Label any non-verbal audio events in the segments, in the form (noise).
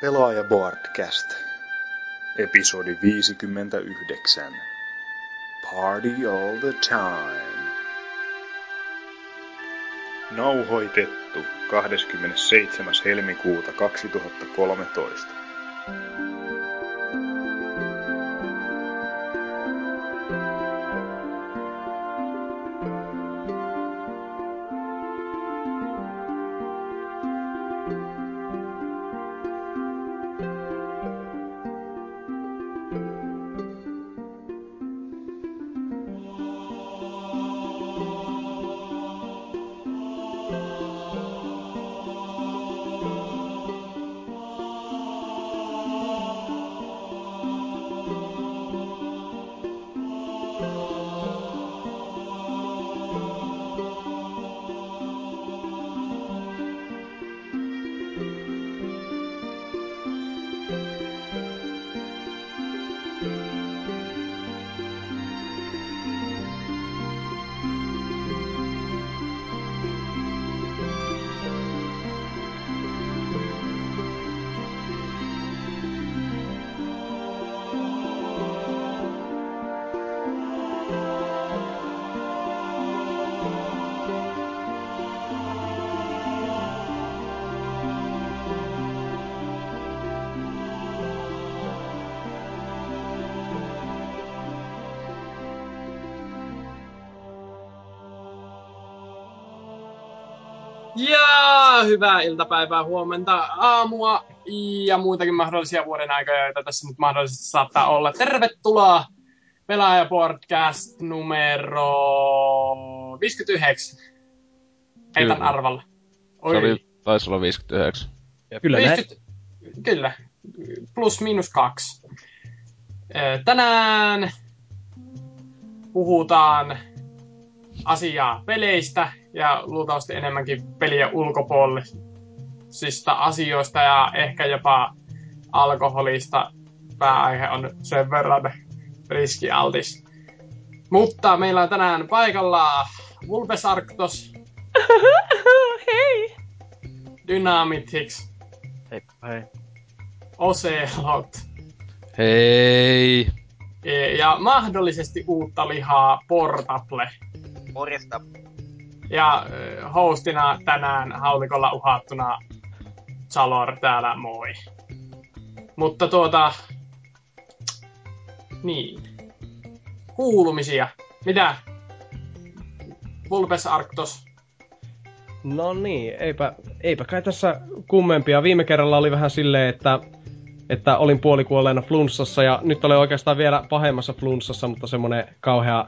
Pelaaja Boardcast. Episodi 59. Party all the time. Nauhoitettu 27. helmikuuta 2013. hyvää iltapäivää, huomenta, aamua ja muitakin mahdollisia vuoden aikoja, joita tässä nyt mahdollisesti saattaa olla. Tervetuloa Pelaaja Podcast numero 59. Heitän Kyllä. arvalla. Se oli, taisi olla 59. Kyllä näin. 50, kyllä, plus miinus kaksi. Tänään puhutaan asiaa peleistä ja luultavasti enemmänkin peliä ulkopuolisista asioista ja ehkä jopa alkoholista. Pääaihe on sen verran riskialtis. Mutta meillä on tänään paikalla Vulpes Arctos, (laughs) Hei! Dynamitix, Hei, hei. Ocelot Hei! e- ja mahdollisesti uutta lihaa Portable. Morjesta. Ja hostina tänään haulikolla uhattuna Salor täällä moi. Mutta tuota... Niin. Kuulumisia. Mitä? Vulpes Arctos. No niin, eipä, eipä kai tässä kummempia. Viime kerralla oli vähän silleen, että, että olin puolikuolleena flunssassa ja nyt olen oikeastaan vielä pahemmassa flunssassa, mutta semmonen kauhea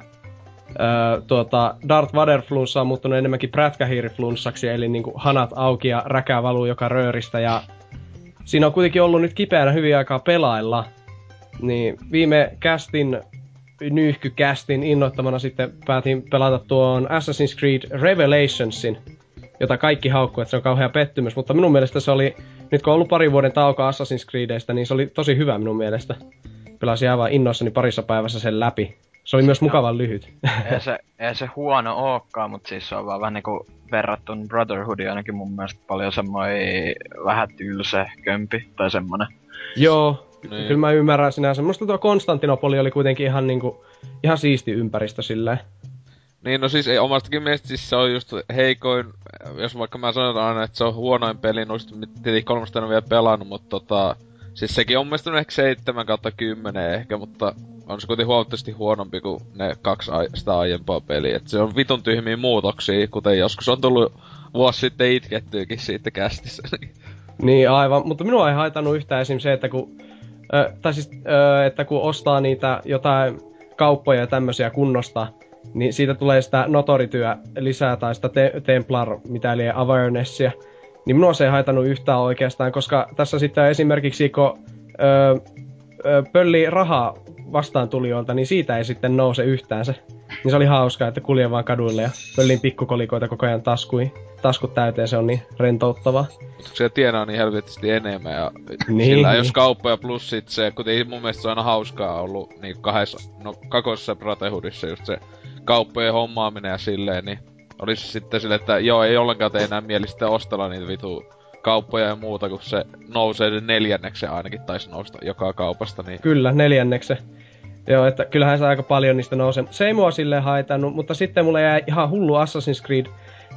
öö, tuota, Darth Vader flunssa on muuttunut enemmänkin prätkähiiri flunssaksi, eli niinku hanat auki ja räkää valuu joka rööristä ja siinä on kuitenkin ollut nyt kipeänä hyvin aikaa pelailla. Niin viime castin nyyhkykästin innoittamana sitten päätin pelata tuon Assassin's Creed Revelationsin, jota kaikki haukkuu, että se on kauhea pettymys, mutta minun mielestä se oli, nyt kun on ollut pari vuoden tauko Assassin's Creedeistä, niin se oli tosi hyvä minun mielestä. Pelasin aivan innoissani parissa päivässä sen läpi. Se oli myös mukavan lyhyt. Ei se, ei se huono ookaan, mutta siis se on vaan vähän niinku verrattuna Brotherhoodiin ainakin mun mielestä paljon semmoinen vähän tylsä kömpi tai semmonen. Joo, Niin. kyllä mä ymmärrän sinänsä. Musta tuo Konstantinopoli oli kuitenkin ihan niinku, ihan siisti ympäristö silleen. Niin no siis ei omastakin mielestä siis se on just heikoin, jos vaikka mä sanon aina, että se on huonoin peli, no sit tietenkin kolmosta en ole vielä pelannut, mutta tota... Siis sekin on mielestäni ehkä 7 kautta 10 ehkä, mutta on se kuitenkin huomattavasti huonompi kuin ne kaksi ai- sitä aiempaa peliä. Et se on vitun tyhmiä muutoksia, kuten joskus on tullut vuosi sitten itkettyykin siitä kästissä. Niin aivan, mutta minua ei haitannut yhtään esim. se, että kun, ö, siis, ö, että kun ostaa niitä jotain kauppoja ja tämmöisiä kunnosta, niin siitä tulee sitä notorityö lisää tai sitä te- Templar, mitä eli awarenessia. Niin minua se ei haitannut yhtään oikeastaan, koska tässä sitten esimerkiksi kun ö, ö, pölli rahaa vastaan tulijoilta, niin siitä ei sitten nouse yhtään se. Niin se oli hauskaa, että kuljen vaan kaduille ja pöllin pikkukolikoita koko ajan taskuihin. Taskut täyteen, se on niin rentouttavaa. Mutta se tienaa niin helvetisti enemmän ja Niin, sillä niin. jos kauppoja plus sit se, kuten mun mielestä se on aina hauskaa ollut niin kahdessa, no kakossa Brotherhoodissa just se kauppojen hommaaminen ja silleen, niin olisi sitten sille, että joo, ei ollenkaan tee enää mieli sitten ostella niitä vitu kauppoja ja muuta, kun se nousee sen neljänneksen ainakin taisi nousta joka kaupasta, niin... Kyllä, neljänneksen. Joo, että kyllähän se aika paljon niistä nousee. Se ei mua silleen haitannut, mutta sitten mulle jäi ihan hullu Assassin's Creed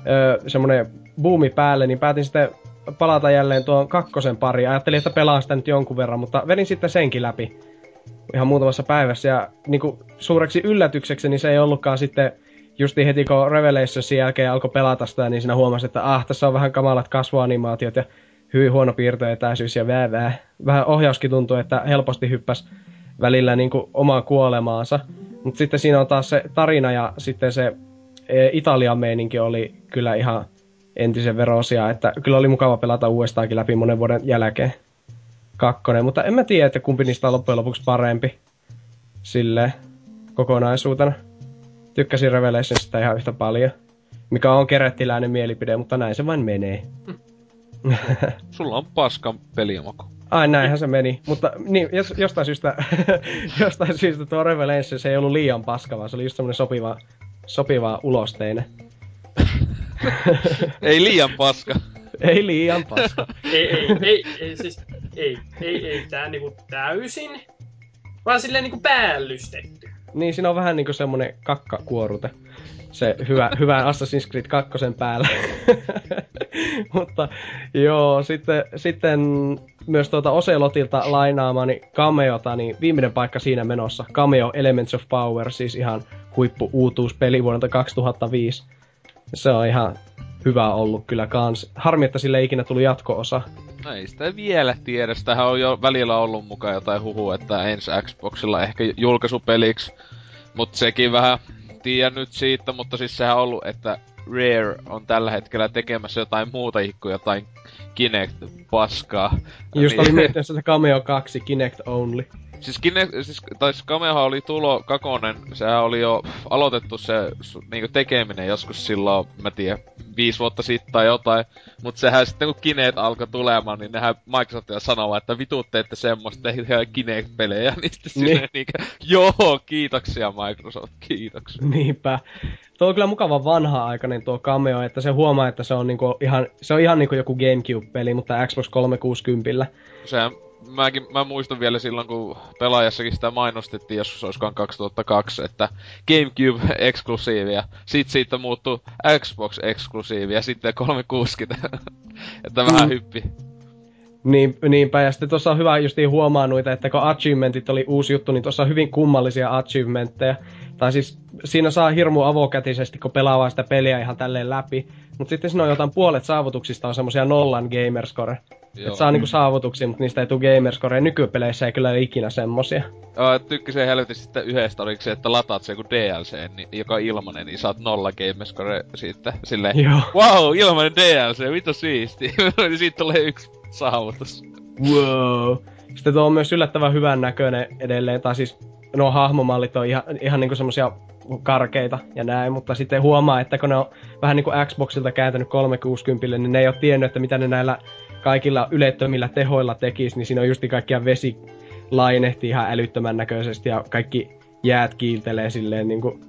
öö, semmonen buumi päälle, niin päätin sitten palata jälleen tuon kakkosen pari. Ajattelin, että pelaan sitä nyt jonkun verran, mutta vedin sitten senkin läpi ihan muutamassa päivässä. Ja niin kuin, suureksi yllätykseksi, niin se ei ollutkaan sitten justi heti kun Revelationsin jälkeen alkoi pelata sitä, niin siinä huomasi, että ah, tässä on vähän kamalat kasvuanimaatiot ja hyvin huono piirtoetäisyys ja vää, Vähän ohjauskin tuntuu, että helposti hyppäs välillä niin kuin omaan kuolemaansa. Mutta sitten siinä on taas se tarina ja sitten se e, Italian meininki oli kyllä ihan entisen verosia, että kyllä oli mukava pelata uudestaankin läpi monen vuoden jälkeen kakkonen, mutta en mä tiedä, että kumpi niistä on loppujen lopuksi parempi sille kokonaisuutena. Tykkäsin Revelationsista ihan yhtä paljon, mikä on kerettiläinen mielipide, mutta näin se vain menee. (laughs) Sulla on paskan pelimaku. Ai näinhän se meni, mutta niin, jos, jostain syystä, (laughs) jostain syystä tuo Revelations ei ollut liian paska, vaan se oli just semmonen sopiva, sopiva ulosteinen. (laughs) ei liian paska. ei liian paska. ei, ei, ei, ei, siis, ei, ei, ei, tää niinku täysin, vaan silleen niinku päällystetty. Niin, siinä on vähän niinku semmonen kakkakuorute se hyvä, (laughs) hyvä Assassin's Creed 2 päällä. (laughs) Mutta joo, sitten, sitten myös tuota Ocelotilta lainaamani Cameota, niin viimeinen paikka siinä menossa. Cameo Elements of Power, siis ihan huippu uutuuspeli vuodelta 2005. Se on ihan hyvä ollut kyllä kans. Harmi, että sille ei ikinä tuli jatko-osa. No ei sitä vielä tiedä. Sitähän on jo välillä ollut mukaan jotain huhua, että ensi Xboxilla ehkä julkaisupeliksi. Mutta sekin vähän tiedä nyt siitä, mutta siis sehän on ollut, että Rare on tällä hetkellä tekemässä jotain muuta kuin jotain Kinect-paskaa. Just niin. oli miettinyt se Cameo 2 Kinect Only. Siis, Kinect, siis tai Cameohan oli tulo kakonen, sehän oli jo aloitettu se niinku tekeminen joskus silloin, mä tiedän, viisi vuotta sitten tai jotain. Mutta sehän sitten kun Kinect alkoi tulemaan, niin nehän Microsoftia sanoo, että vitut teette semmoista, tehdään Kinect-pelejä. (laughs) Niin sitten niin. Niinkä, joo, kiitoksia Microsoft, kiitoksia. Niinpä. Tuo on kyllä mukava vanha-aikainen tuo cameo, että se huomaa, että se on, niinku ihan, se on ihan niinku joku Gamecube-peli, mutta Xbox 360. Sehän mäkin, mä muistan vielä silloin, kun pelaajassakin sitä mainostettiin joskus olisikohan 2002, että Gamecube-eksklusiivi ja sit siitä muuttui Xbox-eksklusiivi ja sitten 360. (laughs) että vähän mm. hyppi. Niin, niinpä, ja sitten tuossa on hyvä justiin huomaa noita, että kun achievementit oli uusi juttu, niin tuossa on hyvin kummallisia achievementteja. Tai siis siinä saa hirmu avokätisesti, kun pelaa sitä peliä ihan tälleen läpi. Mutta sitten siinä on jotain puolet saavutuksista on semmosia nollan gamerscore. Että saa niinku saavutuksia, mutta niistä ei tule gamerscore. Nykypeleissä ei kyllä ole ikinä semmosia. Joo, tykkäsin helvetin sitten yhdestä oliko se, että lataat se joku DLC, niin, joka on ilmanen, niin saat nolla gamerscore siitä. Silleen, Joo. wow, ilmanen DLC, vittu siisti. (laughs) niin siitä tulee yksi saavutus. Wow. Sitten tuo on myös yllättävän hyvän näköinen edelleen, tai siis nuo hahmomallit on ihan, ihan niinku semmosia karkeita ja näin, mutta sitten huomaa, että kun ne on vähän niinku Xboxilta kääntänyt 360, niin ne ei ole tiennyt, että mitä ne näillä kaikilla ylettömillä tehoilla tekisi, niin siinä on justi kaikkia vesi lainehti ihan älyttömän näköisesti ja kaikki jäät kiiltelee silleen niinku,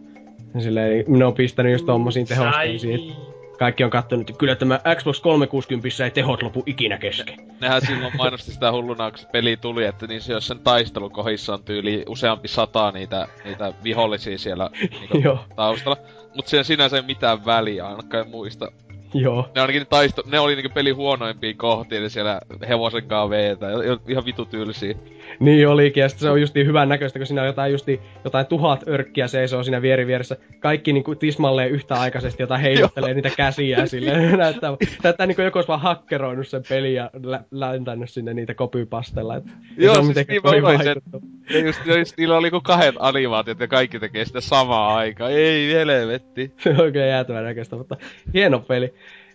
silleen, ne on pistänyt just tommosiin tehosteisiin kaikki on kattonut, että kyllä tämä Xbox 360 ei tehot lopu ikinä kesken. Nehän silloin mainosti sitä hulluna, kun se peli tuli, että niin se jos sen taistelukohissa on tyyli useampi sata niitä, niitä vihollisia siellä niinku (laughs) taustalla. Mut sen sinänsä ei mitään väliä, ainakaan muista. (laughs) Joo. Ne ainakin taisto, ne oli niinku peli huonoimpia kohtia, eli siellä hevosen kanssa veetä, ihan vitu tylsiä. Niin olikin, ja se on justi hyvän näköistä, kun siinä on jotain justi, jotain tuhat örkkiä seisoo siinä vieri vieressä. Kaikki niinku tismalleen yhtäaikaisesti, jota heiluttelee niitä käsiä sille. (laughs) näyttää, näyttää niinku joku olisi vaan hakkeroinut sen pelin ja lä- läntänyt sinne niitä kopypastella. Et, Joo, se on siis niin mä just, just, niillä oli kuin kahdet animaatiot ja kaikki tekee sitä samaa aikaa. Ei helvetti. (laughs) Se on oikein jäätävän näköistä, mutta hieno peli.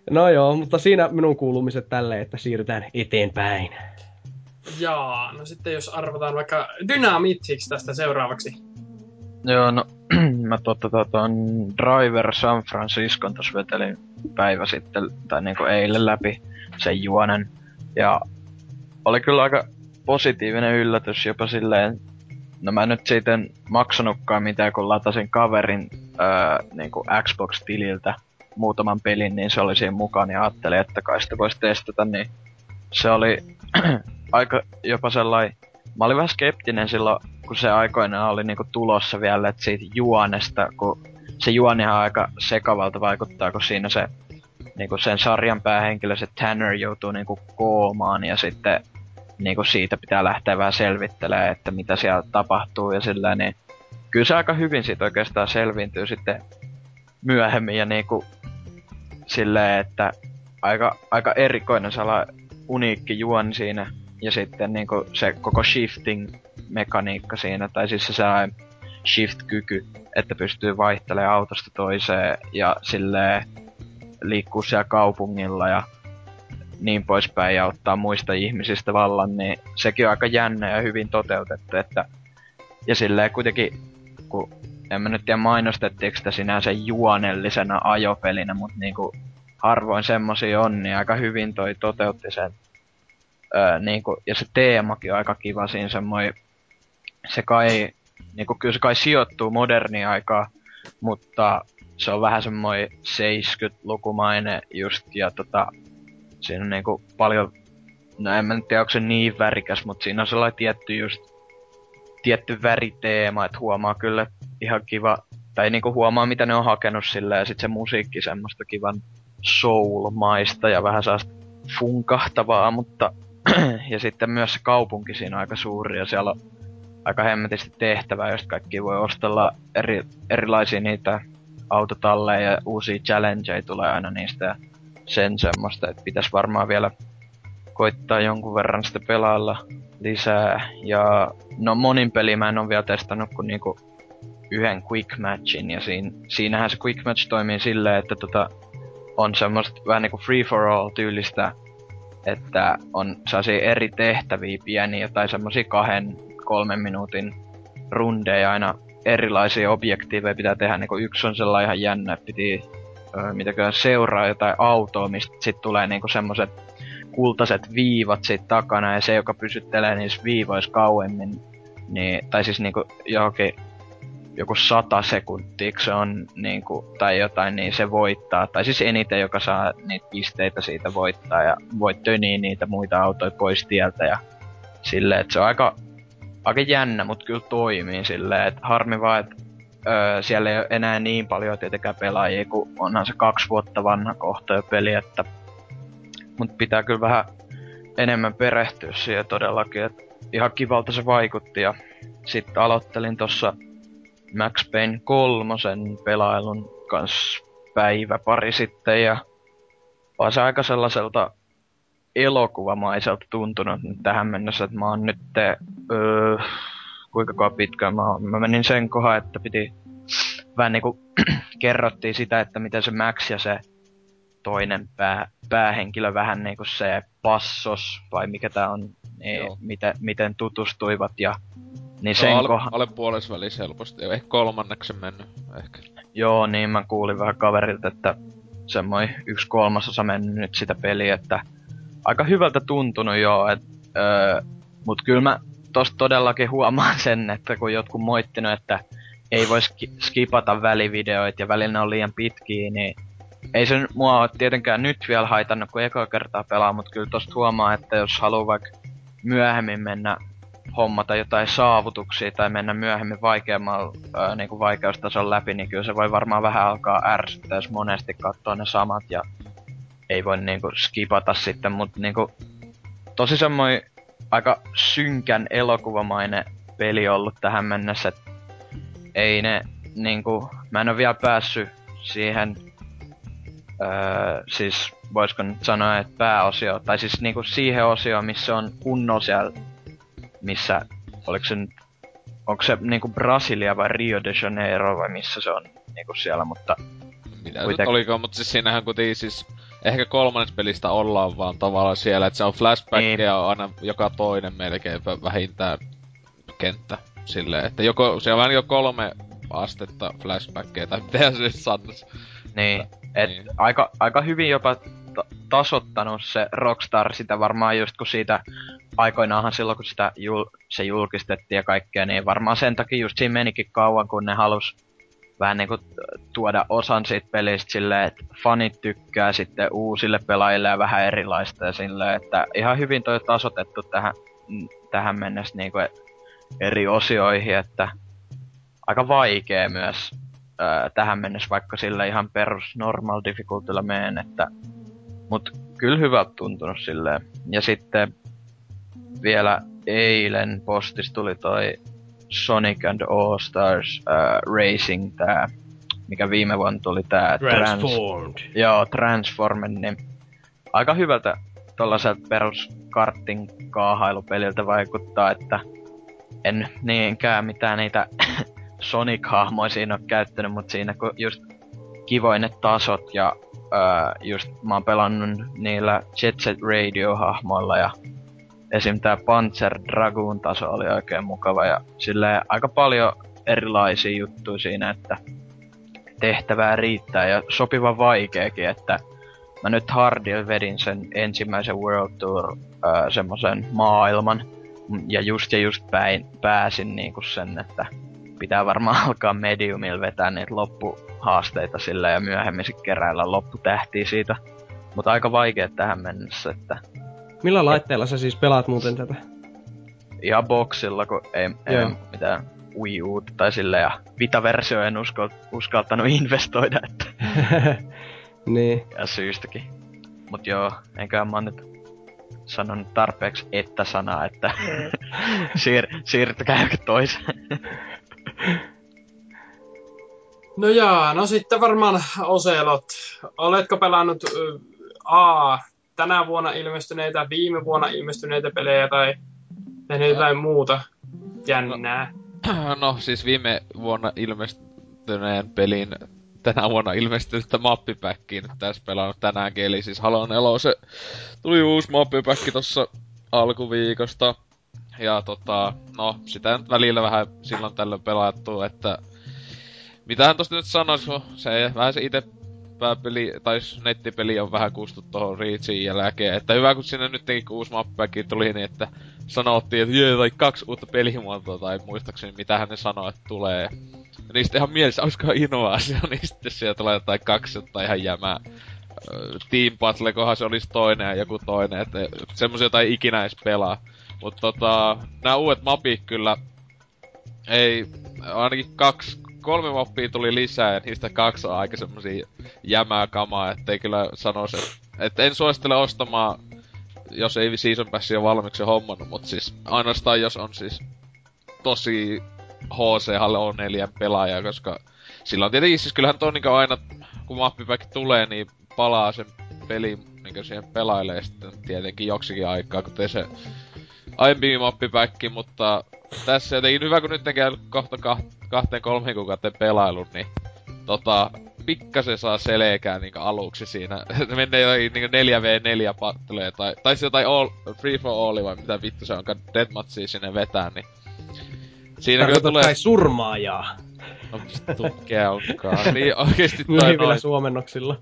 No joo, mutta siinä minun kuulumiset tälle, että siirrytään eteenpäin. Jaa, no sitten jos arvotaan vaikka Dynamitiksi tästä seuraavaksi. Joo, no (clears throat) mä totta tuon Driver San Franciscon tuossa vetelin päivä sitten, tai niinku eilen läpi sen juonen. Ja oli kyllä aika positiivinen yllätys jopa silleen, no mä nyt siitä en maksanutkaan mitään, kun latasin kaverin öö, niinku Xbox-tililtä muutaman pelin, niin se oli siinä mukaan ja ajattelin, että kai sitä voisi testata, niin se oli (clears throat) aika jopa sellainen, mä olin vähän skeptinen silloin, kun se aikoinaan oli niinku tulossa vielä, että siitä juonesta, kun se juonihan aika sekavalta vaikuttaa, kun siinä se niinku sen sarjan päähenkilö, se Tanner joutuu niinku koomaan ja sitten niinku siitä pitää lähteä vähän selvittelemään, että mitä siellä tapahtuu ja sillä niin kyllä se aika hyvin siitä oikeastaan selviintyy sitten myöhemmin ja niinku silleen, että aika, aika erikoinen sala uniikki juoni siinä. Ja sitten niinku se koko shifting mekaniikka siinä, tai siis se saa shift-kyky, että pystyy vaihtelemaan autosta toiseen ja silleen liikkuu siellä kaupungilla ja niin poispäin ja ottaa muista ihmisistä vallan, niin sekin on aika jännä ja hyvin toteutettu, että ja silleen kuitenkin, kun en mä nyt tiedä mainostettiinko sitä sinänsä juonellisena ajopelinä, mutta niinku harvoin semmosia on, niin aika hyvin toi toteutti sen. Öö, niinku, ja se teemakin on aika kiva siinä semmoinen, se kai, niinku kyllä se kai sijoittuu moderni aikaa, mutta se on vähän semmoinen 70-lukumainen just, ja tota, siinä on niinku paljon, no en mä nyt tiedä, onko se niin värikäs, mutta siinä on sellainen tietty just, tietty väriteema, että huomaa kyllä ihan kiva, tai niinku huomaa mitä ne on hakenut sillä ja sitten se musiikki semmoista kivan soul-maista ja vähän sellaista funkahtavaa, mutta (clears throat) ja sitten myös se kaupunki siinä on aika suuri ja siellä on aika hemmetisti tehtävää, josta kaikki voi ostella eri, erilaisia niitä autotalleja ja uusia challengeja tulee aina niistä ja sen semmoista, että pitäisi varmaan vielä koittaa jonkun verran sitä pelailla lisää. Ja no monin peli mä en ole vielä testannut kuin niinku yhden quick matchin ja siinä, siinähän se quick match toimii silleen, että tota, on semmoista vähän niinku free for all tyylistä, että on sellaisia eri tehtäviä pieniä tai semmoisia kahden, kolmen minuutin rundeja aina erilaisia objektiiveja pitää tehdä. Niinku yksi on sellainen ihan jännä, että piti öö, mitäkään seuraa jotain autoa, mistä sit tulee niinku semmoset kultaiset viivat siitä takana ja se, joka pysyttelee niissä viivoissa kauemmin, niin, tai siis niinku johonkin joku sata sekuntia, se on niinku, tai jotain, niin se voittaa. Tai siis eniten, joka saa niitä pisteitä siitä voittaa ja voit töniä niitä muita autoja pois tieltä ja silleen, että se on aika, aika jännä, mutta kyllä toimii silleen, että harmi vaan, että öö, siellä ei ole enää niin paljon tietenkään pelaajia, kun onhan se kaksi vuotta vanha kohta jo peli, että mut pitää kyllä vähän enemmän perehtyä siihen todellakin, että ihan kivalta se vaikutti. Ja sitten aloittelin tossa Max Payne kolmosen pelailun kans päivä pari sitten ja on se aika sellaiselta elokuvamaiselta tuntunut tähän mennessä, että mä oon nyt, öö, kuinka pitkään mä, oon. mä menin sen kohan, että piti vähän niinku (clears throat) kerrottiin sitä, että miten se Max ja se toinen pää, päähenkilö vähän niinku se passos, vai mikä tää on, niin, miten, miten tutustuivat ja niin sen alle, kohan... alle puolessa välissä helposti, ehkä kolmanneksen mennyt, ehkä. Joo, niin mä kuulin vähän kaverilta, että semmoinen yksi kolmasosa mennyt nyt sitä peliä, että aika hyvältä tuntunut joo, et, öö, mut kyllä mä tosta todellakin huomaan (laughs) sen, että kun jotkut moittinut, että ei voi skipata välivideoita ja välillä ne on liian pitkiä, niin ei se mua ole tietenkään nyt vielä haitannut, kun eka kertaa pelaa, mutta kyllä tosta huomaa, että jos haluaa vaikka myöhemmin mennä hommata jotain saavutuksia tai mennä myöhemmin vaikeammalla ää, niin kuin vaikeustason läpi, niin kyllä se voi varmaan vähän alkaa ärsyttää, jos monesti katsoo ne samat ja ei voi niinku skipata sitten, mutta niinku tosi semmoinen aika synkän elokuvamainen peli ollut tähän mennessä, et ei ne niinku, mä en ole vielä päässyt siihen, öö, siis voisiko nyt sanoa, että pääosio, tai siis niinku siihen osioon, missä on kunnon siellä missä, oliko se nyt, onko se niinku Brasilia vai Rio de Janeiro vai missä se on niinku siellä, mutta... Mitä kuitenkin... olikaan, mutta siis siinähän kuitenkin siis ehkä kolmannes pelistä ollaan vaan tavallaan siellä, että se on flashbackia niin. aina joka toinen melkein vähintään kenttä silleen, että joko, se on jo kolme astetta flashbackia tai mitä se sanoisi. Niin, et niin. Aika, aika hyvin jopa tasottanut se Rockstar sitä varmaan just kun siitä aikoinaanhan silloin kun sitä jul, se julkistettiin ja kaikkea, niin varmaan sen takia just siinä menikin kauan kun ne halus vähän niinku tuoda osan siitä pelistä silleen, että fanit tykkää sitten uusille pelaajille ja vähän erilaista ja silleen, että ihan hyvin toi tasotettu tähän, tähän mennessä niinku eri osioihin, että aika vaikea myös ää, tähän mennessä, vaikka sillä ihan perus normal difficultyllä meen, että mut kyllä hyvä tuntunut silleen. Ja sitten vielä eilen postis tuli toi Sonic and All Stars uh, Racing, tää, mikä viime vuonna tuli tää Transformed. Trans, joo, Transformed, niin aika hyvältä tollaselta perus kartin kaahailupeliltä vaikuttaa, että en niinkään mitään niitä (laughs) Sonic-hahmoja siinä ole käyttänyt, mutta siinä kun just kivoin ne tasot ja ää, just mä oon pelannut niillä Jet Set Radio-hahmoilla ja esim. tää Panzer Dragoon taso oli oikein mukava ja silleen aika paljon erilaisia juttuja siinä, että tehtävää riittää ja sopiva vaikeakin, että mä nyt hardilla vedin sen ensimmäisen World Tour ää, semmosen maailman ja just ja just päin pääsin niinku sen, että pitää varmaan (laughs) alkaa mediumilla vetää niitä loppuhaasteita sillä ja myöhemmin sit keräillä lopputähtiä siitä. Mutta aika vaikea tähän mennessä, että Millä laitteella sä siis pelaat muuten tätä? ihan boksilla, kun ei, ei Joo. mitään Wii U tai sille ja Vita-versio en uskal, uskaltanut investoida, että (laughs) niin. ja syystäkin. Mut joo, enköhän mä nyt sanonut tarpeeksi että-sanaa, että (laughs) siir, siirtykää toiseen. (laughs) No jaa, no sitten varmaan Oselot. Oletko pelannut A, tänä vuonna ilmestyneitä, viime vuonna ilmestyneitä pelejä tai tehnyt jotain muuta jännää? No siis viime vuonna ilmestyneen pelin tänä vuonna ilmestynyttä mappipäkkiin nyt tässä pelannut tänäänkin, eli siis Halo 4 se tuli uusi mappipäkki tossa alkuviikosta. Ja tota, no sitä nyt välillä vähän silloin tällöin pelattu, että mitähän tosta nyt sanois, se vähän se ite pääpeli, tai s- nettipeli on vähän kustu tohon Reachin jälkeen. Että hyvä kun sinne nyt kun uusi mappipäkki tuli, niin että sanottiin, että jee, tai kaksi uutta pelimuotoa, tai muistaakseni mitähän ne sanoi, että tulee. Ja niistä ihan mielessä, olisikohan innovaatio, (laughs) niin sitten siellä tulee jotain kaksi jotain ihan jämää. Team Battle, kohan se olisi toinen ja joku toinen, että semmosia jota ei ikinä edes pelaa. Mutta tota, nämä uudet mapit kyllä, ei, ainakin kaksi, kolme mappia tuli lisää ja niistä kaksi on aika semmosia jämää kamaa, ettei kyllä sanoisi, että et en suosittele ostamaan jos ei Season Passia valmiiksi hommannut, mutta siis ainoastaan jos on siis tosi HC Halo 4 pelaaja, koska silloin tietenkin siis kyllähän tuo niinku aina, kun mappipäki tulee, niin palaa sen peli niinku siihen pelailee sitten tietenkin joksikin aikaa, kuten se aiempi mappipäkki, mutta tässä jotenkin hyvä, kun nyt käy kohta kaht- kahteen kolmeen kuukauden pelailun, niin tota, pikkasen saa selkää niinku aluksi siinä. (laughs) Menee jotain niinku 4v4 pattelee tai, tai siis jotain all, free for all vai mitä vittu se onkaan deathmatchia sinne vetää, niin Siinä kyllä tulee... kai surmaajaa. No vittu, onkaan. Niin (laughs) oikeesti toi Lyhyillä noin. suomennoksilla.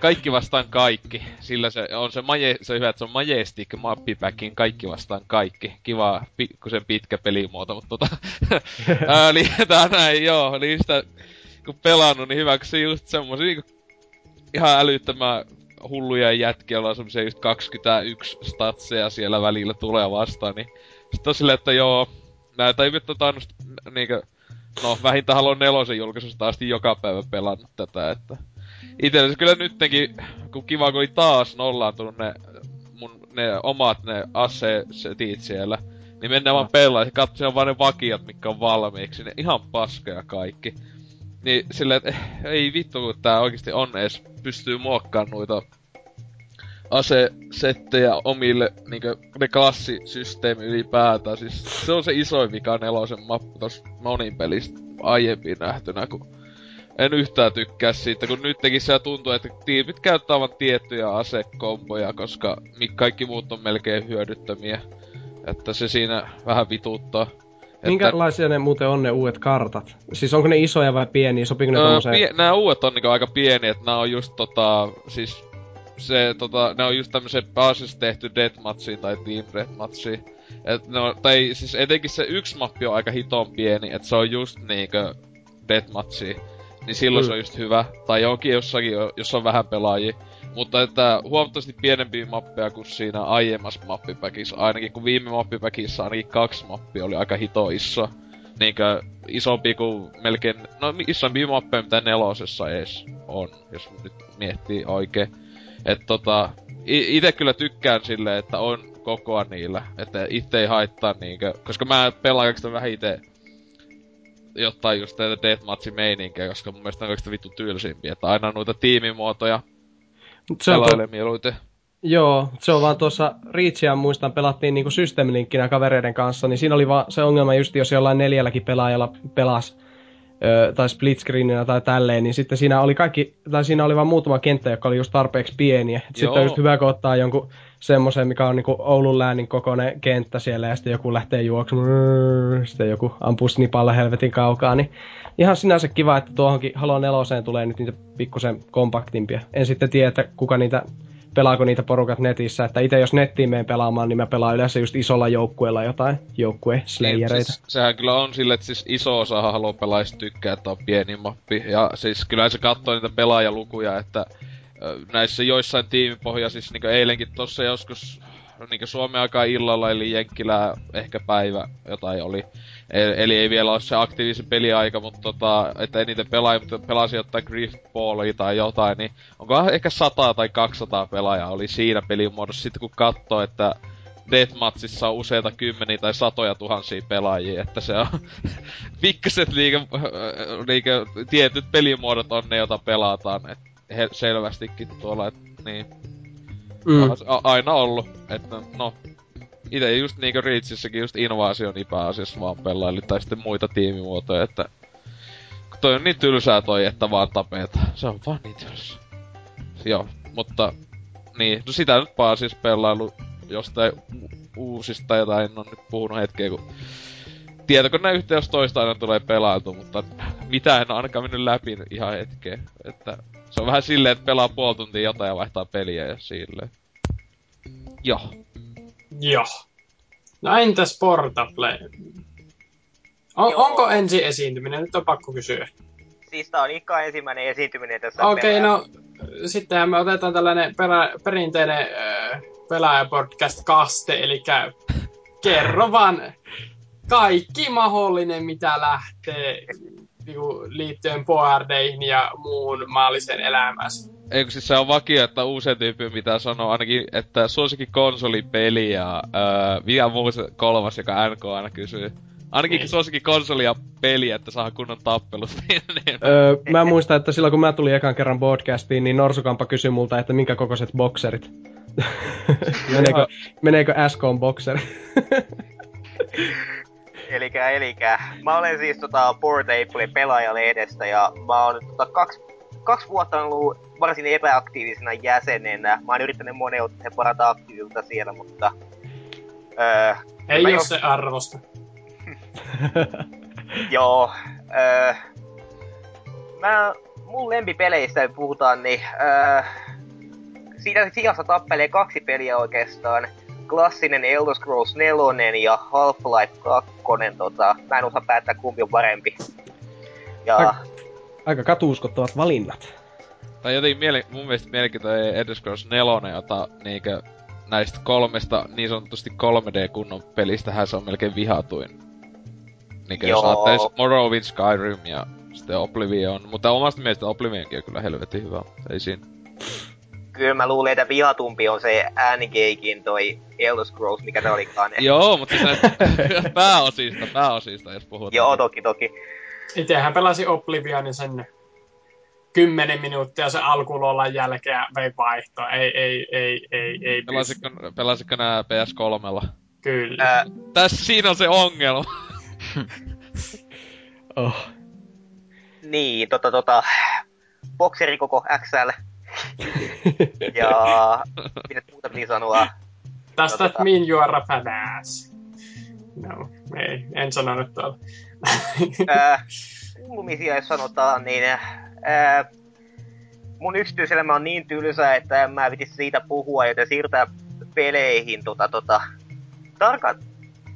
Kaikki vastaan kaikki. Sillä se on se, maje, se on hyvä, että se on Majestic Mappipackin kaikki vastaan kaikki. Kiva, pikkusen pitkä pelimuoto, mutta tota... (laughs) ää, niin tää näin, joo. Niin sitä, kun pelannut, niin hyväksy just semmosia niinku ihan älyttömän hulluja jätkiä, joilla on semmosia just 21 statseja siellä välillä tulee vastaan, niin sit on silleen, että joo, näitä ei vittu tainnut niinkö, no vähintään Halo 4 julkaisusta asti joka päivä pelannut tätä, että itse kyllä nyttenkin, kun kiva kun oli taas nollaantunut ne mun ne omat ne ase-setit siellä, niin mennään vaan pelaa ja katsoa vaan ne vakiot, mitkä on valmiiksi, ne ihan paskoja kaikki. Niin silleen, että eh, ei vittu, kun tää oikeesti on edes pystyy muokkaamaan noita asesettejä omille, niinkö, ne klassisysteemi ylipäätään. Siis se on se isoin vika nelosen mappu tossa monin pelistä aiemmin nähtynä, kun en yhtään tykkää siitä, kun nyt tekin se tuntuu, että tiipit käyttää vain tiettyjä asekomboja, koska kaikki muut on melkein hyödyttömiä. Että se siinä vähän vituttaa. Että- Minkälaisia ne muuten on ne uudet kartat? Siis onko ne isoja vai pieniä? Sopiiko ne Öö, tommoseen? pie- nää uudet on niinku aika pieniä, että nää on just tota, siis se tota, ne on just tämmösen pääasiassa tehty deathmatchiin tai team deathmatchiin. Et ne on, tai siis etenkin se yksi mappi on aika hiton pieni, että se on just niinkö deathmatchiin. Niin silloin Mm. se on just hyvä. Tai johonkin jossakin, jo- jos on vähän pelaajia. Mutta että huomattavasti pienempiä mappeja kuin siinä aiemmassa mappipäkissä. Ainakin kun viime mappipäkissä ainakin kaksi mappia oli aika hito iso. Niinkö isompi kuin melkein, no isompia mappeja mitä nelosessa ees on, jos nyt miettii oikein. Et tota, i- ite kyllä tykkään silleen, että on kokoa niillä. Että itse ei haittaa niinkö, koska mä pelaan oikeastaan vähän ite jotain just näitä deathmatchin meininkiä, koska mun mielestä ne on oikeastaan vittu tylsimpiä. Että aina noita tiimimuotoja Mut se on to- mieluiten. Joo, se on vaan tuossa Reachia muistan, pelattiin niinku systeemilinkkinä kavereiden kanssa, niin siinä oli vaan se ongelma just, jos jollain neljälläkin pelaajalla pelas ö, tai split screeninä tai tälleen, niin sitten siinä oli kaikki, tai siinä oli vaan muutama kenttä, joka oli just tarpeeksi pieniä. Sitten on just hyvä, kun ottaa jonkun semmoisen, mikä on niinku Oulun läänin kokoinen kenttä siellä, ja sitten joku lähtee juoksemaan, sitten joku ampuu snipalla helvetin kaukaa, niin ihan sinänsä kiva, että tuohonkin Halo 4 tulee nyt niitä pikkusen kompaktimpia. En sitten tiedä, että kuka niitä pelaako niitä porukat netissä, että itse jos nettiin menen pelaamaan, niin mä pelaan yleensä just isolla joukkueella jotain joukkue Niin, slayereita. siis, sehän kyllä on sille, että siis iso osa Halo pelaajista tykkää, että on pieni mappi. Ja siis kyllä se katsoo niitä pelaajalukuja, että näissä joissain tiimipohjaisissa, niin eilenkin tossa joskus niin Suomen aikaa illalla, eli Jenkkilää ehkä päivä jotain oli. E- Eli ei vielä ole se aktiivisen peliaika, mutta tota, että eniten pelaajia, mutta pelasi jotain Griftballia tai jotain, niin onko ehkä 100 tai 200 pelaajaa oli siinä pelimuodossa. Sitten kun katsoo, että Deathmatchissa on useita kymmeniä tai satoja tuhansia pelaajia, että se on (laughs) pikkaset liikä, liikä, tietyt pelimuodot on ne, joita pelataan, et he, selvästikin tuolla, et, niin, Mm. a- aina ollut, että no, itse just niinkö Reachissäkin just Invasion pääasiassa vaan pelaili, tai sitten muita tiimimuotoja, että toi on niin tylsää toi, että vaan tapetaan. Se on vaan niin tylsää. Joo, mutta niin, no sitä nyt pääasiassa pelailu jostain uusista jotain, en oo nyt puhunut hetkeä, kun tietokoneyhteys toista aina tulee pelailtu, mutta mitä en ainakaan mennyt läpi ihan hetkeen. Että se on vähän silleen, että pelaa puoli tuntia jotain ja vaihtaa peliä ja silleen. Joo. Joo. No entäs Portable? On, Joo. onko ensi esiintyminen? Nyt on pakko kysyä. Siis tää on Ikka ensimmäinen esiintyminen tässä Okei, pelaa- no sittenhän me otetaan tällainen pelä, perinteinen äh, pelaajapodcast-kaste, eli kerro vaan kaikki mahdollinen, mitä lähtee niinku, liittyen boardeihin ja muun maallisen elämässä. Eikö siis se on vakio, että uusien tyypin pitää sanoa ainakin, että suosikin konsolipeli ja öö, vielä muu se kolmas, joka NK aina kysyy. Ainakin Niin. suosikin konsoli ja peli, että saa kunnon tappelut. niin. (laughs) Öö, mä muistan, että silloin kun mä tulin ekan kerran podcastiin, niin Norsukampa kysyi multa, että minkä kokoiset bokserit. (laughs) meneekö, meneekö SK bokseri? (laughs) Elikä, elikä. Mä olen siis tota Portable pelaajalehdestä ja mä oon tota kaksi, kaksi vuotta ollut varsin epäaktiivisena jäsenenä. Mä oon yrittänyt monen otteen parantaa aktiivisuutta siellä, mutta... Öö, Ei ole jos- se arvosta. (laughs) Joo. Öö, mä, mun lempipeleistä puhutaan, niin öö, siinä sijassa tappelee kaksi peliä oikeastaan. Klassinen Elder Scrolls 4 ja Half-Life 2. Tota, mä en osaa päättää kumpi on parempi. Ja Aika- Aika katuuskottavat valinnat. Tai jotenkin miele- mun mielestä mielenkiintoinen Elder Scrolls 4, jota niinkö näistä kolmesta niin sanotusti 3D-kunnon pelistähän se on melkein vihatuin. Niinkö jos ajattelis Morrowind, Skyrim ja sitten Oblivion. Mutta omasta mielestä Oblivionkin on kyllä helvetin hyvä. Ei siinä. Kyllä mä luulen, että vihatumpi on se N-Gakin toi Elder Scrolls, mikä se olikaan. (laughs) Joo, mutta siis näistä (laughs) pääosista, pääosista jos puhutaan. Joo, toki, toki. Itsehän pelasi Oblivionin sen 10 minuuttia sen alkulolan jälkeen vei vaihtoa. Ei, ei, ei, ei, ei pysty. Pelasitko, pelasitko nää PS3? Kyllä. Ää, Tässä siinä on se ongelma. (laughs) Oh. niin, tota, tota, bokseri koko XL. Ja mitä muuta piti sanoa? Does no that tota- mean you are a badass? No, ei, en sanonut tuolla. Ää, kuulumisia jos sanotaan, niin ää, mun yksityiselämä on niin tylsä, että en mä vitis siitä puhua, joten siirtää peleihin tota, tota, tarkat,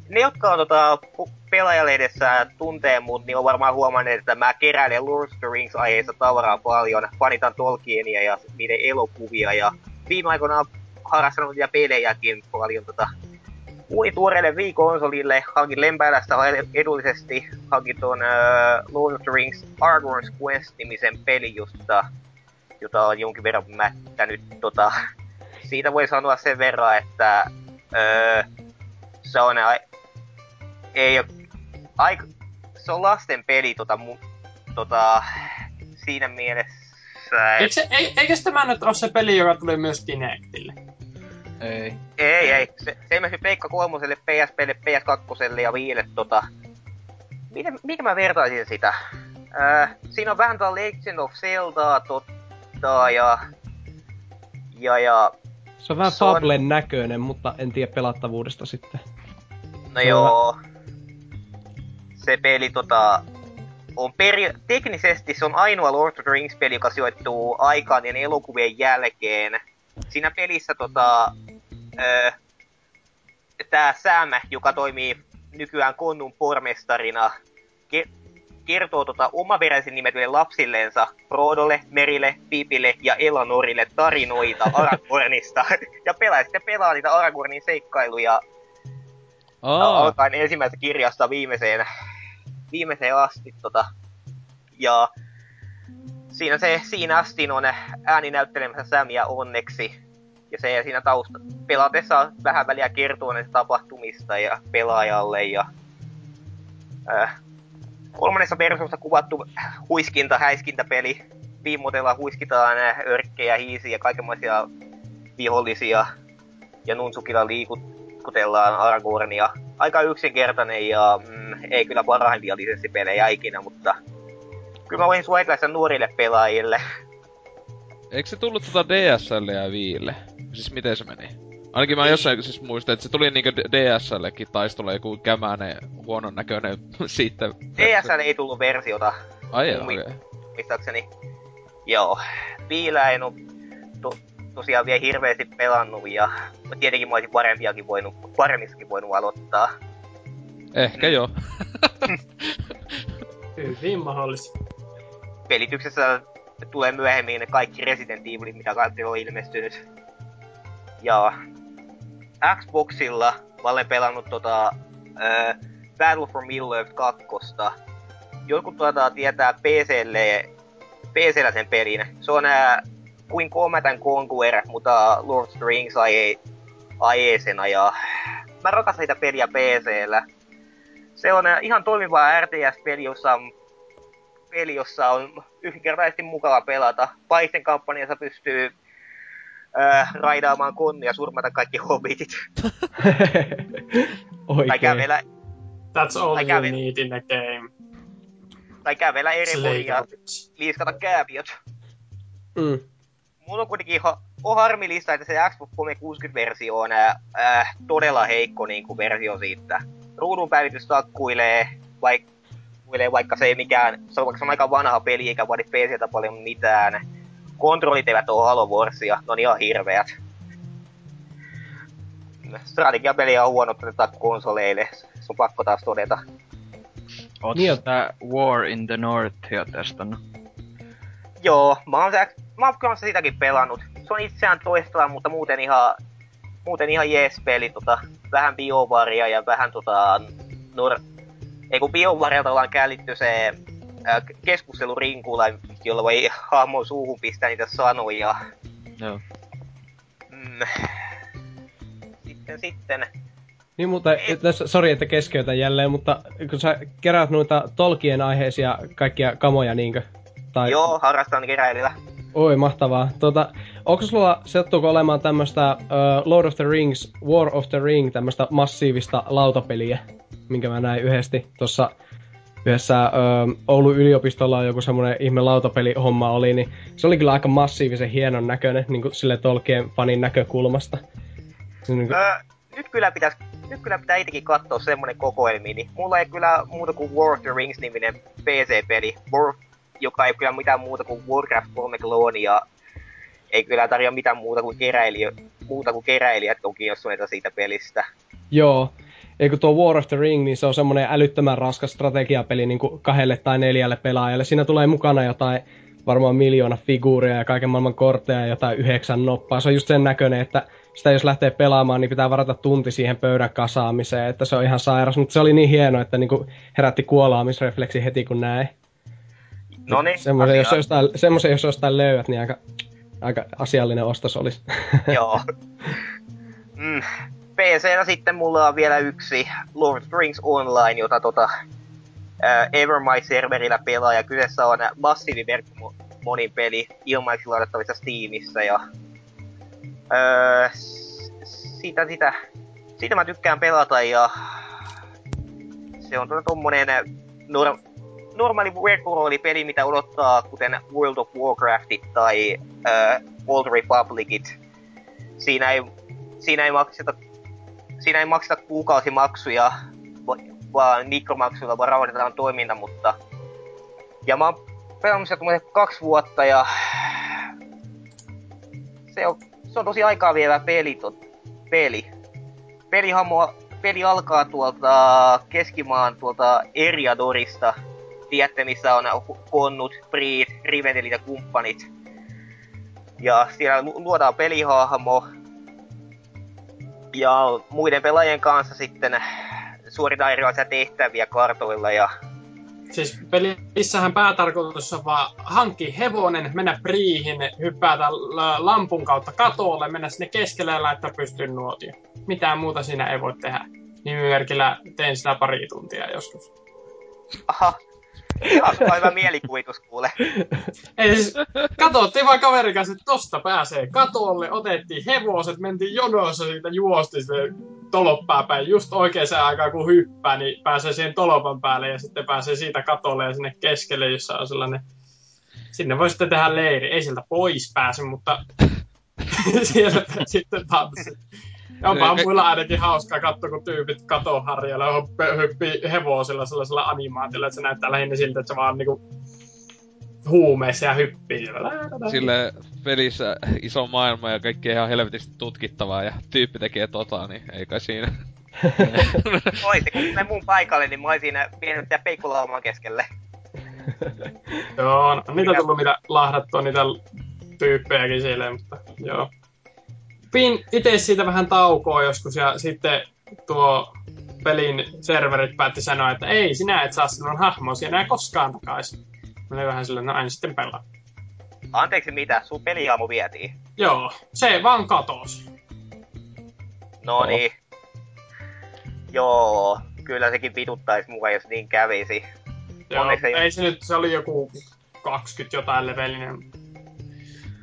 ne jotka on tota, pu- pelaajalehdessä tuntee mut, niin on varmaan huomannut, että mä keräilen Lord of the Rings aiheessa tavaraa paljon. Fanitan Tolkienia ja niiden elokuvia ja viime aikoina harrastanut ja pelejäkin paljon tota Uuni tuoreelle Wii-konsolille hankin lempäilästä edullisesti, hankin tuon uh, Lord of the Rings Aragorn's Quest-nimisen pelin, josta, jota on jonkin verran mättänyt. Tota, siitä voi sanoa sen verran, että uh, se on, ei ole, aika, se on lasten peli tota, mu, tota, siinä mielessä. Eikö, se, ei, eikö tämä nyt ole se peli, joka tuli myös Kinectille? Ei. Ei, ei. Se, se ilmestyi Pleikka kolmoselle, PSPlle, PS2 ja Viille tota... Miten, miten mä vertaisin sitä? Äh, siinä on vähän tää Legend of Zelda totta ja... Ja ja... Se on vähän Fablen on... näköinen, mutta en tiedä pelattavuudesta sitten. No se joo. On... Se peli tota... On peri... Teknisesti se on ainoa Lord of the Rings-peli, joka sijoittuu aikaan ja elokuvien jälkeen. Siinä pelissä tota öö, tämä Sam, joka toimii nykyään Konnun pormestarina, ke- kertoo tota omaperäisen nimetyille lapsilleensa, Frodolle, Merille, Pipille ja Elanorille tarinoita (laughs) Aragornista. ja pelaa sitten pelaa niitä Aragornin seikkailuja oh. alkaen ensimmäisestä kirjasta viimeiseen, viimeiseen asti. Tota. Ja siinä, se, siinä asti on ääni näyttelemässä Samia onneksi ja se siinä tausta pelatessa vähän väliä kertoo näistä tapahtumista ja pelaajalle ja äh, kolmannessa versiossa kuvattu huiskinta, häiskintäpeli. Viimotella huiskitaan örkkejä, hiisiä kaikenlaisia vihollisia ja Nunsukilla liikutellaan Aragornia. Aika yksinkertainen ja mm, ei kyllä parhaimpia lisenssipelejä ikinä, mutta kyllä mä voin suositella sen nuorille pelaajille. Eikö se tullut tota DSL ja Viille? Siis miten se meni? Ainakin mä jossain siis muistan, että se tuli niinkö DSLkin taistolla joku kämänen, huonon näköinen (laughs) siitä. DSL ei tullut versiota. Ai okei. Okay. Joo. Viillä oo to, tosiaan vielä hirveästi pelannut ja tietenkin mä olisin parempiakin voinut, paremmissakin voinut aloittaa. Ehkä mm. joo. (laughs) Hyvin mahdollista. Pelityksessä tulee myöhemmin ne kaikki Resident Evilit, mitä kaikki on ilmestynyt. Ja Xboxilla mä olen pelannut tota äh, Battle for Middle-earth 2. Jotkut tuota tietää PClle, PCllä sen pelin. Se on äh, kuin Command and Conquer, mutta Lord of the Rings ajeesena ja mä rakastan sitä peliä PCllä. Se on äh, ihan toimiva RTS-peli, jossa on peli, jossa on yksinkertaisesti mukava pelata. Paisten kampanjassa pystyy äh, raidaamaan konnia ja surmata kaikki hobbitit. (laughs) Oikein. Tai kävellä... That's all you kävellä, need in the game. Tai kävellä eri ja liiskata kääpiöt. Mm. Mulla on kuitenkin ha- on harmillista, että se Xbox 360-versio on äh, todella heikko niin kuin versio siitä. Ruudun päivitys takkuilee, vaikka vaikka se ei mikään, se on, vaikka se on aika vanha peli eikä vaadi PCtä paljon mitään kontrollit eivät ole Halo Warsia, ne on ihan hirveät. Strategiapeliä on huono tätä konsoleille, se on pakko taas todeta. Oot niin, tää War in the Northia testannut? Joo, mä oon, se, mä oon kanssa sitäkin pelannut. Se on itseään toistella, mutta muuten ihan, muuten ihan jees peli, tota, vähän biovaria ja vähän tota, nur... Ei kun biovarilta ollaan källitty se keskustelurinkulla, jolla voi hahmon suuhun pistää niitä sanoja. Joo. Mm. Sitten, sitten. Niin, mutta tässä, sori, että keskeytän jälleen, mutta kun sä kerät noita Tolkien aiheisia kaikkia kamoja, niinkö? Tai... Joo, harrastan keräilyä. Oi, mahtavaa. Tota, onko sulla, sattuuko olemaan tämmöstä uh, Lord of the Rings, War of the Ring, tämmöstä massiivista lautapeliä, minkä mä näin yhdesti tuossa yhdessä ö, Oulun yliopistolla on joku semmoinen ihme lautapelihomma oli, niin se oli kyllä aika massiivisen hienon näköinen niin kuin sille Tolkien fanin näkökulmasta. Niin kuin... öö, nyt kyllä pitäisi nyt kyllä pitää itsekin katsoa semmonen kokoelmi, niin mulla ei kyllä muuta kuin War of the Rings-niminen PC-peli, War, joka ei kyllä mitään muuta kuin Warcraft 3 ja ei kyllä tarjoa mitään muuta kuin keräilijä, muuta kuin keräilijät on kiinnostuneita siitä pelistä. Joo, ei kun tuo War of the Ring, niin se on semmoinen älyttömän raskas strategiapeli niin kuin kahdelle tai neljälle pelaajalle. Siinä tulee mukana jotain varmaan miljoona figuuria ja kaiken maailman kortteja ja jotain yhdeksän noppaa. Se on just sen näköinen, että sitä jos lähtee pelaamaan, niin pitää varata tunti siihen pöydän kasaamiseen, että se on ihan sairas. Mutta se oli niin hieno, että niinku herätti kuolaamisrefleksi heti kun näin. No niin, Semmoisen, jos jostain, semmoisen, jos jostain löydät, niin aika, aika asiallinen ostos olisi. (laughs) Joo. Mm. PC-nä sitten mulla on vielä yksi Lord of the Rings Online, jota tota, äh, Evermind-serverillä pelaa, ja kyseessä on massiivi monin peli ilmaiseksi ladattavissa Steamissa, ja öö, siitä, sitä, siitä mä tykkään pelata, ja se on tommonen nor, normaali peli, mitä odottaa, kuten World of Warcraftit tai äh, Old Republicit. Siinä ei, siinä ei makseta siinä ei makseta kuukausimaksuja, vaan mikromaksuilla vaan rahoitetaan toiminta, mutta... Ja mä oon pelannut sieltä kaksi vuotta ja... Se on, se on tosi aikaa vievä peli, tot, peli. Pelihamo, peli alkaa tuolta Keskimaan tuolta Eriadorista. Tiedätte, missä on Konnut, Priit, Rivendelit ja kumppanit. Ja siellä luodaan pelihahmo, ja muiden pelaajien kanssa sitten suoritaan erilaisia tehtäviä kartoilla ja Siis pelissähän päätarkoitus on vaan hankki hevonen, mennä priihin, hyppäätä lampun kautta katolle, mennä sinne keskelle ja laittaa pystyn nuotio. Mitään muuta siinä ei voi tehdä. Nimimerkillä teen sitä pari tuntia joskus. Aha, Hyvä mielikuvitus kuule. Ei katsottiin vaan kaverin kanssa, että tosta pääsee katolle, otettiin hevoset, mentiin jonossa siitä juosti se toloppaa päin. Just oikeaan aikaan kun hyppää, niin pääsee siihen tolopan päälle ja sitten pääsee siitä katolle ja sinne keskelle, jossa on sellainen... Sinne voi sitten tehdä leiri. Ei sieltä pois pääse, mutta (laughs) siellä sitten tanssi. Ja onpahan muilla ainakin hauskaa katsoa, kun tyypit katoharjalla hyppii hevosilla sellaisella animaatilla, että se näyttää lähinnä siltä, että se vaan niinku huumeissa ja hyppii. Sille pelissä iso maailma ja kaikki ihan helvetisti tutkittavaa ja tyyppi tekee tota, niin ei kai siinä. Oisi, kun me mun paikalle, niin mä oisin vienyt tää peikkulauman keskelle. joo, no, niitä tullut mitä lahdattua, niitä tyyppejäkin siellä, mutta joo pin itse siitä vähän taukoa joskus ja sitten tuo pelin serverit päätti sanoa, että ei, sinä et saa sinun hahmosi enää koskaan takaisin. Mä olin vähän silleen, no aina sitten pelaa. Anteeksi mitä, sun peliaamu vietiin? Joo, se vaan katosi. No niin. Joo, kyllä sekin vituttaisi mua, jos niin kävisi. Joo, ei, ei se nyt, se oli joku 20 jotain levelinen.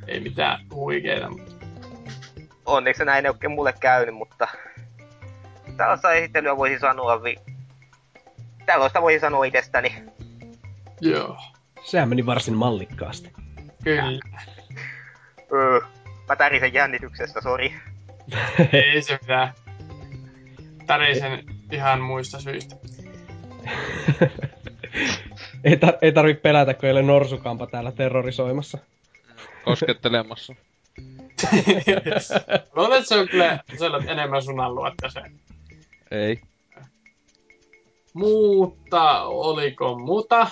Ei mitään huikeeta, mutta onneksi näin ei oikein mulle käynyt, mutta tällaista esittelyä voisi sanoa vi... Tällaista voisi sanoa itsestäni. Joo. Sehän meni varsin mallikkaasti. Kyllä. Öö, mä tärisen jännityksestä, sori. (laughs) ei se mitään. Tärisen ihan muista syistä. ei, tar- ei tarvi pelätä, kun ei ole norsukampa täällä terrorisoimassa. Koskettelemassa. (laughs) Luulen, että se on kyllä sellaiset enemmän sun aluetta se. Ei. Mutta oliko muuta?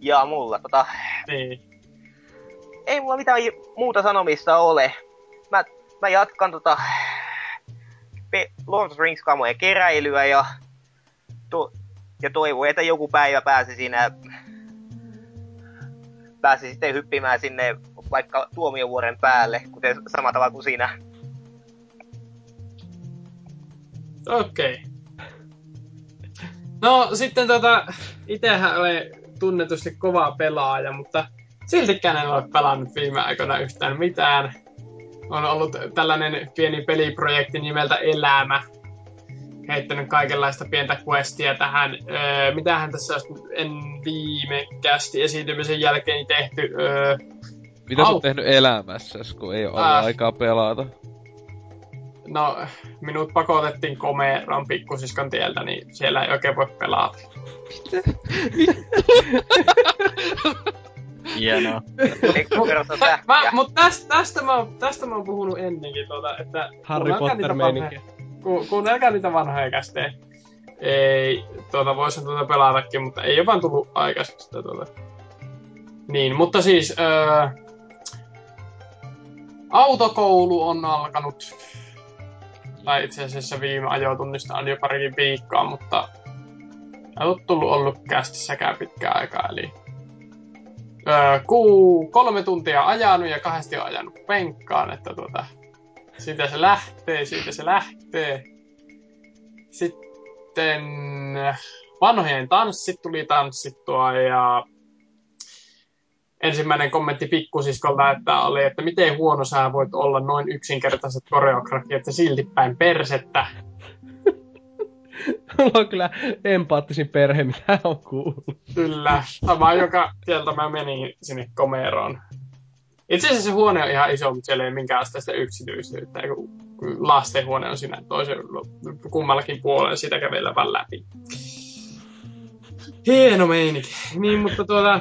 Ja mulla tota... Niin. Ei mulla mitään muuta sanomista ole. Mä, mä jatkan tota... Lord of the Rings kamojen keräilyä ja... To, ja toivon, että joku päivä pääsi siinä... Pääsi sitten hyppimään sinne vaikka tuomiovuoren päälle, kuten samalla tavalla kuin sinä. Okei. Okay. No sitten tota, itehän olen tunnetusti kova pelaaja, mutta siltikään en ole pelannut viime aikoina yhtään mitään. On ollut tällainen pieni peliprojekti nimeltä Elämä, heittänyt kaikenlaista pientä questia tähän. Öö, mitähän tässä en viime kästi esiintymisen jälkeen tehty. Öö, mitä sä oot tehnyt elämässä, kun ei ole äh. aikaa pelata? No, minut pakotettiin komeroon pikkusiskon tieltä, niin siellä ei oikein voi pelata. Mitä? (laughs) Hienoa. mä, mä, mut tästä, tästä, mä, tästä mä oon puhunut ennenkin, tuota, että... Harry Potter-meininki. ku, kuunnelkaa niitä vanhoja kästejä. Ei, tuota, voisin tuota pelatakin, mutta ei ole vaan tullut aikaiseksi tuota. Niin, mutta siis öö, autokoulu on alkanut, tai itse asiassa viime ajotunnista on jo parikin viikkoa, mutta ei ole tullut ollut kästissäkään pitkään aikaa, eli öö, kuu, kolme tuntia ajanut ja kahdesti on ajanut penkkaan, että tuota, siitä se lähtee, siitä se lähtee. Sitten vanhojen tanssit tuli tanssittua ja ensimmäinen kommentti pikkusiskolta, että oli, että miten huono sä voit olla noin yksinkertaiset koreografiat ja silti päin persettä. (laughs) Mulla on kyllä empaattisin perhe, mitä on kuullut. Kyllä, sama joka sieltä mä menin sinne komeroon. Itse asiassa se huone on ihan iso, mutta siellä ei minkään sitä yksityisyyttä. Lastenhuone on siinä toisen kummallakin puolella, sitä kävellä vaan läpi. Hieno meininki. Niin, mutta tuota,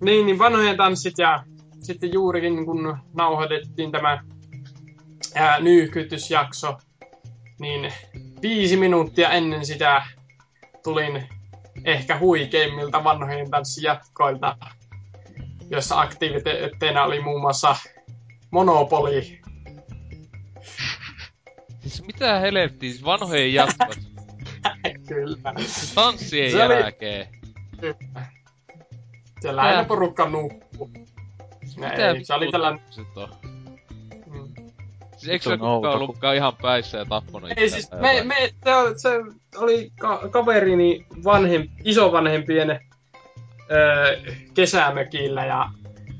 niin, niin vanhojen tanssit ja sitten juurikin kun nauhoitettiin tämä ää, nyyhkytysjakso, niin viisi minuuttia ennen sitä tulin ehkä huikeimmilta vanhojen tanssijatkoilta, jossa aktiviteetteina oli muun muassa Monopoli. Siis mitä helvettiä, siis vanhojen jatkot. (laughs) Kyllä. Tanssien Se oli- jälkeen. Kyllä. Siellä aina porukka nukkuu. Mitä Ei, se oli on? Mm. Siis eikö Se kukaan ollutkaan ihan päissä ja tappanut Ei siis, me, me, se, oli- se oli ka- kaverini vanhem, isovanhempien öö, kesämökillä ja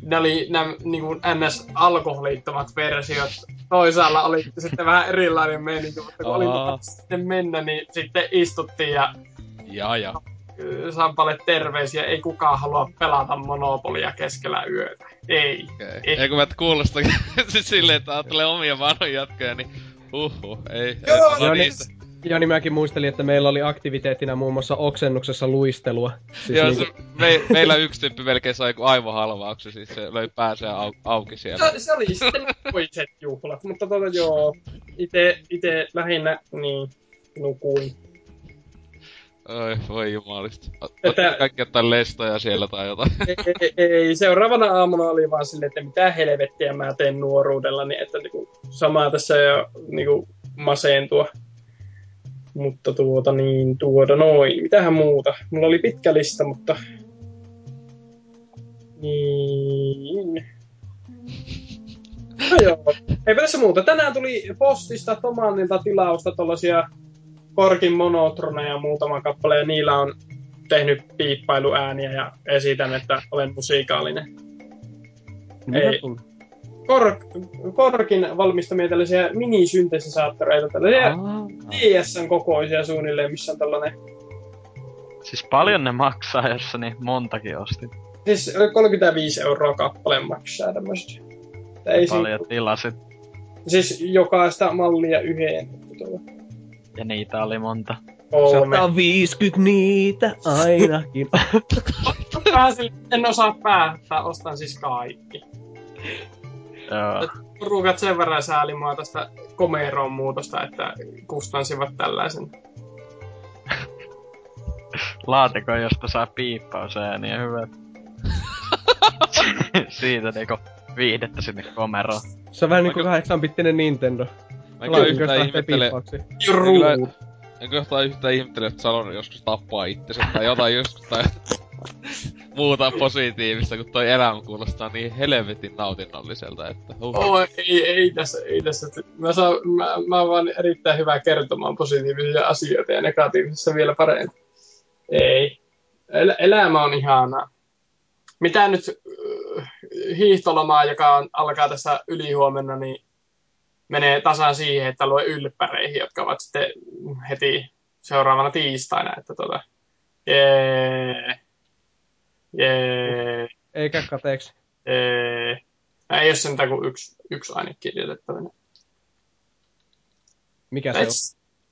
ne oli nämä niin ns. alkoholittomat versiot. Toisaalla oli sitten vähän erilainen meininki, mutta kun oli Aa. lupa sitten mennä, niin sitten istuttiin ja Ja, ja. Sampalle terveisiä, ei kukaan halua pelata Monopolia keskellä yötä. Ei. Okei. Ei. Ei kun mä kuulostaa (laughs) siis silleen, että ajattelee omia vanhoja jatkoja, niin huhhuh, ei. Joo, ei no niin, niistä. niin mäkin muistelin, että meillä oli aktiviteettina muun muassa oksennuksessa luistelua. Siis Joo, niinku, se, me, meillä yksi tyyppi melkein sai aivohalvauksen, siis se löi päänsä au, auki siellä. Se, se oli sitten toiset juhlat, mutta tota joo, ite, ite lähinnä niin nukuin. Oi, voi jumalista. Ottakaa kaikki jotain lestoja siellä tai jotain. (laughs) ei, ei, ei, seuraavana aamuna oli vaan silleen, että mitä helvettiä mä teen nuoruudella, niin että niinku, samaa tässä jo niinku, masentua. Mutta tuota niin, tuoda noin. Mitähän muuta? Mulla oli pitkä lista, mutta... Niin... No joo, eipä tässä muuta. Tänään tuli postista Tomannilta tilausta tollasia Korkin monotroneja muutama kappale, ja niillä on tehnyt piippailuääniä ja esitän, että olen musiikaalinen. mitä ei. tuli? Kork, Korkin valmistamia tällaisia minisyntesisaattoreita, tällaisia. DSn kokoisia suunnilleen, missä on tällainen, Siis paljon ne maksaa, jos niin montakin ostit. siis 35 euroa kappale maksaa tämmöistä. Ei Paljon tilasit. siis jokaista mallia yhden. tuolla. Ja niitä oli monta. Kolme. 150 niitä ainakin. (laughs) En osaa päättää, ostan siis kaikki. Joo. Porukat sen verran sääli mua tästä komeroon muutosta, että kustansivat tällaisen. (laughs) Laatikko, josta saa piippausääniä, hyvä. (laughs) Siitä niinku viihdettä sinne komeroon. Se on vähän niinku 8-bittinen Nintendo. Mä en kyllä yhtään ihmettele. Ruud. en kyllä yhtään ihmettele, että Salon joskus tappaa itsensä tai jotain joskus tai (laughs) muuta positiivista, kun toi elämä kuulostaa niin helvetin nautinnolliselta, että huh. Oh, ei, ei tässä, ei tässä. Mä, saan, mä, mä oon vaan erittäin hyvä kertomaan positiivisia asioita ja negatiivisessa vielä parempi. Ei. El- elämä on ihanaa. Mitä nyt äh, hiihtolomaa, joka on, alkaa tässä ylihuomenna, niin menee tasan siihen, että lue ylppäreihin, jotka ovat sitten heti seuraavana tiistaina. Että tota, jee, jee, Eikä kateeksi. jee. Ei ole sentään kuin yksi, yksi aine kirjoitettavana. Mikä se on? Et,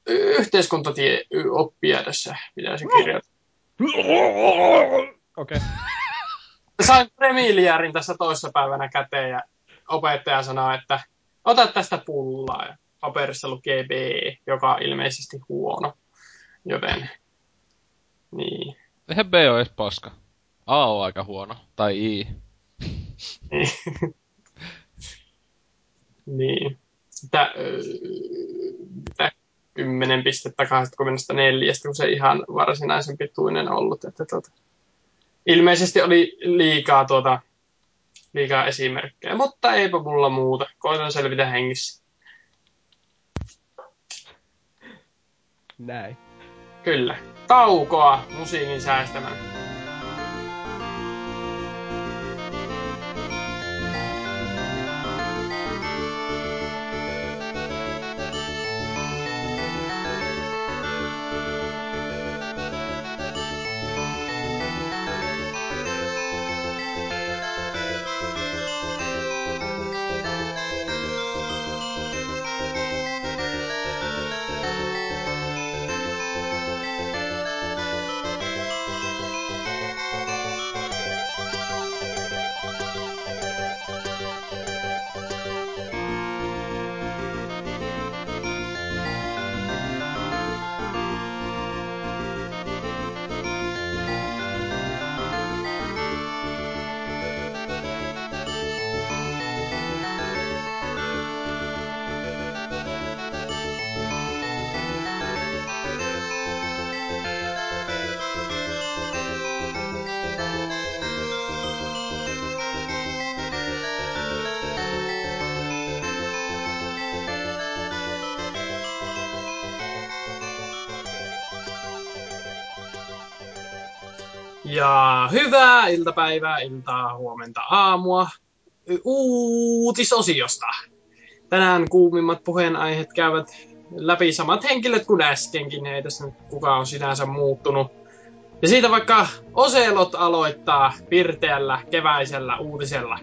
yhteiskuntatie oppia tässä pitäisi kirjoittaa. Okei. Okay. Sain premiiliärin tässä toissa päivänä käteen ja opettaja sanoi, että ota tästä pullaa. Ja paperissa lukee B, joka on ilmeisesti huono. Joten, niin. Eihän B ole edes paska. A on aika huono. Tai I. (laughs) niin. Sitä, mitä 10 pistettä 24, kun se ihan varsinaisen pituinen ollut. Että tuota, ilmeisesti oli liikaa, tuota, liikaa esimerkkejä, mutta eipä mulla muuta. Koitan selvitä hengissä. Näin. Kyllä. Taukoa musiikin säästämään. Hyvää iltapäivää, iltaa, huomenta, aamua uutisosiosta. Tänään kuumimmat puheenaiheet käyvät läpi samat henkilöt kuin äskenkin, ei tässä nyt kukaan on sinänsä muuttunut. Ja siitä vaikka Oselot aloittaa pirteällä keväisellä uutisella.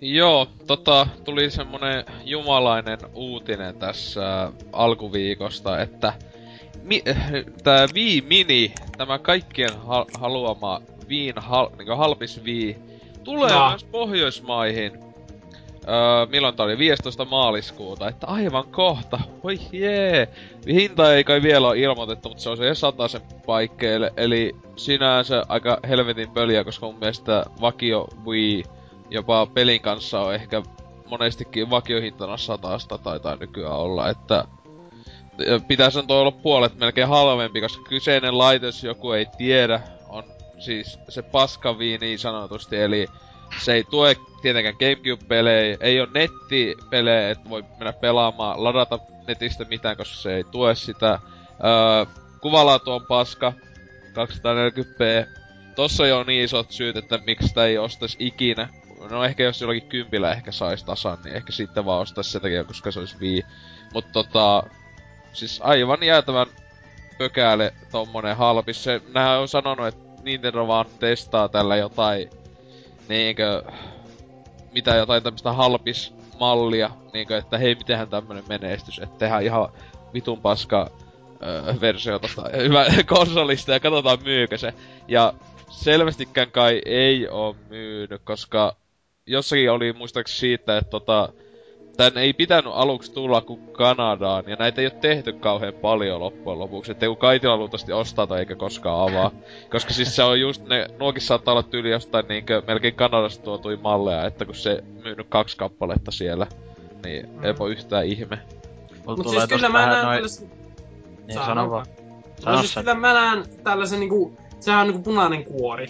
Joo, tota, tuli semmonen jumalainen uutinen tässä alkuviikosta, että mi, tää Wii Mini, tämä kaikkien ha- haluama Viin hal, niin halpis Wii, tulee no. myös Pohjoismaihin. Öö, milloin tää oli? 15. maaliskuuta, että aivan kohta. Voi jee. Hinta ei kai vielä ole ilmoitettu, mutta se on se sen paikkeille. Eli sinänsä aika helvetin pöliä, koska mun mielestä vakio Wii jopa pelin kanssa on ehkä monestikin vakiohintana satasta taitaa nykyään olla, että pitäisi on olla puolet melkein halvempi, koska kyseinen laite, jos joku ei tiedä, siis se paskavi niin sanotusti, eli se ei tue tietenkään Gamecube-pelejä, ei ole nettipelejä, että voi mennä pelaamaan, ladata netistä mitään, koska se ei tue sitä. Öö, kuvalaatu on paska, 240p. Tossa jo on niin isot syyt, että miksi sitä ei ostais ikinä. No ehkä jos jollakin kympillä ehkä sais tasan, niin ehkä sitten vaan ostais sen takia, koska se olisi Wii. Mutta tota, Siis aivan jäätävän pökääle tommonen halpis. Se, nähän on sanonut, että Nintendo vaan testaa tällä jotain niinkö, mitä jotain tämmöstä halpis mallia, niinkö, että hei, mitenhän tämmönen menestys, että tehdään ihan vitun paska öö, versio tosta (laughs) hyvä konsolista ja katsotaan myykö se. Ja selvästikään kai ei oo myynyt, koska jossakin oli muistaakseni siitä, että tota, tän ei pitänyt aluksi tulla kuin Kanadaan, ja näitä ei ole tehty kauhean paljon loppujen lopuksi. Että joku kaitila luultavasti ostaa tai eikä koskaan avaa. Koska siis se on just, ne, nuokin saattaa olla tyyli jostain niinkö melkein Kanadasta tuotui malleja, että kun se myynyt kaksi kappaletta siellä, niin mm. ei voi yhtään ihme. Mut, Mut siis kyllä mä näen noin... tällaisen... Niin, sano vaan. No siis kyllä mä näen tällaisen niinku, sehän on niinku punainen kuori.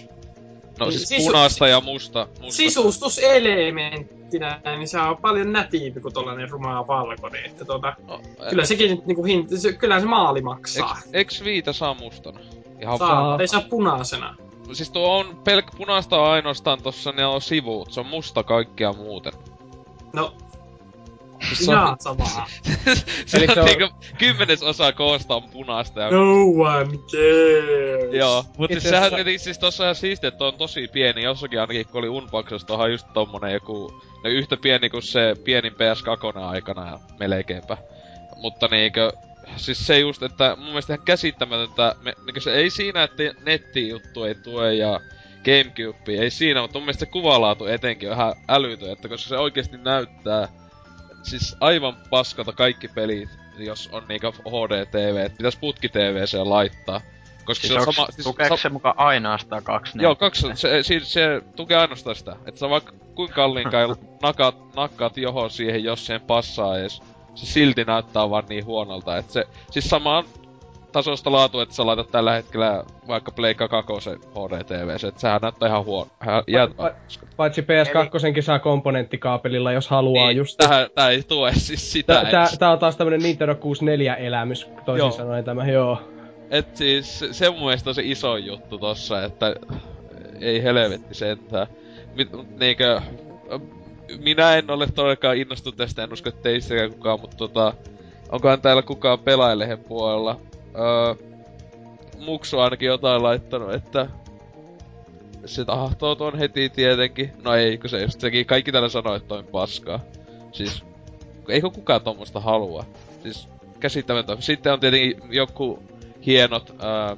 No siis Sisu... punaista ja musta. musta. Sisustuselementtinä, niin se on paljon nätiimpi kuin tollanen rumaa valkoinen. Että tuota, no, kyllä e- sekin niinku hinta, se, kyllä se maali maksaa. Eks, eks viitä saa mustana? Ihan saa, ei saa punaisena. Siis tuo on pelk punaista ainoastaan tossa ne on sivuut, se on musta kaikkea muuten. No, Ihan samaa. (laughs) se Eli on, on niinku kymmenes osa koosta on punaista. Ja... No one cares. Joo, mut siis sehän tietenkin siis tossa ihan siistiä, että on tosi pieni. Jossakin ainakin kun oli Unboxissa, tohan just tommonen joku... No yhtä pieni kuin se pienin PS2 aikana ja melkeinpä. Mutta niinkö... Siis se just, että mun mielestä ihan käsittämätöntä, me, niinkö se ei siinä, että nettijuttu ei tue ja Gamecube ei siinä, mutta mun mielestä se kuvalaatu etenkin on ihan älytön, että koska se oikeasti näyttää siis aivan paskata kaikki pelit, jos on niinku HD-TV, että pitäis putki TVC laittaa. Koska Siis se on sama... Siis, tukeeko se mukaan ainoastaan kaksi Joo, kaksi, se, se, se tukee ainoastaan sitä. Että sä vaikka kuinka kalliinkaan (laughs) nakat, nakkaat johon siihen, jos siihen passaa edes. Se silti näyttää vaan niin huonolta, että se... Siis samaan tasosta laatu, että sä laitat tällä hetkellä vaikka Pleikka 2 HD-TV, että sehän näyttää ihan huono. Ihan jäätävä. Pa- paitsi PS2 saa komponenttikaapelilla, jos haluaa Niin, just... Tähän, tää ei tue siis sitä. Tää, tää, tää on taas tämmönen Nintendo 64-elämys, toisin Joo. sanoen tämä, joo. Et siis se- se mun mielestä on se iso juttu tossa, että ei helvetti sentään. Mit, niinkö, minä en ole todellakaan innostunut tästä, en usko, että teistäkään kukaan, mutta tota, onkohan täällä kukaan pelailehen puolella? Öö, Muksu ainakin jotain laittanut, että se tahtoo tuon heti tietenkin. No ei, kun se just sekin, kaikki täällä sanoo, että on paskaa. Siis, eikö kukaan tommosta halua? Siis, käsittämätöntä. Sitten on tietenkin joku hienot ää,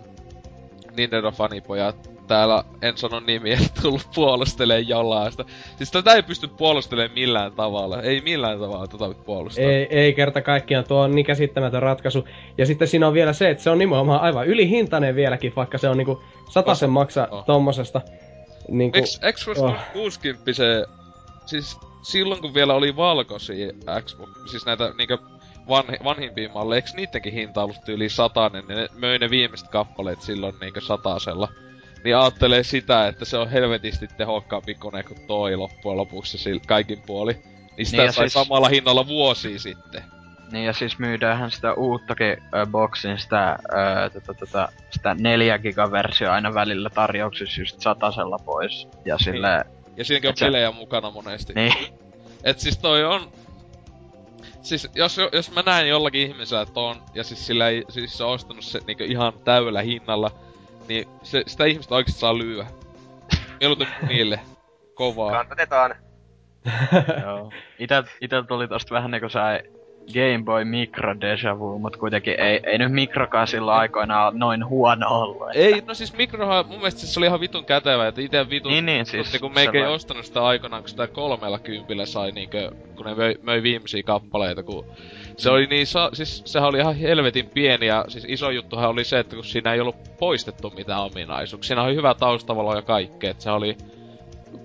Nintendo-fanipojat täällä, en sano nimiä, (laughs) tullut puolustelee jollain sitä. Siis tätä ei pysty puolustelemaan millään tavalla. Ei millään tavalla tätä puolustaa. Ei, ei kerta kaikkiaan, tuo on niin käsittämätön ratkaisu. Ja sitten siinä on vielä se, että se on nimenomaan aivan ylihintainen vieläkin, vaikka se on niinku sen maksa Oh. tommosesta. Niinku, Eiks Xbox Oh. 60 se... Siis silloin kun vielä oli valkoisia Xbox, siis näitä niinkö vanhi, vanhimpia malleja, eiks niittenkin hinta ollut yli satanen, niin ne möi ne viimeiset kappaleet silloin niinkö satasella. Niin aattelee sitä, että se on helvetisti tehokkaampi kone kuin toi loppujen lopuksi sil, kaikin puoli. Niin sitä Niin sai siis- samalla hinnalla vuosia sitten. Niin ja siis myydäänhän sitä uuttakin ö, boksin, sitä, ö, tota, tota, sitä 4 gigaversio aina välillä tarjouksissa just satasella pois. Ja sille Ja siinäkin on pelejä mukana monesti. niin. Et siis toi on... Siis jos, jos mä näen jollakin ihmisellä ton, ja siis sillä ei, siis se on ostanut se niinku ihan täydellä hinnalla, niin se, sitä ihmistä oikeesti saa lyödä. Mieluiten niille. Kovaa. Kannatetaan. (laughs) Joo. Itel, itel tuli tosta vähän niinku sai Game Boy Micro Deja Vu, mut kuitenkin ei, ei nyt Microkaan silloin aikoinaan noin huono ollut. että- Ei, no siis mikrohan, mun mielestä siis se oli ihan vitun kätevä, että ite vitun... Niin, niin, siis kun meikä ei sellainen- ostanut sitä aikanaan, kun sitä kolmella kympillä sai niinkö, kun ne möi, möi viimeisiä kappaleita, kun se oli niin, sa- siis sehän oli ihan helvetin pieni ja siis iso juttuhan oli se, että kun siinä ei ollut poistettu mitään ominaisuuksia. Siinä oli hyvä taustavalo ja kaikkea, että se oli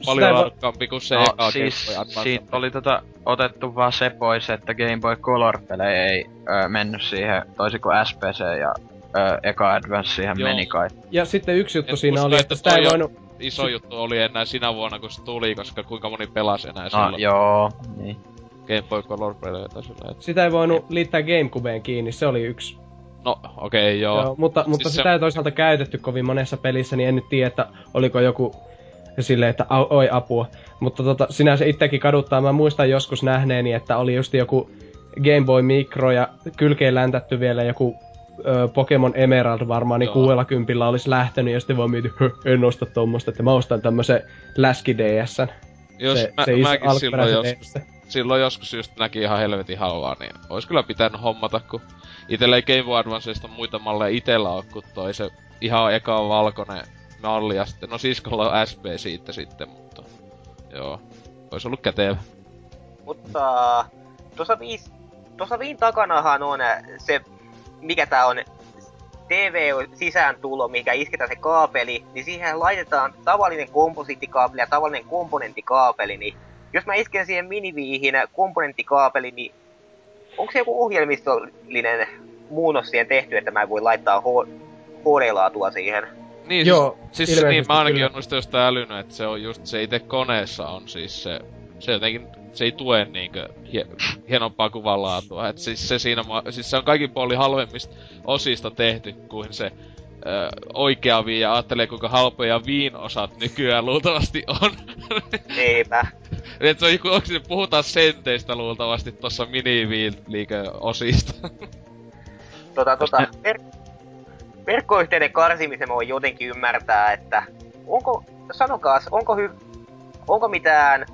paljon ei voi- laadukkaampi kuin se No eka siis Game Boy Advance. siitä oli tota otettu vaan se pois, että Game Boy Color-pelejä ei ö, mennyt siihen, toisin kuin SPC ja ö, eka Advance siihen Joo. meni kai. ja sitten yksi juttu En siinä usko, oli, että että sitä ei voinut... Iso juttu oli enää sinä vuonna, kun se tuli, koska kuinka moni pelasi enää No silloin joo, niin. Game Boy Color-pelejä tai sillä, et- Sitä ei voinut liittää Gamecubeen kiinni, se oli yksi. No, okei, okay, joo. Joo, mutta, mutta Siis sitä se- ei toisaalta käytetty kovin monessa pelissä, niin en nyt tiedä, että oliko joku silleen, että au, oi apua. Mutta tota, sinänsä itsekin kaduttaa. Mä muistan joskus nähneeni, että oli just joku Game Boy Micro ja kylkeen läntätty vielä joku ö, Pokemon Emerald varmaan, niin Joo. kuudella kympillä olisi lähtenyt ja sitten mietin, "Hö, en osta tommosta, että mä ostan tämmösen läski DSn. Jos se, mä, se mäkin silloin joskus. Silloin joskus just näki ihan helvetin halvaa, niin ois kyllä pitänyt hommata, kun itellä ei Game Boy Advanceista muita malleja itellä oo, kun toi se ihan eka valkoinen malli ja sitten, no siskolla on SP siitä sitten, mutta joo, ois ollut kätevä. Mutta tuossa viis, tuossa viin takanahan on se, mikä tää on, TV-sisääntulo, mikä isketään se kaapeli, niin siihen laitetaan tavallinen komposiittikaapeli ja tavallinen komponenttikaapeli, niin jos mä isken siihen miniviihin komponenttikaapeli, niin onko se joku ohjelmistollinen muunnos siihen tehty, että mä voin laittaa H- HD-laatua siihen? Niin, Joo, siis, siis niin, mä ainakin on noista jostain älynyt, että se on just se itse koneessa on siis se, se jotenkin, se ei tue niinkö hie, hienompaa kuvanlaatua. Et siis se siinä, siis se on kaikin puolin halvemmista osista tehty kuin se ö, oikea vii ja ajattelee kuinka halpoja viin osat nykyään luultavasti on. Eipä. Et se on joku, onko se, puhutaan senteistä luultavasti tossa mini osista. (laughs) Tota, tota, ver- verkkoyhteyden karsimisen voi jotenkin ymmärtää, että onko, sanokaas, onko, hy- onko mitään,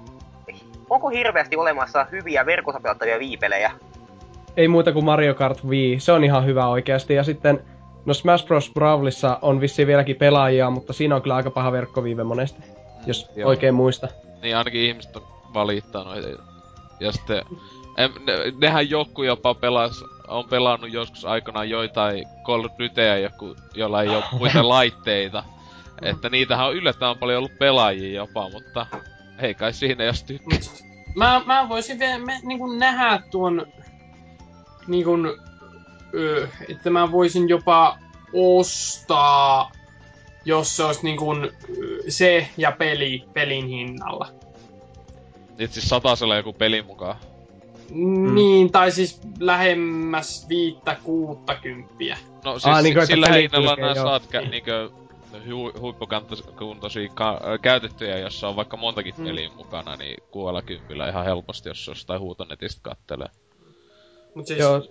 onko hirveästi olemassa hyviä verkossa pelattavia viipelejä? Ei muuta kuin Mario Kart Wii, se on ihan hyvä oikeasti. Ja sitten, no Smash Bros. Brawlissa on vissiin vieläkin pelaajia, mutta siinä on kyllä aika paha verkkoviive monesti, jos joo. oikein muista. niin ainakin ihmiset on valittanut. Ja sitten En, ne, nehän joku jopa pelas, on pelannut joskus aikanaan joitain Call of Dutyä, joku, jolla ei ole (laughs) muita laitteita. Että niitähän on yllättävän paljon ollut pelaajia jopa, mutta ei kai siinä jos tykkää. Mä, mä voisin vielä me, niin kuin nähdä tuon, niin kuin, ö, että mä voisin jopa ostaa, jos se olisi niin kuin, se ja peli pelin hinnalla. Nyt siis satasella joku peli mukaan. Mm. Niin, tai siis lähemmäs viittä kuutta kymppiä. No siis ah, että sillä hinnalla nää saat kä- niinkö hu- huippukuntoisia ka- käytettyjä, jossa on vaikka montakin Mm. peliä mukana, niin kuuella kympillä ihan helposti, jos jostain huutonetistä kattelee. Mut siis Joo,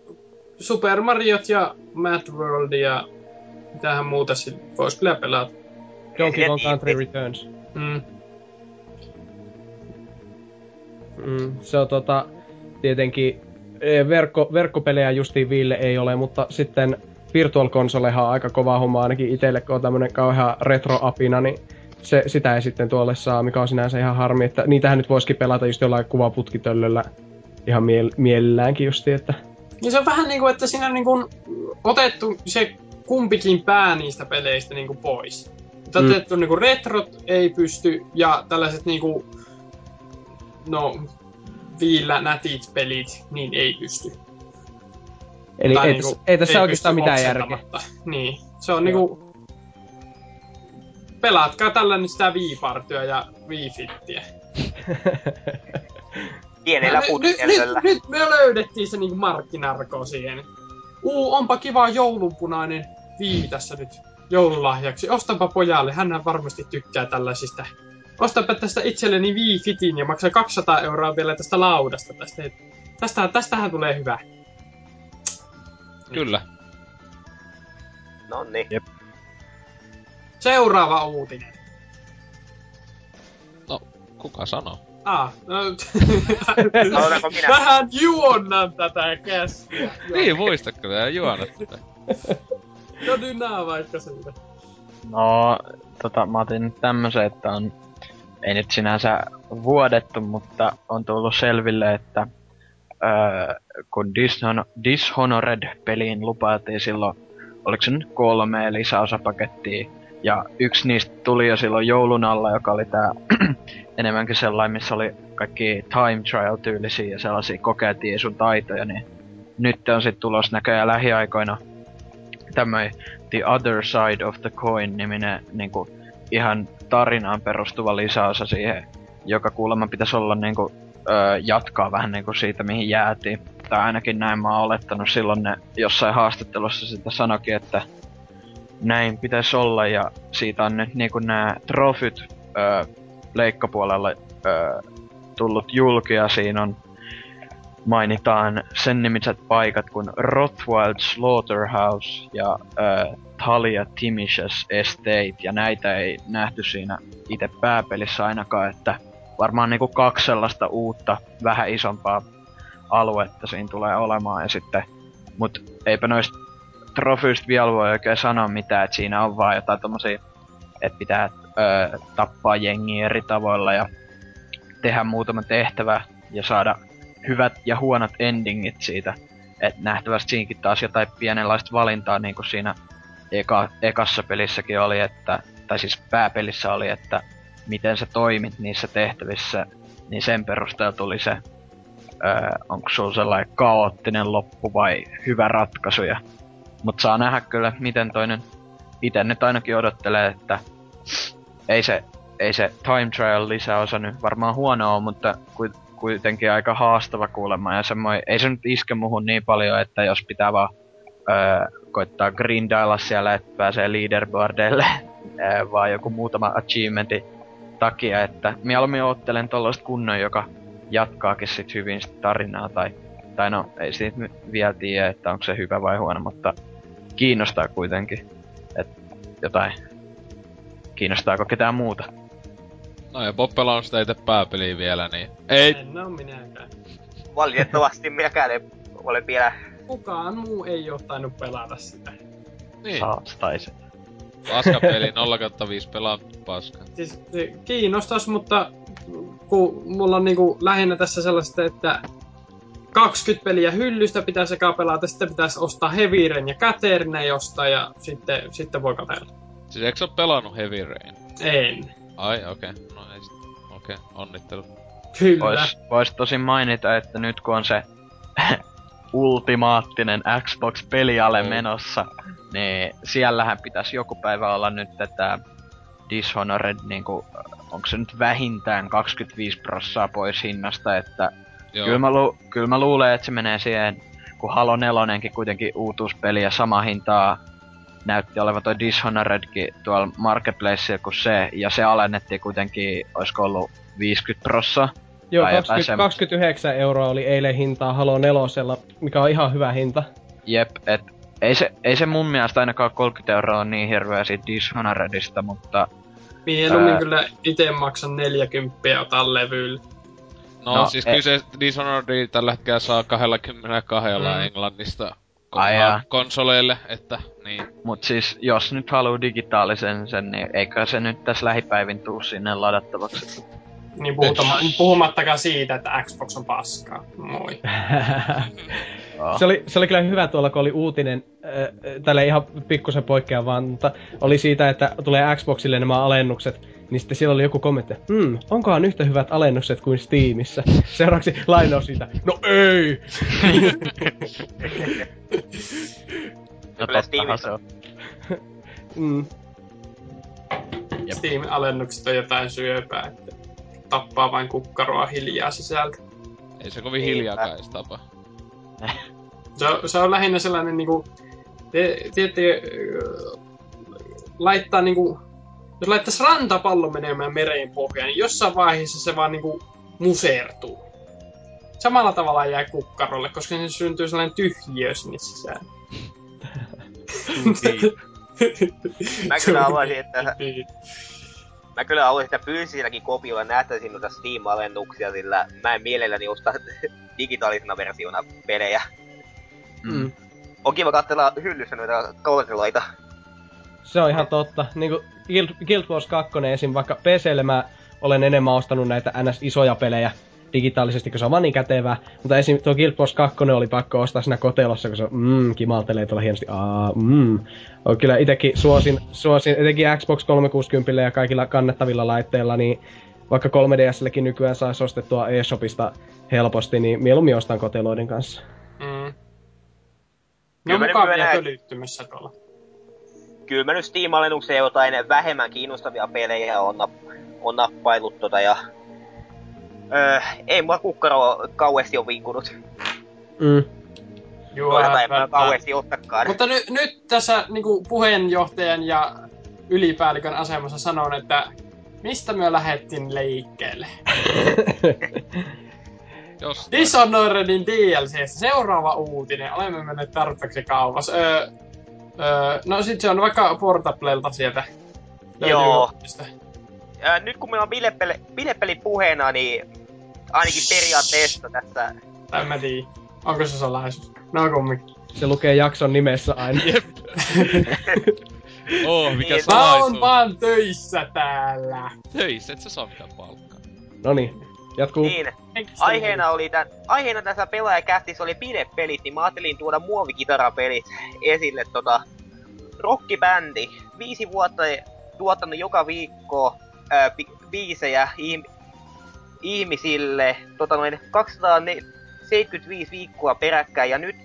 Super Mariot ja Mad World ja mitähän muuta sit vois kyllä pelata. Donkey Kong Country. Returns. Mm. Mm, se on tota, tietenkin eh, verkko, verkkopelejä justiin Ville ei ole, mutta sitten Virtual Consolehan on aika kova homma ainakin itselle, kun on tämmönen kauhean retroapina, niin se, sitä ei sitten tuolle saa, mikä on sinänsä ihan harmi, että niitähän nyt voisikin pelata just jollain kuvaputkitöllöllä ihan miel- mielelläänkin justi, että Niin se on vähän niinku, että siinä on niinku otettu se kumpikin pää niistä peleistä niinku pois. Että Mm. otettu niinku retrot ei pysty ja tällaiset niinku, no, viillä nätit pelit, niin ei pysty. Eli Tai ei, niinku, tässä, ei tässä ei oikeastaan mitään järkeä. Niin, se on niinku... Pelaatkaa tällä nyt sitä Wii-partyä ja Wii-fittiä. (laughs) Pienellä nyt, nyt, nyt, nyt me löydettiin se niinku markkinarko siihen. Uu, onpa kiva joulunpunainen Wii tässä nyt joululahjaksi. Ostanpa pojalle, hän varmasti tykkää tällaisista. Ostanpa tästä itselleni Wii Fitin ja maksaa 200 euroa vielä tästä laudasta. Tästä, tästä, tästähän tulee hyvä. Kyllä. No niin. Seuraava uutinen. Kuka sanoo? Ah, no, (laughs) minä? Vähän juonnan tätä kästiä. Niin, muistatko tää juonat tätä? No dynaa vaikka siitä. No, tota, mä otin nyt tämmösen, että on, ei nyt sinänsä vuodettu, mutta on tullut selville, että öö, kun Dishon- Dishonored-peliin lupailtiin silloin, oliko se nyt kolme lisäosapakettia, ja yksi niistä tuli jo silloin joulun alla, joka oli tää (clears throat) enemmänkin sellainen, missä oli kaikki time trial-tyylisiä ja sellaisia kokeiltiin sun taitoja, niin nyt on sitten tulos näköjään lähiaikoina tämmöinen The Other Side of the Coin-niminen niinku ihan tarinaan perustuva lisäosa siihen, joka kuulemma pitäisi olla niinku, öö, jatkaa vähän niinku siitä, mihin jäätiin. Tai ainakin näin mä oon olettanut silloin ne jossain haastattelussa sitä sanokin, että näin pitäisi olla ja siitä on nyt niinku nämä trofyt öö, leikkapuolella öö, tullut julki ja siinä on mainitaan sen nimiset paikat kuin Rothwild Slaughterhouse ja äh, Talia Timish's Estate, ja näitä ei nähty siinä itse pääpelissä ainakaan, että varmaan niinku kaksi sellaista uutta, vähän isompaa aluetta siinä tulee olemaan, ja sitten, mut eipä noista trofyistä vielä voi oikein sanoa mitään, että siinä on vaan jotain tommosia, että pitää öö, tappaa jengiä eri tavoilla ja tehdä muutama tehtävä ja saada hyvät ja huonot endingit siitä. Et nähtävästi siinäkin taas jotain pienenlaista valintaa, niin kuin siinä eka, ekassa pelissäkin oli, että, tai siis pääpelissä oli, että miten sä toimit niissä tehtävissä, niin sen perusteella tuli se, öö, onko sulla sellainen kaoottinen loppu vai hyvä ratkaisu. Ja, mut saa nähdä kyllä, miten toinen itse nyt ainakin odottelee, että ei se, ei se time trial lisäosa nyt varmaan huono ole, mutta ku- kuitenkin aika haastava kuulemma ja semmoinen, ei se nyt iske muhun niin paljon, että jos pitää vaan öö, koittaa grindailla siellä, että pääsee leaderboardeille, öö, vaan joku muutama achievementin takia, että mieluummin oottelen tollaista kunnon, joka jatkaakin sit hyvin sit tarinaa, tai, tai no, ei siitä vielä tiedä, että onko se hyvä vai huono, mutta kiinnostaa kuitenkin, että jotain, kiinnostaako ketään muuta. No ja Bob pelannut sitä itse pääpeliä vielä, niin... Ei, En oo minäkään. Valitettavasti minäkään en ole vielä... Kukaan muu ei oo tainnut pelata sitä. niin. Saastaiset. Paskapeli 0 5 pelaa paska. Siis se kiinnostas, mutta kun mulla on niinku lähinnä tässä sellaista, että 20 peliä hyllystä pitäisi sekä pelata, sitten pitäisi ostaa Heavy ja Caterne jostain ja sitten, sitten voi katella. Siis eikö sä oo pelannut Heavy Rain? En. Ai, okei. Okay. No ei sit. Okei, okay. onnittelut. Kyllä. Vois, vois tosi mainita, että nyt kun on se ultimaattinen Xbox-peliale Mm. menossa, niin siellähän pitäisi joku päivä olla nyt tätä Dishonored, niinku, onko se nyt vähintään 25 prossaa pois hinnasta, että Joo. kyllä mä, lu- kyllä mä luulen, että se menee siihen, kun Halo 4 kuitenkin uutuuspeli ja sama hintaa näytti olevan toi Dishonoredkin tuolla Marketplaceilla kuin se, ja se alennettiin kuitenkin, olisiko ollut 50 prossaa. Joo, Tai jotain 20, semmoista. 29 euroa oli eilen hintaa Halo 4, mikä on ihan hyvä hinta. Jep, et ei se, ei se mun mielestä ainakaan 30 euroa on niin hirveä siitä Dishonoredista, mutta Mieluummin Ää. kyllä itse maksan 40 ja otan levyllä. No, No, siis e- kyllä se Dishonored tällä hetkellä saa 22 Mm. Englannista Ai jaa. konsoleille, että niin. mut siis jos nyt haluu digitaalisen sen, niin eikä se nyt tässä lähipäivin tuu sinne ladattavaksi. Niin puhutama, puhumattakaan siitä, että Xbox on paskaa. Moi. (laughs) Se oli, se oli kyllä hyvä tuolla, kun oli uutinen, äh, tälle ihan pikkusen poikkeaa vaan, mutta oli siitä, että tulee Xboxille nämä alennukset, niin sitten siellä oli joku kommentti, hmm, onkohan yhtä hyvät alennukset kuin Steamissa? (laughs) Seuraavaksi lainaus siitä, no ei! (laughs) No Kyllä Steamissa. on. Mm. Steam-alennukset on jotain syöpää, tappaa vain kukkaroa hiljaa sisältä. Ei se kovin hiljaakaan edes tapa. (laughs) Se on, se on lähinnä sellainen niinku, te, tiedätte, laittaa niinku, jos laittaisi rantapallo menemään mereen pohjaan, niin jossain vaiheessa se vaan niinku musertuu. Samalla tavalla jää kukkarolle, koska se syntyy sellainen tyhjiö sinne sisään. (laughs) Mä kyllä haluaisin, että Niin. Mä kyllä haluaisin, että fyysisilläkin kopioilla nähtäisin noita Steam-alennuksia, sillä mä en mielelläni osta (laughs) digitaalisena versiona pelejä. Mm. On kiva katsella hyllyssä noita kontrolloita. Se on ihan totta. Niin kuin Guild, Guild Wars 2 esim. vaikka PClle mä olen enemmän ostanut näitä NS-isoja pelejä digitaalisesti, kun se on vaan niin kätevää. Mutta esim. tuo Guild Wars 2 oli pakko ostaa siinä kotelossa, kun se mm, kimaltelee tuolla hienosti. Aa, mm. On kyllä itekin suosin, suosin, etenkin Xbox 360 ja kaikilla kannettavilla laitteilla, niin vaikka 3DSllekin nykyään saisi ostettua eShopista helposti, niin mieluummin ostan koteloiden kanssa. Mm. Ne Kyllä on mä nyt mukavia pölyttymässä tuolla. Kyllä mä nyt Steam-alennukseen jotain vähemmän kiinnostavia pelejä on, on nappailut tota ja... Öö, ei mua kukkaro kauheasti on vinkunut. Mm. Joo, Toisaalta en mä kauheasti ottakaan. Mutta ny, nyt tässä niin puheenjohtajan ja ylipäällikön asemassa sanon, että mistä me lähdettiin liikkeelle? (laughs) Jos... Dishonoredin DLC, seuraava uutinen. Olemme menneet tarpeeksi kauas. Öö, öö, no sit se on vaikka Portablelta sieltä. Joo. Ää, nyt kun meillä on bilepeli, bilepeli puheena, niin ainakin periaatteessa tässä... Tai en mä tiedä. Onko se salaisuus? No kumminkin. Se lukee jakson nimessä aina. Jep. (laughs) oh, mikä Niin, Mä salaisuus. oon vaan töissä täällä. Töissä, et sä saa mitään palkkaa. No niin, jatkuu. Niin, aiheena oli tän, aiheena tässä pelaajakästissä oli bilepelit, niin mä ajattelin tuoda muovikitarapelit esille tota rockibändi. Viisi vuotta tuottanut joka viikko ää, bi- biisejä ihm- ihmisille, tota noin 275 viikkoa peräkkäin. Ja nyt,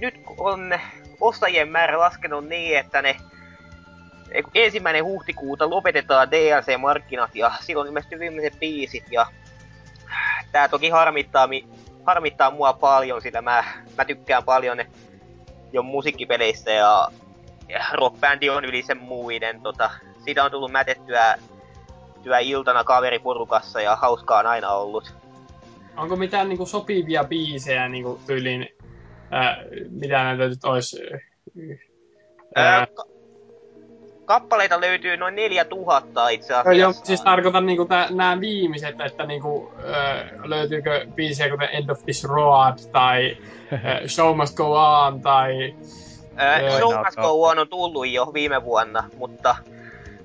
nyt on ostajien määrä laskenut niin, että ne ensimmäinen huhtikuuta lopetetaan DLC-markkinat ja silloin ilmestyy viimeiset biisit. Ja tää toki harmittaa, mi- harmittaa mua paljon, sillä mä, mä tykkään paljon jo musiikkipeleistä ja, ja rockbändi on yli sen muiden. Tota, siitä on tullut mätettyä iltana kaveriporukassa ja hauskaa on aina ollut. Onko mitään niinku sopivia biisejä niinku tyyliin, ää, mitä näitä nyt ois? Ää, Ää, ka- kappaleita löytyy noin 4000 itse No asiassa. joo, siis tarkoitan niinku nämä viimeiset, että niinku, ö, löytyykö biisejä kuten End of This Road tai ö, Show Must Go On tai Ää, Joo. Show Must Go On on tullut jo viime vuonna, mutta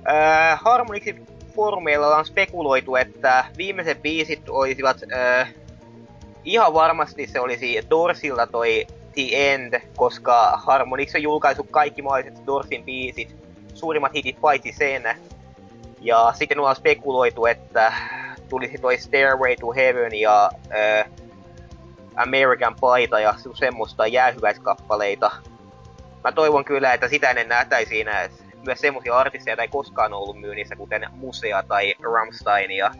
ää, Harmonixin foorumeilla on spekuloitu, että viimeiset biisit olisivat ää, ihan varmasti se olisi Dorsilta toi The End, koska Harmonix on julkaissut kaikki mahdolliset Dorsin biisit, suurimmat hitit paitsi sen. Ja sitten ollaan spekuloitu, että tulisi toi Stairway to Heaven ja äh, American Paita ja semmoista jäähyväiskappaleita. Mä toivon kyllä, että sitä ennen nähtäisiin myös semmoisia artisteja, joita ei koskaan ollut myynnissä, kuten Musea tai Rammstein ja,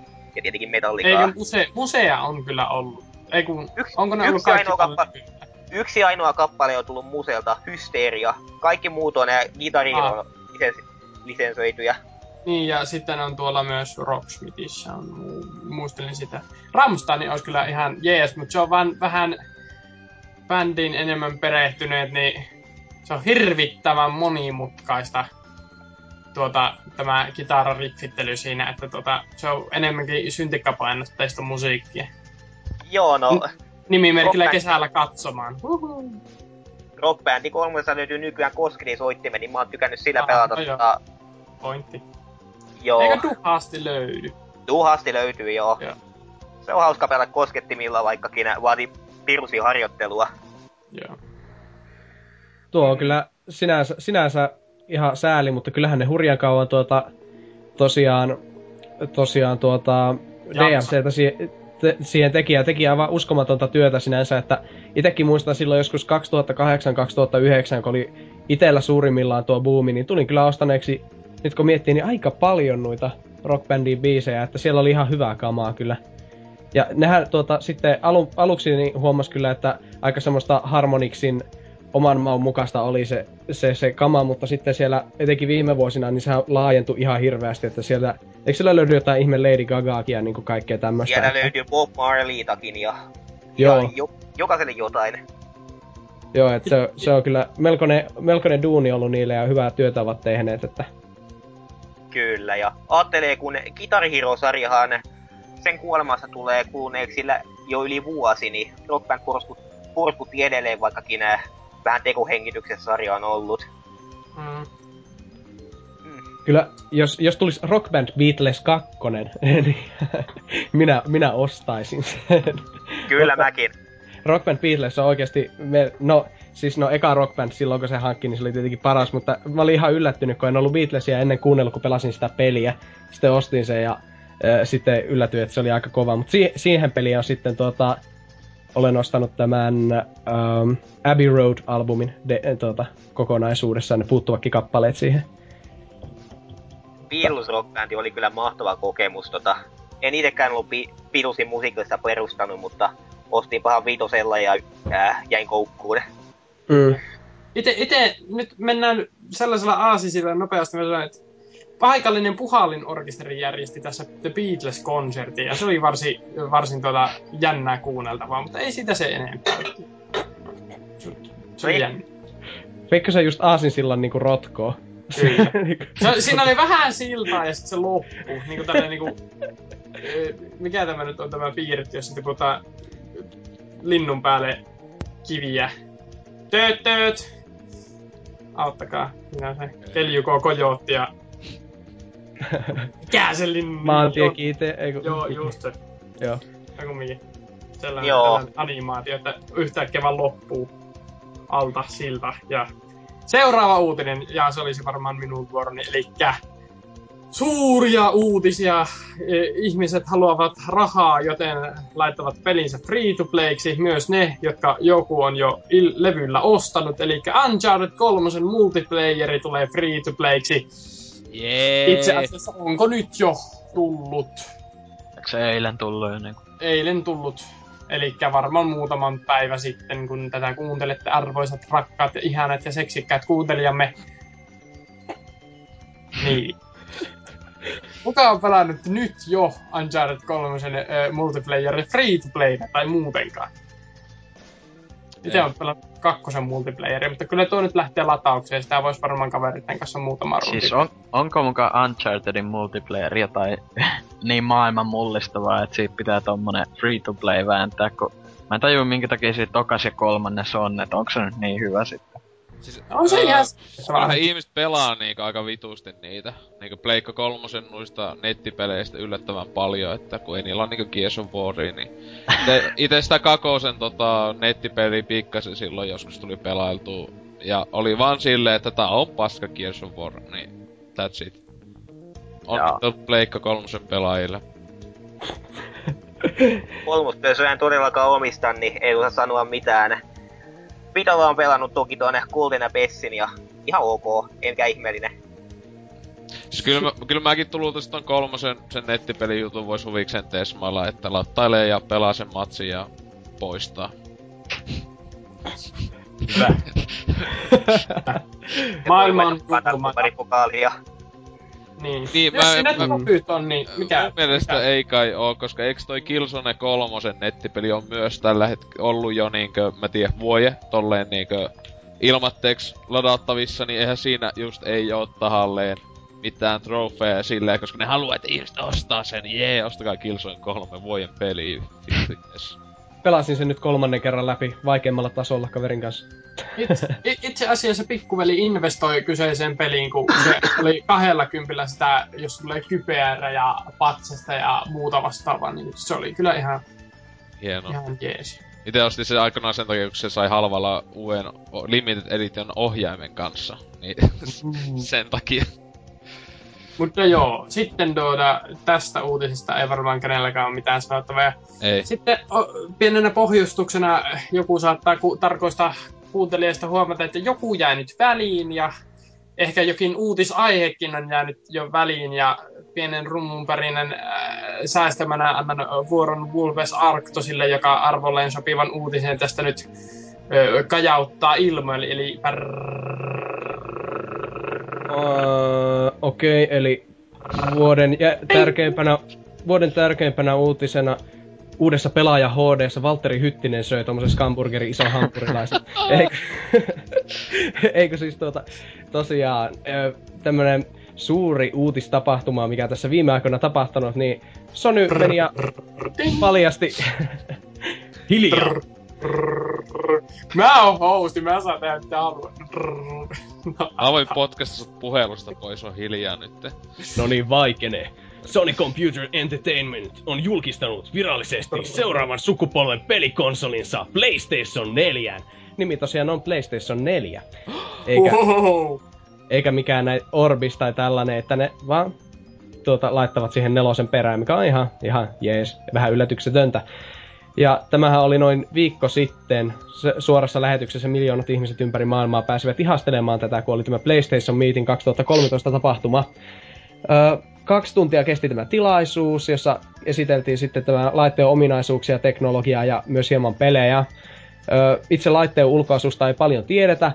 tietenkin Metallicaa. Eikö muse, Musea on kyllä ollut? Ei kun, Yksi, onko ne yksi ollut kaikki ainoa kappale- Yksi ainoa kappale on tullut museelta, Hysteria. Kaikki muut on Hero Ah. lisens- lisensoituja. Niin, ja sitten on tuolla myös Rocksmithissa, on, mu- muistelin sitä. Rammstein olisi kyllä ihan jees, mutta se on vaan vähän bändiin enemmän perehtyneet, niin se on hirvittävän monimutkaista tuota, tämä kitarariffittely siinä, että tuota, se on enemmänkin syntikkapainotteista musiikkia. Joo, no, Mm. Nimimerkillä Rockband. kesällä katsomaan. Huhu. Rock Bandi 3 löytyy nykyään Koskinin soittimen, niin mä oon tykännyt sillä Ah, pelata. no joo. tota, Pointti. joo, Eikö duhasti löydy? tuhasti löytyy joo. Joo. Se on hauska pelata koskettimilla, vaikkakin vaatii pirusi harjoittelua. Joo. Tuo on kyllä sinänsä, sinänsä ihan sääli, mutta kyllähän ne hurjan kauan tuota, tosiaan, tosiaan tuota. DMCtä si- te- siihen teki ja teki aivan uskomatonta työtä sinänsä, että itekin muistan silloin joskus 2008-2009, kun oli itellä suurimmillaan tuo buumi, niin tulin kyllä ostaneeksi, nyt kun miettii, niin aika paljon noita rockbandin biisejä, että siellä oli ihan hyvää kamaa kyllä. Ja nehän tuota, sitten alu, aluksi niin huomas kyllä, että aika semmoista Harmonixin oman maun mukaista oli se, se, se kama, mutta sitten siellä etenkin viime vuosina, niin sehän laajentui ihan hirveästi, että siellä, eikö siellä löydy jotain ihme Lady Gagaakin ja niin kaikkea tämmöistä? Siellä että- löytyy Bob Marleytakin ja, Joo. ja jo, jokaiselle jotain. Joo, että se, se on kyllä melkoinen, melkoinen duuni ollut niille ja hyvää työtä ovat tehneet, että Kyllä, ja ajattelee, kun Guitar Hero-sarjahan sen kuolemassa tulee kuluneeksi sillä jo yli vuosi, niin Rock Band porskut, porskutti edelleen, vaikkakin äh, vähän tekohengityksessä sarja on ollut. Mm. Mm. kyllä jos, jos tulisi Rock Band Beatles 2, (laughs) niin minä, minä ostaisin sen. Kyllä Mutta- mäkin. Rock Band Beatles on oikeasti, me, no siis no eka Rock Band silloin kun se hankki, niin se oli tietenkin paras, mutta mä olin ihan yllättynyt, kun en ollut Beatlesia ennen kuunnellut, kun pelasin sitä peliä. Sitten ostin sen ja äh, sitten yllätyin, että se oli aika kova. Mutta si- siihen peliin on sitten tuota, olen ostanut tämän ähm, Abbey Road-albumin de, äh, tuota, kokonaisuudessaan, ne puuttuvatkin kappaleet siihen. Beatles Rock Band oli kyllä mahtava kokemus. Tota, en itekään ollut Be- Beatlesin musiikista perustanut, mutta ostin pahan viitosella ja äh, jäin koukkuun. Mm. Ite, ite, nyt mennään sellaisella aasisilla nopeasti, että paikallinen puhallinorkesteri järjesti tässä The Beatles-konsertin, ja se oli varsin, varsin tuota jännää kuunneltavaa, mutta ei sitä se enempää. Se, se Ei. jännä. Pikkasen just aasinsillan niinku rotkoo. Kyllä. (laughs) Se, siinä oli vähän siltaa ja sitten se loppuu. Niinku tällainen niinku... eh, Mikä tämä nyt on tämä piirretty, jos sitten puhutaan linnun päälle kiviä. Tööt, tööt! Auttakaa. Minä se keljukoo kojootti ja... (laughs) Mikä se linnun... Maantie kiite, ei kun... Joo, just se. Joo. Tai kumminkin. Sellainen, Joo. sellainen animaatio, että yhtäkkiä vaan loppuu alta silta. Ja seuraava uutinen, ja se olisi varmaan minun vuoroni, eli suuria uutisia. E, Ihmiset haluavat rahaa, joten laittavat pelinsä free to playksi. Myös ne, jotka joku on jo il- levyllä ostanut. Eli Uncharted 3 multiplayeri tulee free to playksi. Jee. Itse asiassa onko nyt jo tullut? Eikö se eilen tullut jo niinku? eilen tullut. Eli varmaan muutaman päivä sitten, kun tätä kuuntelette, arvoisat, rakkaat, ja ihanat ja seksikkäät kuuntelijamme. (laughs) Niin. Kuka on pelannut nyt jo Uncharted 3 äh, multiplayer free to play tai muutenkaan? Itse on pelannut kakkosen multiplayeria, mutta kyllä tuo nyt lähtee lataukseen. Sitä voisi varmaan kaveritten kanssa muutama rundi. Siis on, onko mukaan Unchartedin multiplayer jotain (laughs) niin maailman mullistavaa, että siitä pitää tommonen free to play vääntää, kun mä en tajua minkä takia siitä tokas ja kolmannes on, että onko se nyt niin hyvä sitten. Siis, On se ää, ihan... Vanha ihmiset pelaa niinku aika vitusti niitä. Niinku Pleikka kolmosen noista nettipeleistä yllättävän paljon, että kun ei niillä on niinku Gears of Waria, niin... Ite, ite sitä kakosen tota, nettipeli pikkasen silloin joskus tuli pelailtua. Ja oli vaan silleen, että tää on paska Gears of War, niin that's it. Onnittelut Pleikka kolmosen pelaajille. Kolmospelsoja en todellakaan omista, niin ei osaa sanoa mitään. Vitolla on pelannut toki tuonne Golden ja Pessin ja ihan ok, enkä ihmeellinen. Siis kyllä, mä, kyllä mäkin tulutin ton kolmosen sen nettipelijutun vois huvikseen tesmailla, että lattailee ja pelaa sen matsin ja poistaa. Hyvä. (laughs) Maailma on Kannattaa pari pokaalia. Niin. Niin, Jos mä- sinne mä- on, niin mikä... Mun mielestä mikä? ei kai oo, koska eikö toi Killzone kolmosen nettipeli on myös tällä hetkellä ollut jo niinkö, mä tiedän, vuoje tolleen niinkö ilmatteeksi ladattavissa, niin eihän siinä just ei oo tahalleen mitään trofeja silleen, koska ne haluaa, että ihmiset ostaa sen, jee, ostakaa Killzone kolme vuoden peli. (laughs) Pelasin sen nyt kolmannen kerran läpi vaikeammalla tasolla kaverin kanssa. Itse, itse asiassa pikkuveli investoi kyseiseen peliin, kun se oli kahdella kympillä sitä, jos tulee kypeärä ja patsasta ja muuta vastaavaa, niin se oli kyllä ihan, Hieno. ihan jees. Itse ostin se aikanaan sen takia, kun se sai halvalla uuden Limited Edition ohjaimen kanssa. Niin (laughs) sen takia. Mutta joo, sitten tuota, tästä uutisesta ei varmaan kenelläkään ole mitään sanottavaa. Ei. Sitten o, pienenä pohjustuksena joku saattaa ku, tarkoista kuuntelijasta huomata, että joku jää nyt väliin ja ehkä jokin uutisaihekin on jäänyt jo väliin ja pienen rummunpärinen äh, säästämänä annan vuoron Vulves Arctosille, joka arvolleen sopivan uutisen tästä nyt ö, kajauttaa ilmoille, eli Uh, Okei, okay, eli vuoden jä, tärkeimpänä, vuoden tärkeimpänä uutisena uudessa pelaaja HDssa Valtteri Hyttinen söi tommosen Skamburgerin ison hampurilaisen. (laughs) Eikö, (laughs) eikö siis tuota, tosiaan tämmönen suuri uutistapahtuma, mikä tässä viime aikoina tapahtunut, niin Sony meni ja paljasti... Hiljaa! (laughs) Mä oon hosti, mä saan tehdä mitä haluan. Mä voin podcasta sut puhelusta pois, on hiljaa nyt. No niin, vaikenee. Sony Computer Entertainment on julkistanut virallisesti seuraavan sukupolven pelikonsolinsa PlayStation 4. Nimi tosiaan on PlayStation 4. Eikä, Ohoho. eikä mikään näin Orbis tai tällainen, että ne vaan tuota, laittavat siihen nelosen perään, mikä on ihan, ihan jees, vähän yllätyksetöntä. Ja tämähän oli noin viikko sitten suorassa lähetyksessä miljoonat ihmiset ympäri maailmaa pääsivät ihastelemaan tätä, kun oli tämä PlayStation Meeting 2013 tapahtuma. Ö, kaksi tuntia kesti tämä tilaisuus, jossa esiteltiin sitten tämä laitteen ominaisuuksia, teknologiaa ja myös hieman pelejä. Ö, itse laitteen ulkoasusta ei paljon tiedetä.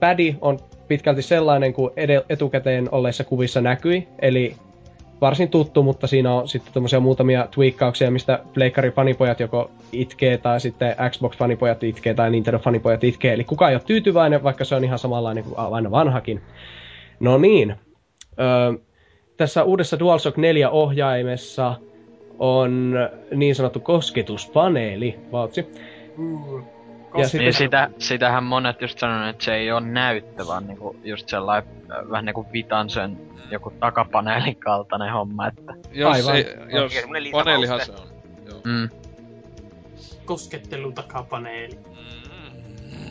Pädi on pitkälti sellainen kuin etukäteen olleissa kuvissa näkyi, eli varsin tuttu, mutta siinä on sitten tämmöisiä muutamia tweakkauksia, mistä Pleikkari-fanipojat joko itkee, tai sitten Xbox-fanipojat itkee, tai Nintendo-fanipojat itkee. Eli kukaan ei ole tyytyväinen, vaikka se on ihan samanlainen kuin aina vanhakin. No niin. Öö, tässä uudessa DualShock 4 ohjaimessa on niin sanottu kosketuspaneeli, vautsi. Mm. Ja sitten- Niin sitä, sitähän monet just sanoo, että se ei ole näyttö, vaan niinku just sellainen äh, vähän niinku Vitan sen joku takapaneelin kaltainen homma, että Jos, Aivan. ei, jos paneelihan se on. Joo. mm, koskettelu takapaneeli. Mm.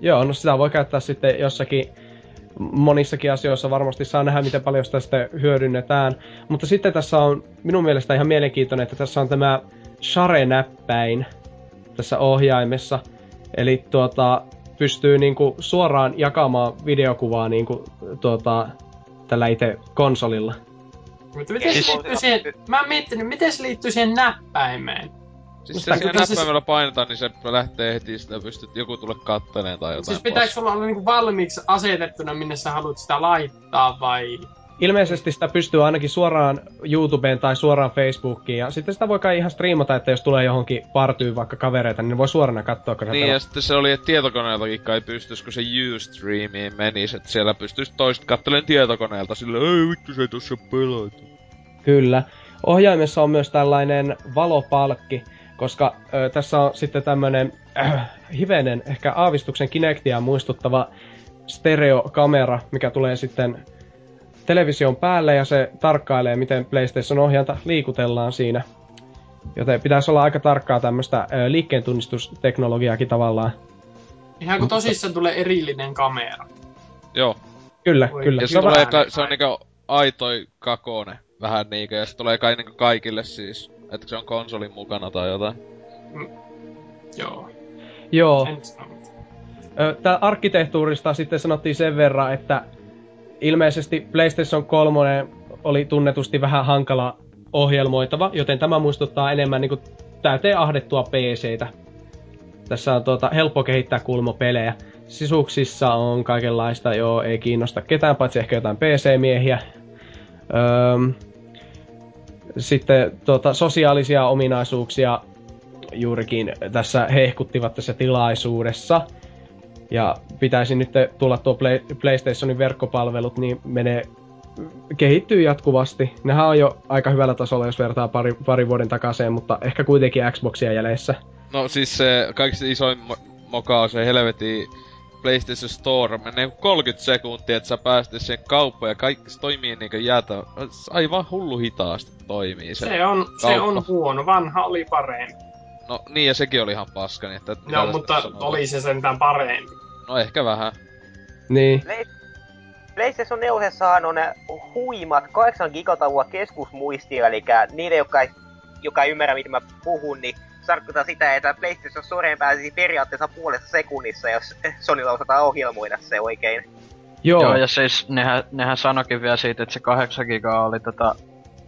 Joo, no sitä voi käyttää sitten jossakin monissakin asioissa varmasti saa nähdä, miten paljon sitä sitten hyödynnetään. Mutta sitten tässä on minun mielestä ihan mielenkiintoinen, että tässä on tämä Share-näppäin tässä ohjaimessa. Eli tuota, pystyy niinku suoraan jakamaan videokuvaa niinku, tuota, tällä itse konsolilla. Mutta miten se Siis- liittyy siihen, mä oon miettinyt, miten se liittyy siihen näppäimeen? Siis se siihen kyllä siis- näppäimellä painetaan, niin se lähtee heti sitä pystyt joku tulle katteleen tai jotain. Siis pitääkö sulla olla niinku valmiiksi asetettuna, minne sä haluat sitä laittaa vai... Ilmeisesti sitä pystyy ainakin suoraan YouTubeen tai suoraan Facebookiin, ja sitten sitä voi kai ihan striimata, että jos tulee johonkin partyyn vaikka kavereita, niin voi suorana katsoa, kun Niin, ja sitten se oli, että tietokoneeltakin kai pystyis, kun se Ustreamiin menisi, että siellä pystyis toiset kattelen tietokoneelta sille, ei vittu se ei tossa pelata. Kyllä. Ohjaimessa on myös tällainen valopalkki, koska ö, tässä on sitten tämmönen äh, hivenen, ehkä aavistuksen Kinectia muistuttava stereokamera, mikä tulee sitten television päälle ja se tarkkailee, miten PlayStation-ohjainta liikutellaan siinä. Joten pitäisi olla aika tarkkaa tämmöistä liikkeen tunnistusteknologiaakin tavallaan. Ihan kun tosissaan tulee erillinen kamera. Joo. Kyllä, Voi kyllä. Ja se, tulee, ka- se on niinku aitoi kakone. Vähän niinkö, ja se tulee kai niinku kaikille siis. Että se on konsolin mukana tai jotain. Joo. Joo. Ö, Tää arkkitehtuurista sitten sanottiin sen verran, että ilmeisesti PlayStation 3 oli tunnetusti vähän hankala ohjelmoitava, joten tämä muistuttaa enemmän niinku täyteen ahdettua PCtä. Tässä on tuota, helppo kehittää kulmopelejä. Sisuksissa on kaikenlaista, joo, ei kiinnosta ketään, paitsi ehkä jotain PC-miehiä. Öm, sitten tuota, sosiaalisia ominaisuuksia juurikin tässä hehkuttivat tässä tilaisuudessa. Ja pitäisi nyt tulla tuo Play, PlayStationin verkkopalvelut, niin menee kehittyy jatkuvasti. Nehän on jo aika hyvällä tasolla, jos vertaa pari, pari vuoden takaisin, mutta ehkä kuitenkin Xboxia jäljessä. No siis se kaikista isoin mo- moka on se helvetin PlayStation Store. Menee 30 sekuntia, että sä pääset siihen kauppaan ja kaikki se toimii niinkö jäätä. Aivan hullu hitaasti toimii se. Se on, se on Kauppa. huono. Vanha oli parempi. No niin, ja sekin oli ihan paska, niin että... No, mutta oli se sentään parempi. No ehkä vähän. Niin. PlayStation 4 on ne huimat 8 gigatavua keskusmuistia, eli niille, jotka ei, joka ei ymmärrä, mitä mä puhun, niin tarkoittaa sitä, että PlayStation Storeen pääsisi periaatteessa puolessa sekunnissa, jos Sonylla osataan ohjelmoida se oikein. Joo, Joo, ja siis nehän, nehän sanokin vielä siitä, että se 8 gigaa oli tota,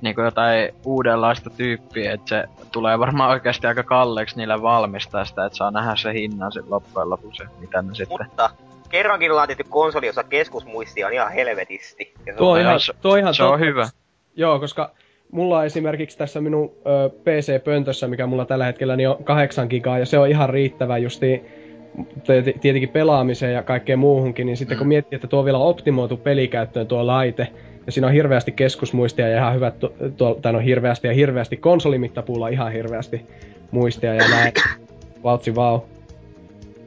niinku jotain uudenlaista tyyppiä, että se tulee varmaan oikeasti aika kalliiksi niille valmistaa sitä, että saa nähdä se hinnan sit loppujen lopuksi, mitä ne sitten... Mutta kerrankin ollaan tehty konsoli, jossa keskusmuistia on ihan helvetisti. Ja se tuo on ihan, se- tuo on ihan Se on totta. hyvä. Joo, koska mulla on esimerkiksi tässä minun ö, PC-pöntössä, mikä mulla tällä hetkellä, niin on 8 gigaa, ja se on ihan riittävä justiin t- tietenkin pelaamiseen ja kaikkeen muuhunkin, niin sitten kun Mm. miettii, että tuo on vielä optimoitu pelikäyttöön tuo laite, siinä on hirveästi keskusmuistia ja ihan hyvät, tu- tuo, tai no hirveästi ja hirveästi, konsolimittapuulla ihan hirveästi muistia ja näin. Vautsi vau.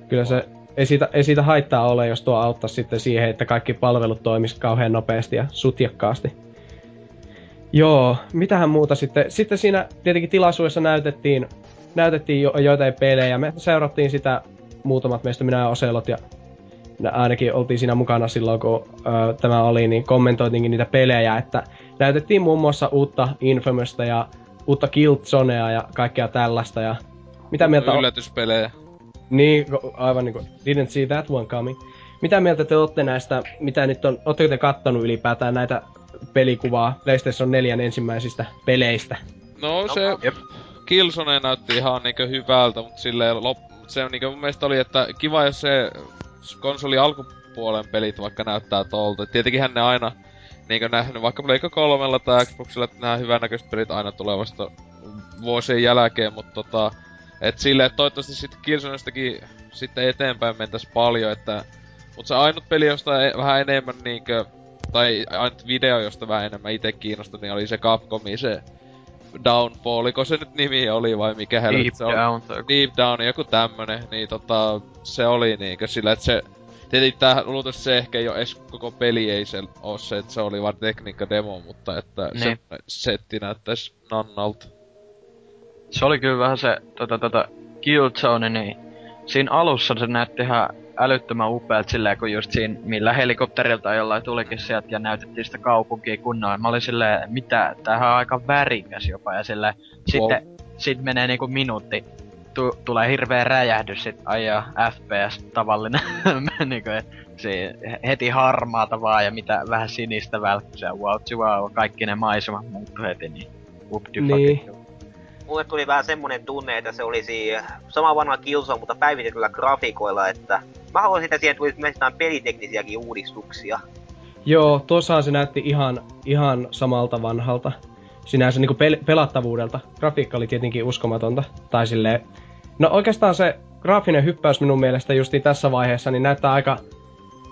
Kyllä se, ei siitä, ei siitä haittaa ole, jos tuo auttaa sitten siihen, että kaikki palvelut toimis kauhean nopeasti ja sutjakkaasti. Joo, mitähän muuta sitten? Sitten siinä tietenkin tilaisuudessa näytettiin, näytettiin jo, joitain pelejä. Me seurattiin sitä muutamat meistä, minä ja Oselot, ja ainakin oltiin siinä mukana silloin, kun ö, tämä oli, niin kommentoitinkin niitä pelejä, että näytettiin muun muassa uutta Infamousta ja uutta Killzonea ja kaikkea tällaista, ja mitä mieltä on? Yllätyspelejä. Niin, aivan niinku, didn't see that one coming. Mitä mieltä te olette näistä, mitä nyt on, ootteko te kattonut ylipäätään näitä pelikuvaa PlayStation 4 ensimmäisistä peleistä? No se... Jep. Killzone näytti ihan niinkö hyvältä, mutta silleen lop... se on niinkö mun mielestä oli, että kiva jos se konsoli alkupuolen pelit vaikka näyttää tolta. Tietenkinhän ne aina niinkö nähnyt vaikka Pleikka kolmella tai Xboxilla, että nämä hyvännäköiset pelit aina tulee vasta vuosien jälkeen, mutta tota... Et silleen, että toivottavasti sitten Killzonestakin sitten eteenpäin mentäis paljon, että... Mut se ainut peli, josta e- vähän enemmän niinkö... Tai ainut video, josta vähän enemmän itse kiinnostui, niin oli se Capcomin se Downfalliko se nyt nimi oli vai mikä helvetti se on? down. tai Deep Down, joku tämmönen, niin tota, se oli niinkö sillä, että se... Tietenkin tää, luultavasti se ehkä ei oo edes koko peli ei se oo se, että se oli vaan tekniikka demo, mutta että se Niin. setti näyttäis nannalta. Se oli kyllä vähän se tota, tota, Killzone, niin siinä alussa se näytti ihan älyttömän upealta silleen, kun just siinä, millä helikopterilta jollain tulikin sieltä ja näytettiin sitä kaupunkia kunnolla. Mä olin silleen, mitä, tämähän on aika värikäs jopa. Ja silleen, sitten sit menee niinku minuutti, tu- tulee hirveä räjähdys, sit ajaa FPS tavallinen, (laughs) niinku, se, heti harmaata vaan ja mitä vähän sinistä välkkyä, wow, wow, kaikki ne maisemat muuttu heti, niin whoop Niin. Mulle tuli vähän semmonen tunne, että se olisi sama vanha Killzone, mutta päivitetyllä grafiikoilla, että mä haluaisin, että siihen tulisi myös jotain peliteknisiäkin uudistuksia. Joo, tuossahan se näytti ihan, ihan samalta vanhalta. Sinänsä niinku pel- pelattavuudelta. Grafiikka oli tietenkin uskomatonta. Tai silleen... No oikeastaan se graafinen hyppäys minun mielestä justiin tässä vaiheessa niin näyttää aika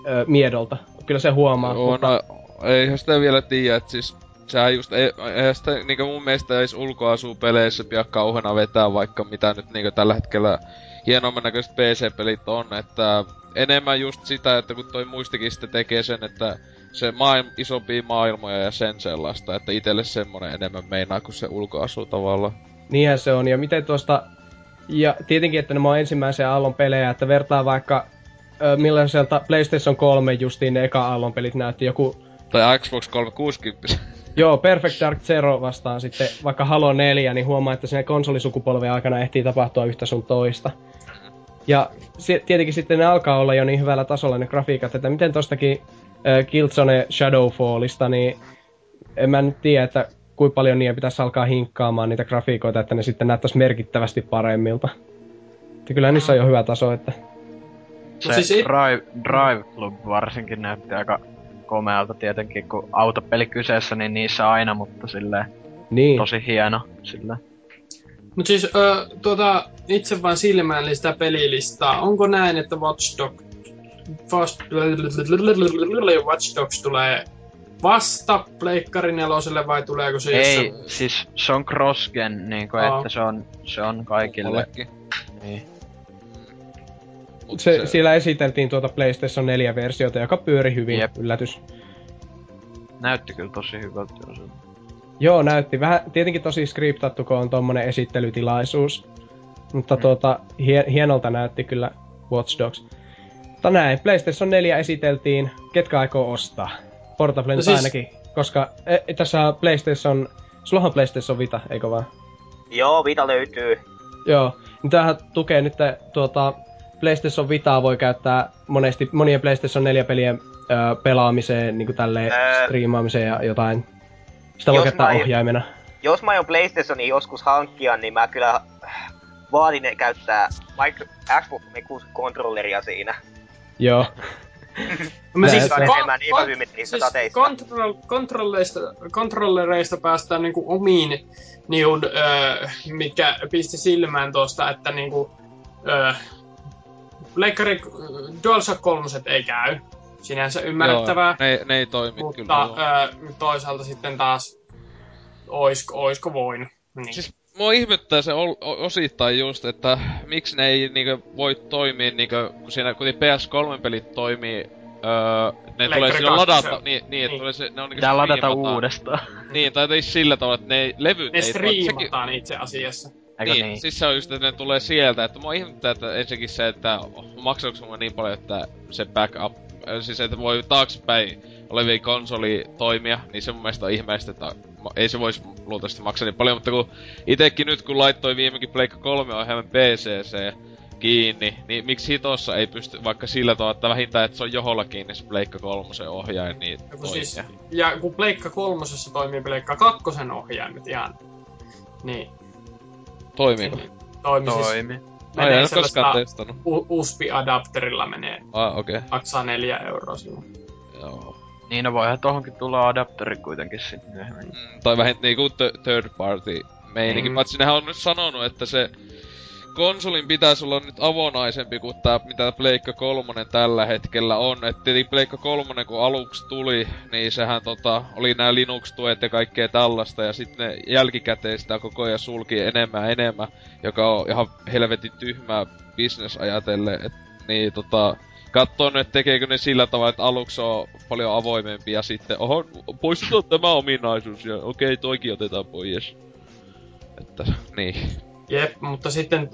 ö, miedolta. Kyllä se huomaa. Joo, mutta... no, eihän sitä vielä tiedä, että siis sehän just, ei, eihän sitä niinku mun mielestä edes ulkoasupeleissä pidä kauheena vetää, vaikka mitä nyt niinku tällä hetkellä hienomman näköiset PC-pelit on, että enemmän just sitä, että kun toi muistikin sitten tekee sen, että se maailm, isompia maailmoja ja sen sellaista, että itelle semmonen enemmän meinaa kuin se ulkoasu tavallaan. Niinhän se on, ja miten tuosta... Ja tietenkin, että nämä on ensimmäisen aallon pelejä, että vertaa vaikka millaiselta PlayStation 3 justiin ne eka aallon pelit näytti joku... Tai Xbox 360. (laughs) Joo, Perfect Dark Zero vastaan sitten vaikka Halo 4, niin huomaa, että siinä konsolisukupolven aikana ehtii tapahtua yhtä sun toista. Ja se, tietenkin sitten ne alkaa olla jo niin hyvällä tasolla ne grafiikat, että miten tostakin äh, Killzone Shadowfallista, niin en mä nyt tiedä, että kuinka paljon niiden pitäisi alkaa hinkkaamaan niitä grafiikoita, että ne sitten näyttäisi merkittävästi paremmilta. Että kyllä niissä on jo hyvä taso, että... Se siis Drive, Drive Club varsinkin näytti aika komealta tietenkin, kun autopeli kyseessä, niin niissä aina, mutta silleen Niin. tosi hieno silleen. Mut siis ö, tuota, itse vaan silmäilin sitä pelilistaa. Onko näin, että Watch Dogs, Fast, Watch Dogs tulee vasta Pleikkari neloselle vai tuleeko se Ei, jossain- siis se on crossgen, niinku, Aa. että se on, se on kaikille. Mullekin. Niin. Mut Se, siellä esiteltiin tuota PlayStation 4-versiota, joka pyöri hyvin, Jep. yllätys. Näytti kyllä tosi hyvältä. Joo, näytti. Vähän, tietenkin tosi skriptattu, kun on tommonen esittelytilaisuus. Mutta tuota, hie, hienolta näytti kyllä Watch Dogs. Mutta näin, PlayStation 4 esiteltiin. Ketkä aikoo ostaa? Portable No siis- ainakin. Koska e, tässä on PlayStation... Sulla on PlayStation Vita, eikö vaan? Joo, Vita löytyy. Joo. Niin tämähän tukee nyt tuota... PlayStation Vitaa voi käyttää monesti, monien PlayStation 4-pelien ö, pelaamiseen, niin kuin tälleen Ää. striimaamiseen ja jotain. Sitä voi Jos käyttää mä- ohjaimena. Jos mä aion PlayStationia joskus hankkia, niin mä kyllä vaatin ne käyttää Micro, Xbox 360-kontrolleria siinä. Joo. (laughs) Mä siis, kon- enemmän niin hyvin niistä siis tateista. kontrol, kontrolleista, kontrollereista päästään niinku omiin, niinku, ö, mikä pisti silmään tuosta, että niinku, ö, Leikkari DualShock 3 ei käy. Sinänsä ymmärrettävää. Joo, ne, ne ei toimi mutta kyllä. ö, toisaalta sitten taas oisko, oisko voinut. Niin. Siis mua ihmettää se osittain just, että miksi ne ei niinkö voi toimia niinkö, kun siinä kun PS3-pelit toimii, öö, ne tulee silloin ladata, niin, niin, Niin. että tulee se, ne on Pitää ladata uudestaan. Niin, tai teis sillä tavalla, että ne ei, levyt ne ei. Sekin, striimataan itse asiassa. Eikö niin, niin? siis se on just, että ne tulee sieltä, että mua ihmettää, että ensinnäkin se, että maksaako mulla niin paljon, että se backup, siis että voi taaksepäin olevia konsoli toimia, niin se mun mielestä on ihmeistä, että ei se voisi luultavasti maksaa niin paljon, mutta kun itekin nyt kun laittoi viimekin Pleikka 3 ohjelman PCC kiinni, niin miksi hitossa ei pysty vaikka sillä tavalla, että vähintään, että se on joholla kiinni se Pleikka 3 ohjain, niin Ja kun, siis, ja kun Pleikka kolmosessa toimii Pleikka kakkosen ohjaimet ihan, niin Toimiiko? toimi siis Toimi. Ai, en menee ole koskaan sellaista testannut. U- USB-adapterilla menee, Ah, okei. Okay. maksaa neljä euroa silloin. Joo. Niin, no voihan tohonkin tulla adapteri kuitenkin sitten myöhemmin. Mm, tai vähän niinku t- third party meininki. Mm. Mm. Paitsi nehän on nyt sanonut, että se konsolin pitäisi olla nyt avonaisempi kuin tää, mitä Pleikka 3 tällä hetkellä on. Et tietenkin Pleikka 3 kun aluksi tuli, niin sehän tota, oli nämä Linux-tuet ja kaikkea tällaista. Ja sitten ne jälkikäteen sitä koko ajan sulki enemmän ja enemmän, joka on ihan helvetin tyhmää business ajatellen. Et, niin tota, katsoo nyt, tekeekö ne sillä tavalla, että aluksi on paljon avoimempi ja sitten, oho, poistetaan tämä ominaisuus ja okei, toikin otetaan pois. Että, niin. Jep, mutta sitten uh,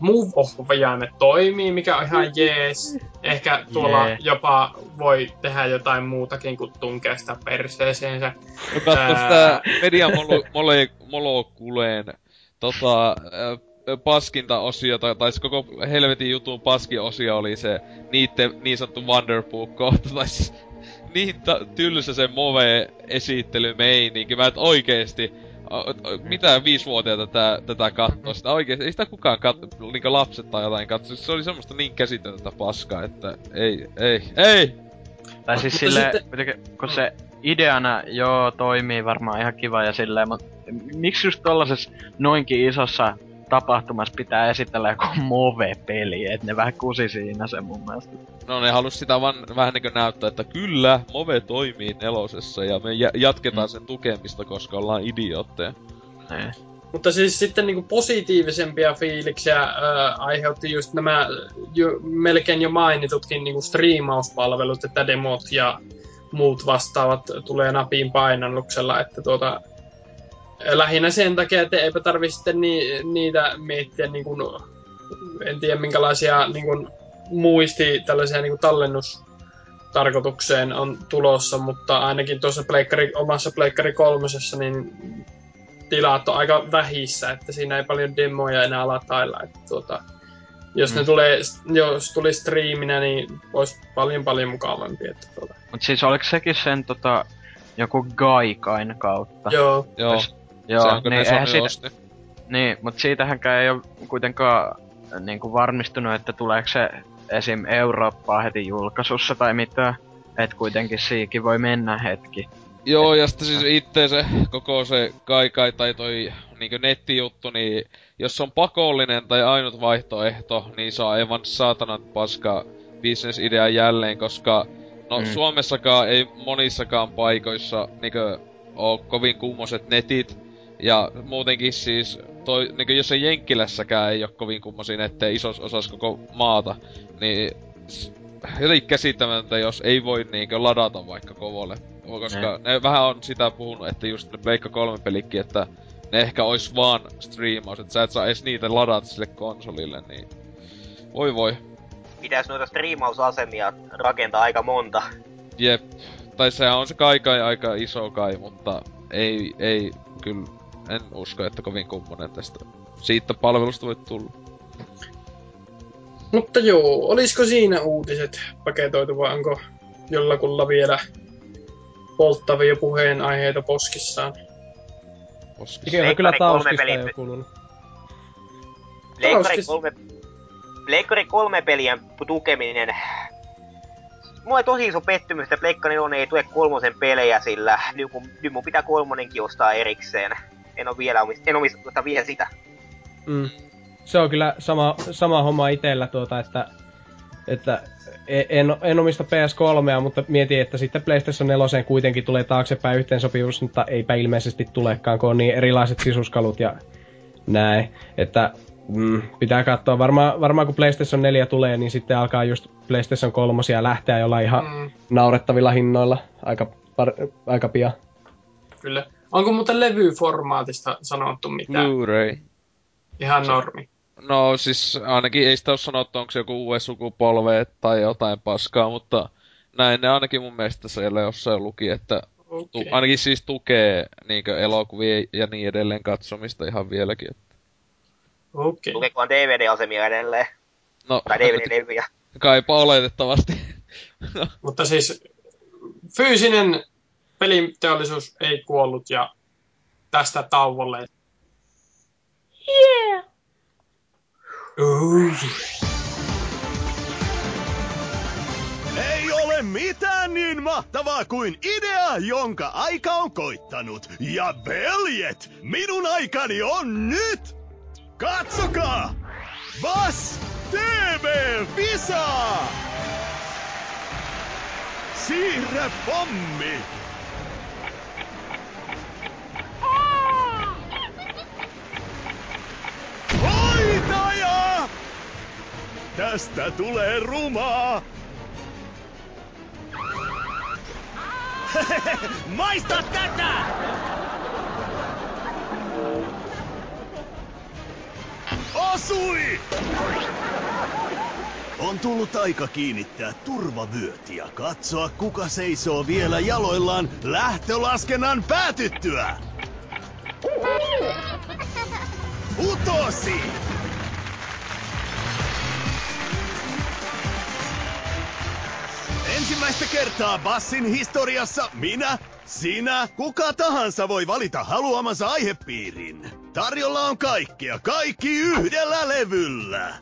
Move-ohjaimet toimii, mikä on ihan jees. Ehkä tuolla Jee. jopa voi tehdä jotain muutakin kuin tunkea sitä perseeseensä. No katso sitä Media mole, mole, Molokuleen tota, äh, paskinta-osiota, tai se koko helvetin jutun paskin osio oli se niitte niin sanottu Wonderbook-kohta, tai siis niin ta- tylsä se Move-esittelymeininki, mä et oikeesti a- a- mitä viisivuotiaita tätä, tätä kattoo sitä oikeesti, ei sitä kukaan katso, niinku lapset tai jotain katso, se oli semmoista niin käsittämätöntä paskaa, että ei, ei, ei! Tai siis sitten- sitten... kun se ideana joo toimii varmaan ihan kiva ja silleen, mutta miksi just tollasessa noinkin isossa tapahtumassa pitää esitellä joku (laughs) Move-peli, että ne vähän kusi siinä se mun mielestä. No ne halus sitä vaan vähän niinku näyttää, että kyllä, Move toimii nelosessa ja me jatketaan sen tukemista, koska ollaan idiootteja. Niin. Mutta siis sitten niin kuin positiivisempia fiiliksiä ää, aiheutti just nämä jo, melkein jo mainitutkin niin kuin striimauspalvelut, että demot ja muut vastaavat tulee napin painalluksella, että tuota, lähinnä sen takia, että eipä tarvitse sitten ni, niitä miettiä, niin kuin, en tiedä minkälaisia niin kuin, muisti tällaisia niin kuin tallennustarkoitukseen on tulossa, mutta ainakin tuossa pleikkari, omassa Pleikkari kolmosessa niin tilat on aika vähissä, että siinä ei paljon demoja enää latailla. Että tuota, jos mm. ne tulee, jos tuli striiminä, niin olisi paljon paljon mukavampi. Että tuota. Mut siis oliko sekin sen tota, joku Gaikain kautta? Joo. Joo. Jos- Joo, se onko niin, eihän siitä, osti. niin, mutta siitähänkään ei ole kuitenkaan niin kuin varmistunut, että tuleeko se esim. Eurooppaa heti julkaisussa tai mitään. Et kuitenkin siikin voi mennä hetki. Joo, ja sitten siis itse se koko se kaikai tai toi niinkö nettijuttu, niin jos se on pakollinen tai ainut vaihtoehto, niin se on aivan saatanan paska bisnesidea jälleen, koska no Mm. mm. Suomessakaan ei monissakaan paikoissa niinkö oo kovin kummoset netit. Ja muutenkin siis, toi, niinkö jos se Jenkkilässäkään ei oo kovin kummosia nettejä isossa osassa koko maata, niin jotenkin käsittämätöntä, jos ei voi niinkö ladata vaikka kovolle. Koska ne vähän on sitä puhunut, että just ne Pleikka 3 pelikki, että ne ehkä ois vaan striimaus, että sä et saa edes niitä ladata sille konsolille, niin... Voi voi. Pitäis noita striimausasemia rakentaa aika monta. Jep. Tai sehän on se kaikai aika iso kai, mutta ei, ei, kyllä en usko, että kovin kummonen tästä siitä palvelusta voi tulla. Mutta joo, olisiko siinä uutiset paketoitu vai onko jollakulla vielä polttavia puheenaiheita poskissaan? Ikävä kyllä kolme Tauskista ei ole kuulunut. Pleikkari Taustis- 3, Pleikkari 3 pelien tukeminen. Mulla on tosi iso pettymys, että Pleikkari 4 ei tue kolmosen pelejä, sillä nyt mun, nyt mun pitää kolmonenkin ostaa erikseen. En oo vielä omist, en omista vielä sitä. Mm. Se on kyllä sama, sama homma itellä tuota, että, että e- en, en omista PS3, mutta mietin, että sitten PlayStation 4 kuitenkin tulee taaksepäin yhteensopivuus, mutta eipä ilmeisesti tulekaan, kun on niin erilaiset sisuskalut ja näin. Että mm, pitää katsoa. Varmaan, varmaan kun PlayStation 4 tulee, niin sitten alkaa just PlayStation 3 lähteä jollain ihan Mm, naurettavilla hinnoilla aika, par, aika pian. kyllä. Onko muuten levyformaatista sanottu mitään? Blu-ray. Ihan normi. No siis ainakin ei sitä oo sanottu, onko se joku uusi sukupolve tai jotain paskaa, mutta näin ne ainakin mun mielestä siellä jossain luki, että tu- Okei. ainakin siis tukee niinkö elokuvia ja niin edelleen katsomista ihan vieläkin. Että. Okei. Tukeekohan DVD-asemia edelleen? No, Tai DVD-levyjä? kaipa oletettavasti. (laughs) Mutta siis fyysinen peliteollisuus ei kuollut ja tästä tauolle. Yeah! Oh, yeah. Ei ole mitään niin mahtavaa kuin idea, jonka aika on koittanut. Ja veljet, minun aikani on nyt! Katsokaa! Vas TV Visa! Siirrä pommi! Hoitaja! Tästä tulee rumaa! (laughs) Maista tätä! Osui! On tullut aika kiinnittää turvavyöt ja katsoa, kuka seisoo vielä jaloillaan lähtölaskennan päätyttyä. (laughs) Utosi! Ensimmäistä kertaa Bassin historiassa minä, sinä, kuka tahansa voi valita haluamansa aihepiirin. Tarjolla on kaikkea, kaikki yhdellä levyllä.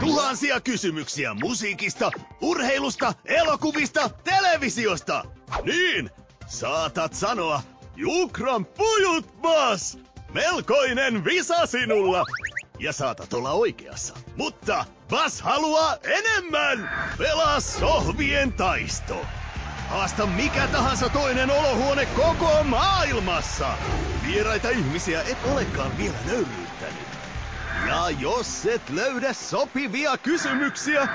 Tuhansia kysymyksiä musiikista, urheilusta, elokuvista, televisiosta. Niin, saatat sanoa, Jukran pujut, Bas! Melkoinen visa sinulla! Ja saatat olla oikeassa. Mutta Bas haluaa enemmän! Pelaa sohvien taisto! Haasta mikä tahansa toinen olohuone koko maailmassa. Vieraita ihmisiä et olekaan vielä nöyryyttänyt. Ja jos et löydä sopivia kysymyksiä,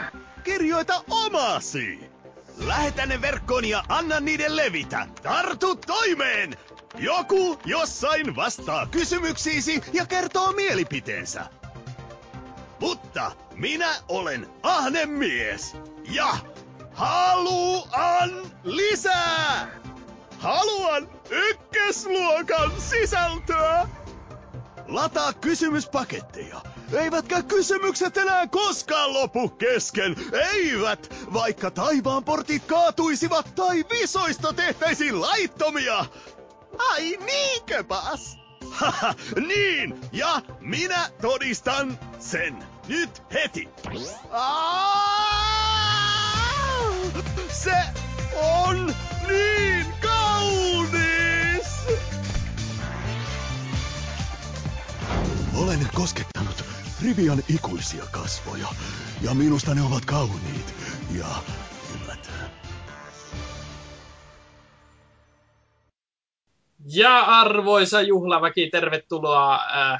kirjoita omasi. Lähetä ne verkkoon ja anna niiden levitä. Tartu toimeen! Joku jossain vastaa kysymyksiisi ja kertoo mielipiteensä. Mutta minä olen ahne mies. Ja haluan lisää! Haluan ykkösluokan sisältöä! Lataa kysymyspaketteja. Eivätkä kysymykset enää koskaan lopu kesken. Eivät, vaikka taivaan portit kaatuisivat tai visoista tehtäisiin laittomia. Ai niinkö, Bas? (laughs) Haha, niin! Ja minä todistan sen nyt heti. Se on niin kaunis! Olen koskettanut Rivian ikuisia kasvoja, ja minusta ne ovat kauniit ja yllättävän. Ja arvoisa juhlaväki, tervetuloa äh,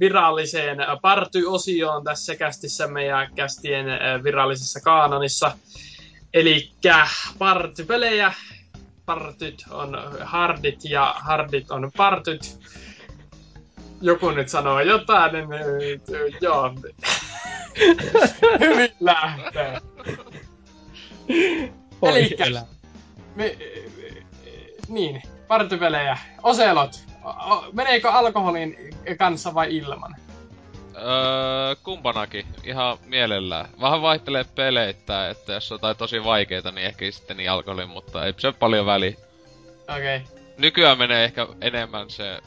viralliseen party-osioon tässä kästissämme ja kästien äh, virallisessa kaanonissa. Eli partypelejä, partyt on hardit ja hardit on partyt. Joku nyt sanoo jotain, niin äh, joo. (laughs) Hyvin lähtee. Elikkä, me, niin, partypelejä. Oselot, meneekö alkoholin kanssa vai ilman? Öö, kumpanakin. Ihan mielellään. Vähän vaihtelee peleitä, että jos on jotain tosi vaikeita, niin ehkä sitten niin alkoholin, mutta ei se paljon väli. Okei. Okay. Nykyään menee ehkä enemmän se...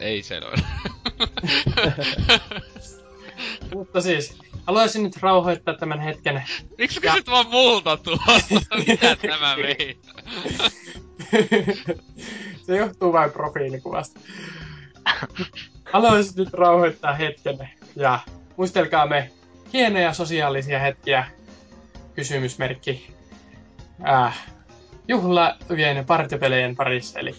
Ei se noin. (laughs) Mutta siis, haluaisin nyt rauhoittaa tämän hetken. Miksi Ja- kysyt vaan multa tuolla? (laughs) Mitä tämä vei? Se johtuu vain profiilikuvasta. Haluaisin nyt rauhoittaa hetken ja muistelkaamme hienoja sosiaalisia hetkiä. Kysymysmerkki. Äh, juhlavien partipelejen parissa, eli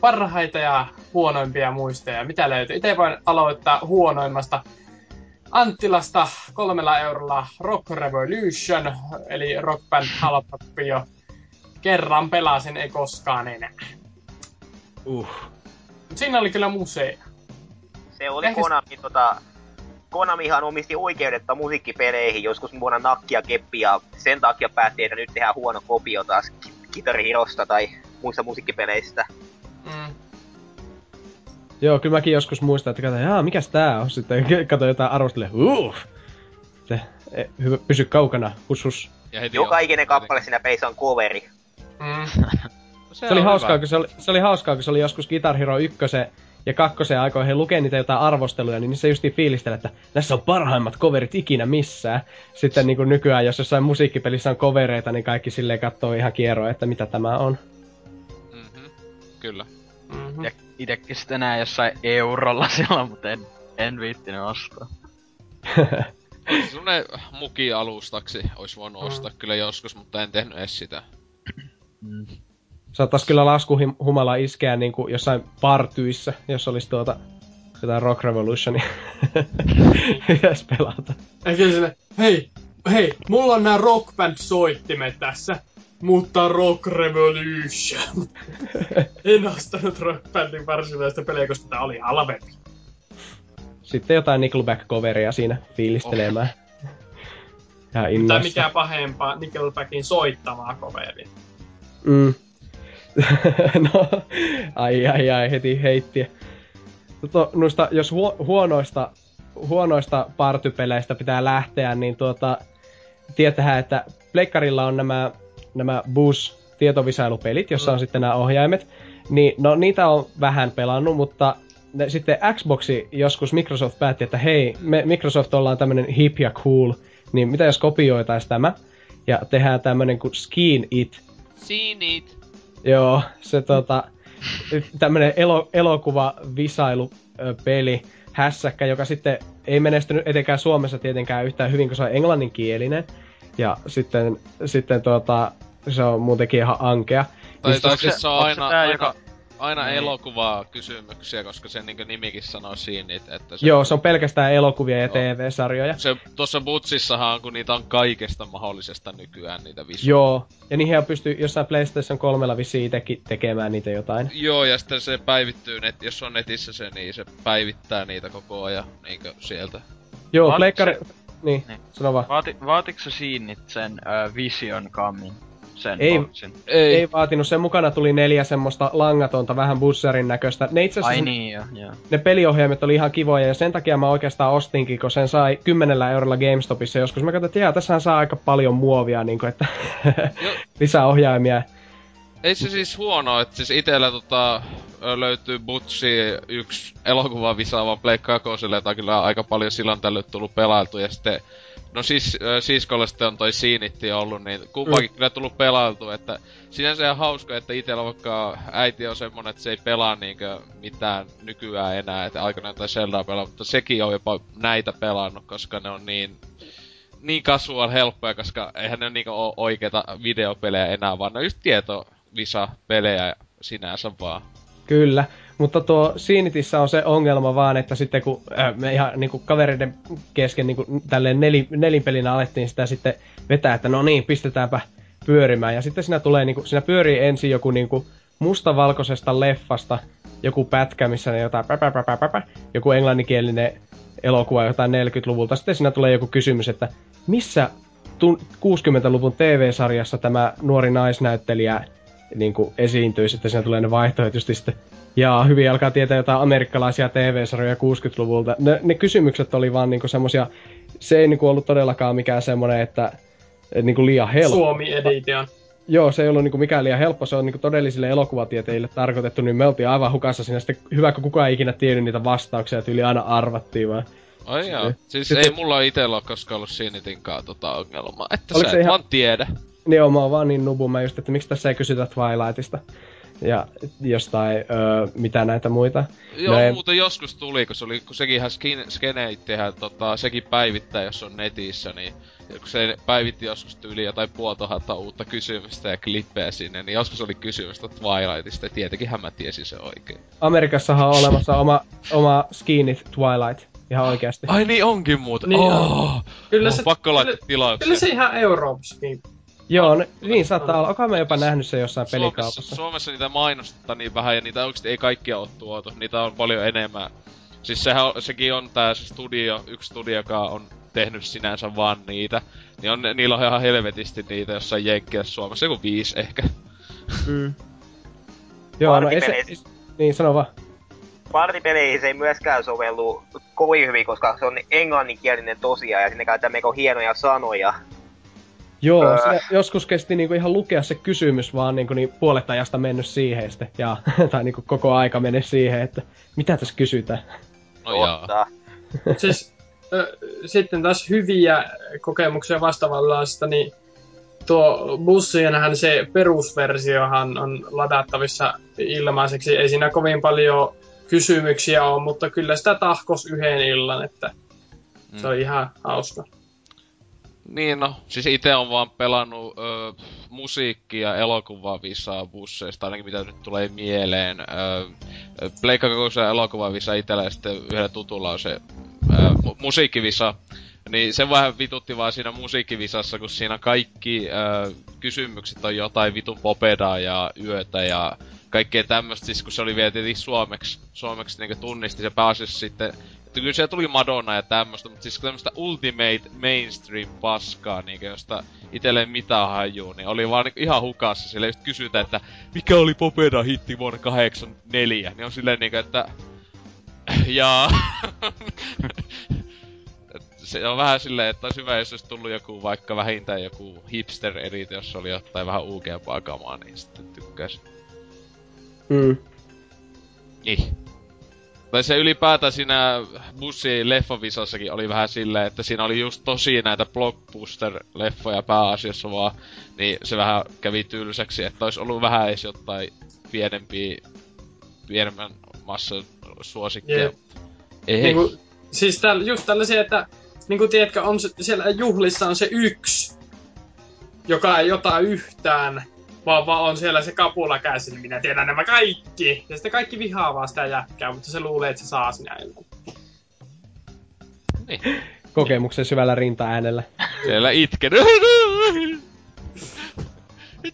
parhaita ja huonoimpia muistoja. Mitä löytyy? Itse voin aloittaa huonoimmasta. Anttilasta kolmella eurolla Rock Revolution, eli Rock Band halpappio. Kerran pelasin, ei koskaan enää. Uh. Siinä oli kyllä museo. Se oli Ehkä- Konami, tota... Konamihan omisti oikeudetta musiikkipeleihin joskus vuonna Nakki ja Keppi, ja sen takia päätti, että nyt tehdään huono kopio taas Ki- Guitar Herosta tai muista musiikkipeleistä. Mm. Joo, kyllä mäkin joskus muistan, että katsoin, jaa, mikäs tää on? Sitten katsoin jotain arvostelle, uh! Se, e, hyvä, pysy kaukana, hus hus. Ja heti Joka ikinen kappale siinä pelissä on coveri. Mm. (laughs) Se, Se oli, hauskaa, kun se, oli, se oli hauskaa, kun se oli joskus Guitar Hero 1 ja kakkosen aikoihin he lukee niitä jotain arvosteluja, niin se justiin fiilisteli, että tässä on parhaimmat coverit ikinä missään. Sitten niin kuin nykyään, jos jossain musiikkipelissä on covereita, niin kaikki silleen katsoo ihan kierroa, että mitä tämä on. Mhm. Kyllä. Mm-hmm. Ja itekin sitten näin jossain eurolla (laughs) silloin, mutta en, en viittinyt ostaa. Olisi semmonen muki alustaksi, ois voinut Mm. ostaa kyllä joskus, mutta en tehnyt edes sitä. Mm. Saattais kyllä laskuhumala iskeä niin kuin jossain partyissä, jos olisi tuota jotain Rock Revolutionia (laughs) edes pelata. Eikä sille, hei, hei, mulla on nämä Rock Band-soittimet tässä, mutta Rock Revolution. (laughs) en ostanut Rock Bandin varsinaista peliä, koska tää oli halvempi. Sitten jotain Nickelback-coveria siinä fiilistelemään. Ja Tai mikä pahempaa, Nickelbackin soittamaa coveria. Mm. (laughs) no, ai ai ai, heti heittiä. To, noista, jos huo, huonoista, huonoista partypeleistä pitää lähteä, niin tuota, tietähän, että Pleikkarilla on nämä, nämä Bus tietovisailupelit, jossa on sitten nämä ohjaimet. Niin, no niitä on vähän pelannut, mutta ne, sitten Xboxi joskus Microsoft päätti, että hei, me Microsoft ollaan tämmönen hip ja cool, niin mitä jos kopioitaisiin tämä ja tehdään tämmönen kuin Skin It, Seen it. Joo, se tota, tämmönen elo, elokuva visailu ö, peli, hässäkkä, joka sitten ei menestynyt etenkään Suomessa tietenkään yhtään hyvin, kun se on englanninkielinen. Ja sitten, sitten tota, se on muutenkin ihan ankea. Tai, Niin tai se- siis se on onko se aina, tää, aina, joka- aina Niin. elokuvaa kysymyksiä, koska sen niinku nimikin sanoo siinä, että se, Joo, se on pelkästään elokuvia ja Joo. TV-sarjoja. se tuossa Butsissahan, kun niitä on kaikesta mahdollisesta nykyään niitä visu. Joo, ja niihin pystyy jossain PlayStation 3 vissiin itekin tekemään niitä jotain. Joo, ja sitten se päivittyy, net, jos on netissä se, niin se päivittää niitä koko ajan niinkö sieltä. Joo, pleikkari... Niin, Niin. sano vaan. Vaati, vaatiko se siinit sen uh, Vision Camin? Sen Ei. boxin? Ei, Ei vaatinut, sen mukana tuli neljä semmoista langatonta, vähän busserin näköistä. Ne itse asiassa Ai niin, joo, joo. ne peliohjaimet oli ihan kivoja ja sen takia mä oikeastaan ostinkin, kun sen sai 10 eurolla GameStopissa joskus. Mä katsoin, että tässähän saa aika paljon muovia, niin kuin, että (laughs) lisää ohjaimia. ei se siis huono, että siis itellä tota, löytyy Butsi yksi elokuva visaava Pleikka Kakoselle, jota kyllä on aika paljon silloin tällöin tullut pelailtu, ja sitten No siis, ö, siskolle sitten on toi Siinitti ollut, niin kumpaakin mm. kyllä tullut pelailtu, että sinänsä ihan hauska, että itellä vaikka äiti on semmonen, että se ei pelaa niinkö mitään nykyään enää, että aikanaan tai Zeldaa pelaa, mutta sekin on jopa näitä pelannut, koska ne on niin niin casual helppoja, koska eihän ne niinku oo oikeita videopelejä enää, vaan ne on just tietovisa-pelejä sinänsä vaan. Kyllä, mutta tuo Sinitissä on se ongelma vaan, että sitten kun äh, me ihan niinku kavereiden kesken niinku tälleen neli, nelinpelinä alettiin sitä sitten vetää, että no niin, pistetäänpä pyörimään. Ja sitten siinä tulee niinku, siinä pyörii ensin joku niinku mustavalkoisesta leffasta joku pätkä, missä ne jotain pä, pä, pä, pä, pä, pä, joku englanninkielinen elokuva jotain 40-luvulta. Sitten siinä tulee joku kysymys, että missä tu- 60-luvun TV-sarjassa tämä nuori naisnäyttelijä niin kuin esiintyy, sitten siinä tulee ne vaihtoehdot just sitten, jaa, hyvin alkaa tietää jotain amerikkalaisia TV-sarjoja 60-luvulta. Ne, ne kysymykset oli vaan niinku semmosia, se ei niinku ollut todellakaan mikään semmonen, että et niinku liian helppo. Suomi Edition. Joo, se ei ollut niinku mikään liian helppo, se on niinku todellisille elokuvatieteille tarkoitettu, niin me oltiin aivan hukassa siinä. Sitten hyvä, kun kukaan ei ikinä tiennyt niitä vastauksia, että yli aina arvattiin vaan. Ai joo. Siis Sitten- ei mulla itellä oo koskaan ollut Sinitinkaan tota ongelmaa, että Oliko sä se et ihan- vaan tiedä. Niin joo, mä oon vaan niin nubu, mä just, että miksi tässä ei kysytä Twilightista. Ja jostain, öö, mitä näitä muita. Joo, No ei- muuten joskus tuli, kun, se oli, kun sekin ihan skin, skeneittihän, tota, sekin päivittää, jos on netissä, niin kun se päivitti joskus tyyli jotain puolitohatta uutta kysymystä ja klippejä sinne, niin joskus oli kysymystä Twilightista, ja tietenkin mä tiesin se oikein. Amerikassahan on olemassa oma, oma skinit Twilight. Ihan oikeasti. Ai niin onkin muuten. Niin Niin on. oh, Kyllä se, pakko laittaa kyllä, tilauksia. kyllä se ihan Euroopassakin. Joo, ne, niin saattaa olla. Onko mä jopa nähnyt se jossain Suomessa, pelikaupassa? Suomessa niitä mainostetaan niin vähän ja niitä oikeesti ei kaikkia oo tuotu. Niitä on paljon enemmän. Siis sehän on, sekin on tää se studio, yksi studio, joka on tehnyt sinänsä vaan niitä. Niin on, niillä on ihan helvetisti niitä jossain Jenkkilässä Suomessa, joku viisi ehkä. Mm. (laughs) Joo, no ei se... Niin, sano vaan. Partipeleihin se ei myöskään sovellu kovin hyvin, koska se on englanninkielinen tosiaan ja sinne käytetään melko hienoja sanoja. Joo, Öö. siinä joskus kesti niinku ihan lukea se kysymys vaan niinku niin puolet ajasta mennyt siihen sitten. Ja, (laughs) tai niinku koko aika mennyt siihen, että mitä tässä kysytään. No jaa. Totta. siis ö, sitten taas hyviä kokemuksia vastaavanlaista, niin tuo bussienhän se perusversiohan on ladattavissa ilmaiseksi. Ei siinä kovin paljon kysymyksiä ole, mutta kyllä sitä tahkos yhden illan, että se on ihan hauska. Niin no, siis itse on vaan pelannut ö, musiikkia, elokuvavisaa busseista, ainakin mitä nyt tulee mieleen. Pleikka kokoisen elokuvavisa itellä ja sitten yhdellä tutulla on se ö, mu- musiikkivisa. Niin se vähän vitutti vaan siinä musiikkivisassa, kun siinä kaikki ö, kysymykset on jotain vitun popedaa ja yötä ja kaikkea tämmöstä, siis kun se oli vielä tietenkin suomeksi, suomeksi niinku tunnisti se pääasiassa sitten kyllä siellä tuli Madonna ja tämmöstä, mutta siis tämmöstä ultimate mainstream paskaa, niinku josta itelle mitään hajuu, niin oli vaan niinku ihan hukassa. Siellä just kysytään, että mikä oli Popeda hitti vuonna 84, niin on silleen niinku, että (laughs) jaa. (laughs) Et se on vähän silleen, että olisi hyvä, jos olisi tullut joku vaikka vähintään joku hipster edit, jos oli jotain vähän uukeampaa kamaa, niin sitten tykkäis. Mm. Niin. Tai se ylipäätään siinä bussi leffavisassakin oli vähän silleen, että siinä oli just tosi näitä blockbuster-leffoja pääasiassa vaan, niin se vähän kävi tylsäksi, että olisi ollut vähän edes jotain pienempiä, pienemmän massan suosikkeja. Jep. Ei, Niin kuin, siis täl, just tällaisia, että niin kuin tiedätkö, on se, siellä juhlissa on se yksi, joka ei ota yhtään, vaan, vaan on siellä se kapula käsin, minä tiedän nämä kaikki. Ja sitten kaikki vihaa vaan sitä jätkää, mutta se luulee, että se saa sinä jonkun. Niin. Kokemuksen syvällä rinta-äänellä. Siellä itken. (laughs)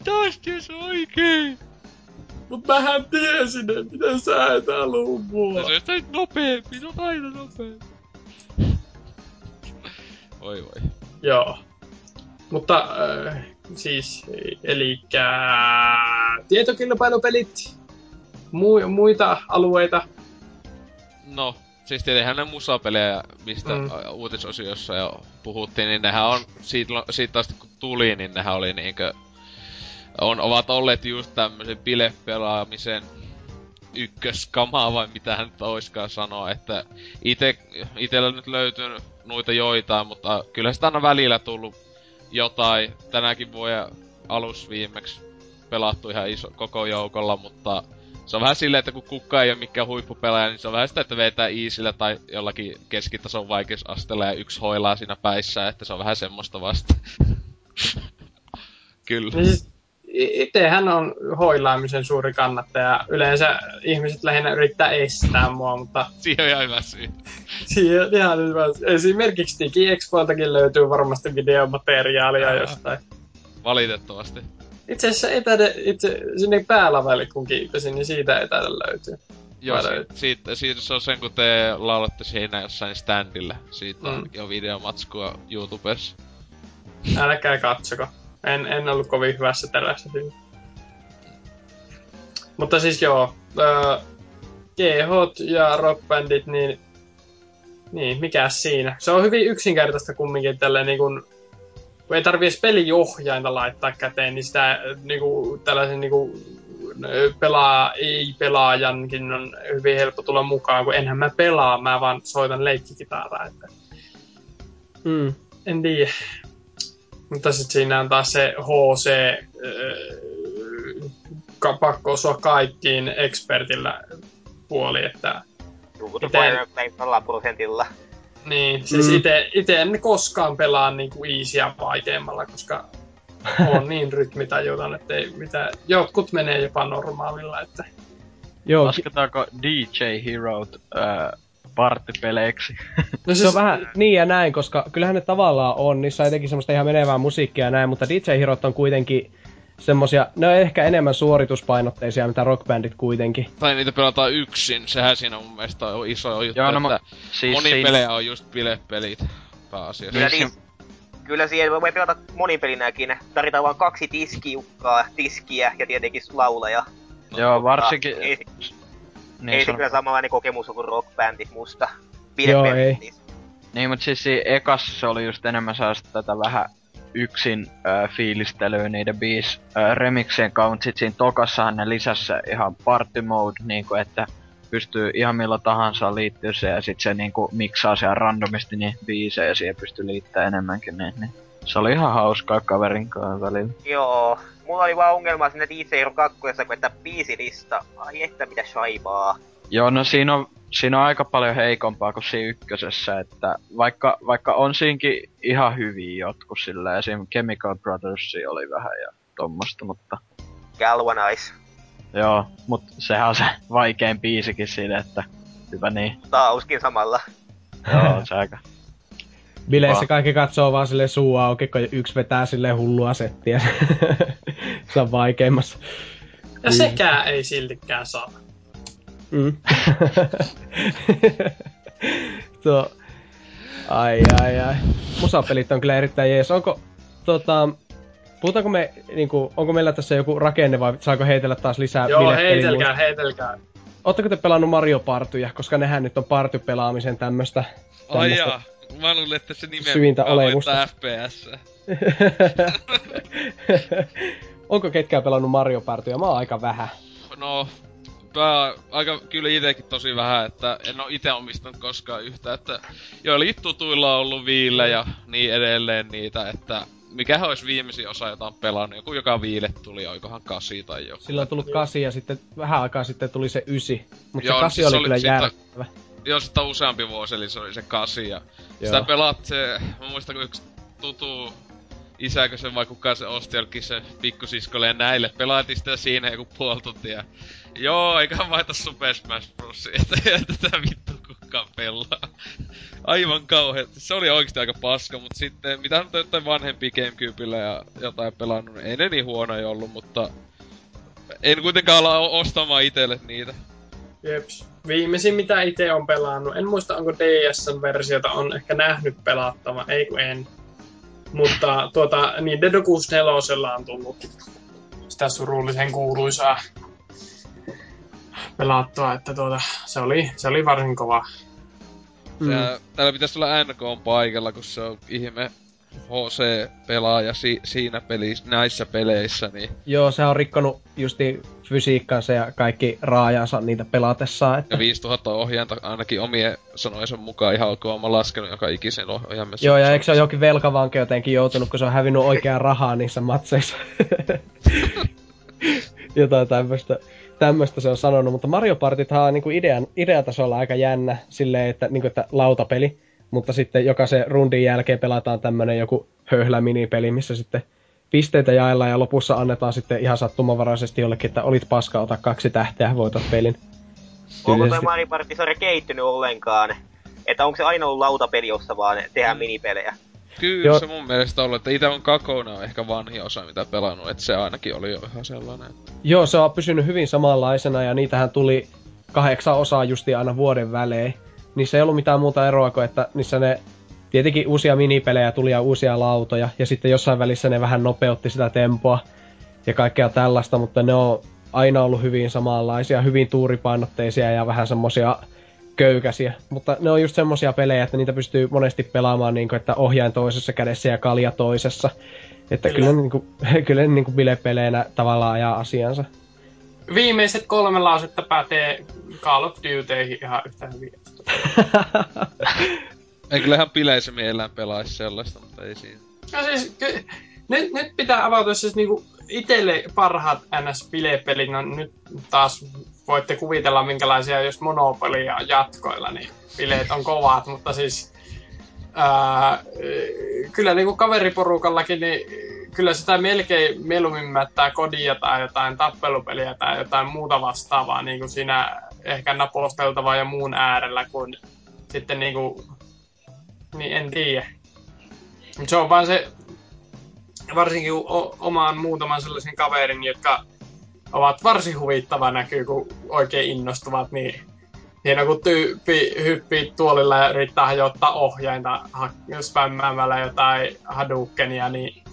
Taas ties oikein. Mut mähän tiesin, että mitä sä et halua mua. No se on nopeampi, se on aina nopeampi. Oi voi. Joo. Mutta äh, siis, eli tietokilpailupelit, mu- muita alueita. No, siis tietenhän ne musapelejä, mistä Mm. uutisosiossa jo puhuttiin, niin nehän on siitä, siitä asti kun tuli, niin nehän oli niinkö... On, ovat olleet just tämmösen bilepelaamisen ykköskamaa vai mitä hän nyt oiskaan sanoa, että ite, itellä nyt löytyy noita joitain, mutta kyllä sitä on välillä tullut jotain. Tänäkin vuoden alus viimeksi pelattu ihan iso, koko joukolla, mutta se on vähän silleen, että kun kukka ei ole mikään huippupelaaja, niin se on vähän sitä, että vetää easillä tai jollakin keskitason vaikeusasteella ja yksi hoilaa siinä päissä, että se on vähän semmoista vasta. (laughs) Kyllä. Niin siis, i- itehän on hoilaamisen suuri kannattaja. Yleensä ihmiset lähinnä yrittää estää mua, mutta (laughs) Siihen on ihan hyvä syy. (laughs) siihen ihan hyvä. Esimerkiksi DigiExpoiltakin löytyy varmasti videomateriaalia Aa. jostain. Valitettavasti. Itse asiassa etäde, itse, sinne päälavalle kun kiipesin, niin siitä etäde löytyy. Joo, Vai si- siitä, siitä, se on sen, kun te laulatte siinä jossain standilla. Siitä Mm. on jo videomatskua YouTubessa. Älkää katsoko. En, en ollut kovin hyvässä terässä siinä. Mutta siis joo, öö, GH ja rockbandit, niin, niin mikä siinä? Se on hyvin yksinkertaista kumminkin tälleen niin kun, kun ei tarvii edes peliohjainta laittaa käteen, niin sitä niin kuin, tällaisen niin kuin, pelaa, ei-pelaajankin on hyvin helppo tulla mukaan, kun enhän mä pelaa, mä vaan soitan leikkikitaraa. Että Mm. en tiedä. Mutta sitten siinä on taas se HC, ka- pakko osua kaikkiin expertillä puoli, että Ruutu Miten- Fireplay 0 prosentilla. niin, siis Mm. ite, ite en koskaan pelaa niinku easyä vaikeimmalla, koska (laughs) on niin rytmitajuton, että ei mitä, jotkut menee jopa normaalilla, että Joo, Lasketaanko DJ Herot äh, partypeleiksi? no (laughs) se on vähän niin ja näin, koska kyllähän ne tavallaan on, niissä on jotenkin semmoista ihan menevää musiikkia ja näin, mutta DJ Herot on kuitenkin semmosia, ne on ehkä enemmän suorituspainotteisia, mitä rockbandit kuitenkin. Tai niitä pelataan yksin, sehän siinä mun mielestä on iso juttu, Joo, no, että siis moni siinä- pelejä on just bilepelit pääasiassa. Kyllä, Niin, kyllä siihen voi pelata monipelinäkin. Tarvitaan vain kaksi tiskiukkaa, tiskiä ja tietenkin laulaja. Joo, varsinkin... Ei, ei Niin, se sano- kyllä samanlainen kokemus kuin rockbändi musta. Joo, Pidempi ei. Niin, mut siis siinä ekassa se oli just enemmän sellaista tätä vähän yksin äh, fiilistelyä niiden biis äh, remiksien kautta. Sit siinä tokassahan ne lisässä ihan party mode, niinku että pystyy ihan millä tahansa liittyä se ja sit se niinku miksaa siellä randomisti niin biisejä ja siihen pystyy liittämään enemmänkin niin, niin. Se oli ihan hauskaa kaverin kanssa välillä. Joo. Mulla oli vaan ongelma siinä DJ Hero 2, kun että biisilista, ai että mitä shaibaa. Joo, no siinä on, siinä on aika paljon heikompaa kuin siinä ykkösessä, että vaikka, vaikka on siinkin ihan hyviä jotkut sillä, esim. Chemical Brothers oli vähän ja tommosta, mutta Galvanize. joo, mut sehän on se vaikein biisikin siinä, että hyvä niin, Tauskin samalla. joo, se aika. Bileissä Vaan. kaikki katsoo vaan sille suu auki, kun yksi vetää sille hullua settiä. (laughs) se on vaikeimmassa. Ja sekään ei siltikään saa. Mm. (laughs) Tuo... Ai ai ai. Musapelit on kyllä erittäin jees. Onko tota... Puhutaanko me, niinku, onko meillä tässä joku rakenne vai saako heitellä taas lisää Joo, heitelkää, heitelkää. Ootteko te pelannut Mario Partyja, koska nehän nyt on partypelaamisen tämmöstä. Ai tämmöstä- jaa, mä luulin, että se nimen syvintä mukaan olemusta. (laughs) voittaa FPS. (laughs) Onko ketkään pelannut Mario Partyja? Mä oon aika vähän. No, tää aika kyllä itekin tosi vähän, että en oo ite omistanut koskaan yhtä, että joillakin tutuilla on ollut viillä ja niin edelleen niitä, että mikähän olisi viimeisin osa, jota on pelannut, joku joka viille tuli, oikohan kasi tai joku. Silloin on tullut kasi ja sitten vähän aikaa sitten tuli se ysi. Mutta se Joo, kasi siis oli oli kyllä järkyttävä. Joo, sitä useampi vuosi, eli se oli se kasi ja Joo. sitä pelaat se, mä muistan kun yksi tutu isäkö se vai kuka se osti jollekin se pikkusiskolle ja näille. Pelaatiin sitä siinä joku puoli tuntia. Joo, eikä vaihta Super Smash Bros. että tätä vittu kukaan pelaa. Aivan kauheasti. Se oli oikeesti aika paska, mutta sitten mitä nyt jotain vanhempia Gamecubella ja jotain pelannut, niin ei ne niin huonoja ollut, mutta en kuitenkaan ala ostamaan itelle niitä. Jeps. Viimeisin mitä itse on pelannut, en muista onko DS-versiota on ehkä nähnyt pelattava, ei kun en. Mutta tuota, niin Dedo 64 on tullut sitä surullisen kuuluisaa pelattua, että tuota, se oli, se oli varsin kova. Mm. täällä pitäisi olla NK on paikalla, kun se on ihme HC-pelaaja si- siinä pelissä, näissä peleissä, niin... Joo, se on rikkonut justi fysiikkansa ja kaikki raajansa niitä pelatessaan. Että... Ja 5000 ohjainta ainakin omien sanojensa mukaan ihan ok oma laskenut joka ikisen ohjaimen. Joo, ja eikö se ole jokin velkavankeutenkin joutunut, kun se on hävinnyt oikeaa rahaa niissä matseissa. (laughs) Jotain tämmöistä tämmöistä se on sanonut, mutta Mario Partithan on niinku idean, ideatasolla aika jännä silleen, että, niinku, että lautapeli, mutta sitten jokaisen rundin jälkeen pelataan tämmönen joku höhlä minipeli, missä sitten pisteitä jaellaan ja lopussa annetaan sitten ihan sattumanvaraisesti jollekin, että olit paska, ota kaksi tähteä, voitat pelin. Onko toi Mario Party kehittynyt ollenkaan? Että onko se aina ollut lautapeli, jossa vaan tehdään minipelejä? Kyllä Joo. se mun mielestä ollut, että itse on Kakona on ehkä vanhi osa mitä pelannut, että se ainakin oli jo ihan sellainen. Joo, se on pysynyt hyvin samanlaisena ja niitähän tuli kahdeksan osaa justi aina vuoden välein. Niissä ei ollut mitään muuta eroa kuin, että niissä ne tietenkin uusia minipelejä tuli ja uusia lautoja ja sitten jossain välissä ne vähän nopeutti sitä tempoa ja kaikkea tällaista, mutta ne on aina ollut hyvin samanlaisia, hyvin tuuripainotteisia ja vähän semmosia köykäisiä. Mutta ne on just semmosia pelejä, että niitä pystyy monesti pelaamaan niin kuin, että ohjain toisessa kädessä ja kalja toisessa. Että kyllä, kyllä, niin kuin, (laughs) kyllä ne niin kuin bilepeleinä tavallaan ajaa asiansa. Viimeiset kolme lausetta pätee Call of Dutyihin ihan yhtä hyvin. (laughs) en kyllä ihan bileissä mielellään pelaisi sellaista, mutta ei siinä. No siis, ky- nyt, nyt pitää avautua siis niinku itelle parhaat NS-bilepelit, no nyt taas voitte kuvitella minkälaisia, jos monopolia jatkoilla, niin bileet on kovat, mutta siis ää, kyllä niin kuin kaveriporukallakin, niin kyllä sitä melkein mieluummin mättää kodia tai jotain tappelupeliä tai jotain muuta vastaavaa niin kuin siinä ehkä naposteltavaa ja muun äärellä, kuin sitten niin kuin, niin en tiedä. Se on vaan se, varsinkin omaan muutaman sellaisen kaverin, jotka ovat varsin huvittava näkyy, kun oikein innostuvat, niin Hieno kun tyyppi hyppii tuolilla ja yrittää hajottaa ohjainta spämmäämällä jotain Hadoukenia, niin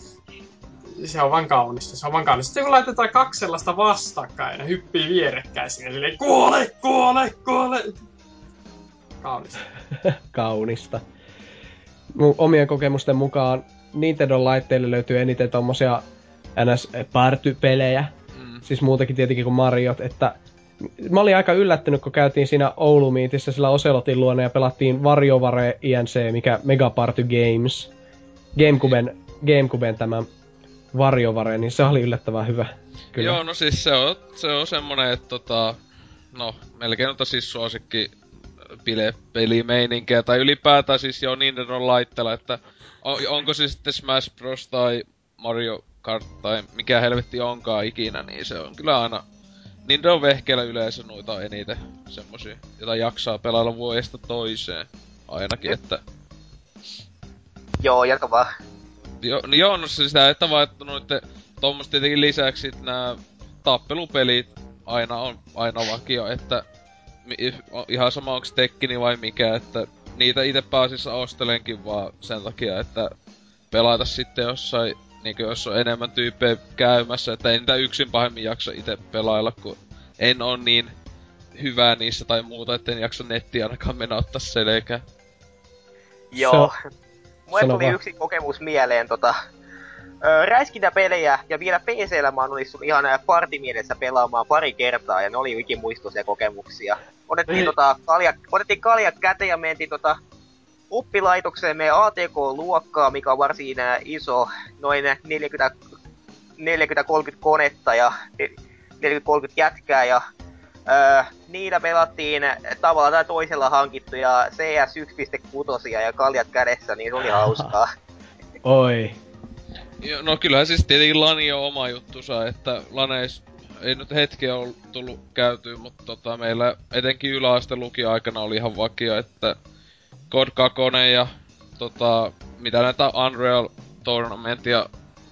se on vaan kaunista, se on vaan kaunista. Sitten kun laitetaan kaksi sellaista vastakkain ja hyppii vierekkäin sinne, silleen kuole, kuole, kuole. Kaunista. (laughs) kaunista. Mun omien kokemusten mukaan Nintendo laitteille löytyy eniten tommosia NS-party-pelejä, siis muutakin tietenkin kuin Mariot, että mä olin aika yllättynyt, kun käytiin siinä Oulumiitissä sillä Oselotin luona ja pelattiin Varjovare INC, mikä Megaparty Games. Gamecuben, Gamecuben tämä Varjovare, niin se oli yllättävän hyvä. Kyllä. Joo, no siis se on, se on semmonen, että tota, no melkein on siis suosikki pile, pelimeininkiä, tai ylipäätään siis jo Nintendo laitteella, että on, onko se sitten Smash Bros. tai Mario Kart tai mikä helvetti onkaan ikinä, niin se on kyllä aina... Nintendo vehkeellä yleensä noita eniten semmosia, jota jaksaa pelailla vuodesta toiseen. Ainakin, että... Joo, jatka vaan. Jo, no joo, no se sitä, että vaan, että noitten tuommoista tietenkin lisäksi nämä tappelupelit aina on aina vakio, että ihan sama onko Tekkini vai mikä, että niitä itse pääasiassa ostelenkin vaan sen takia, että pelata sitten jossain niin jos on enemmän tyyppejä käymässä, että ei niitä yksin pahemmin jaksa itse pelailla, kun en on niin hyvää niissä tai muuta, en jaksa nettiä ainakaan mennä ottaa selkää. Joo. Mulle tuli yksi kokemus mieleen tota, ö, räiskintäpelejä ja vielä PCllä mä oon ihan partimielessä pelaamaan pari kertaa ja ne oli ikimuistoisia kokemuksia. Otettiin, tota, kalja, otettiin kaljat käteen ja mentiin tota, oppilaitokseen meidän ATK-luokkaa, mikä on varsin äh, iso, noin 40 40-30 konetta ja 40-30 jätkää ja öö, niitä pelattiin tavalla tai toisella hankittuja CS 1.6 ja kaljat kädessä, niin se oli (laughs) hauskaa. Oi. No kyllähän siis tietenkin Lani on oma juttusa, että Laneis ei nyt hetki ole tullut käytyä, mutta tota, meillä etenkin yläaste lukio-aikana oli ihan vakio, että God 2 ja tota, mitä näitä Unreal Tournament ja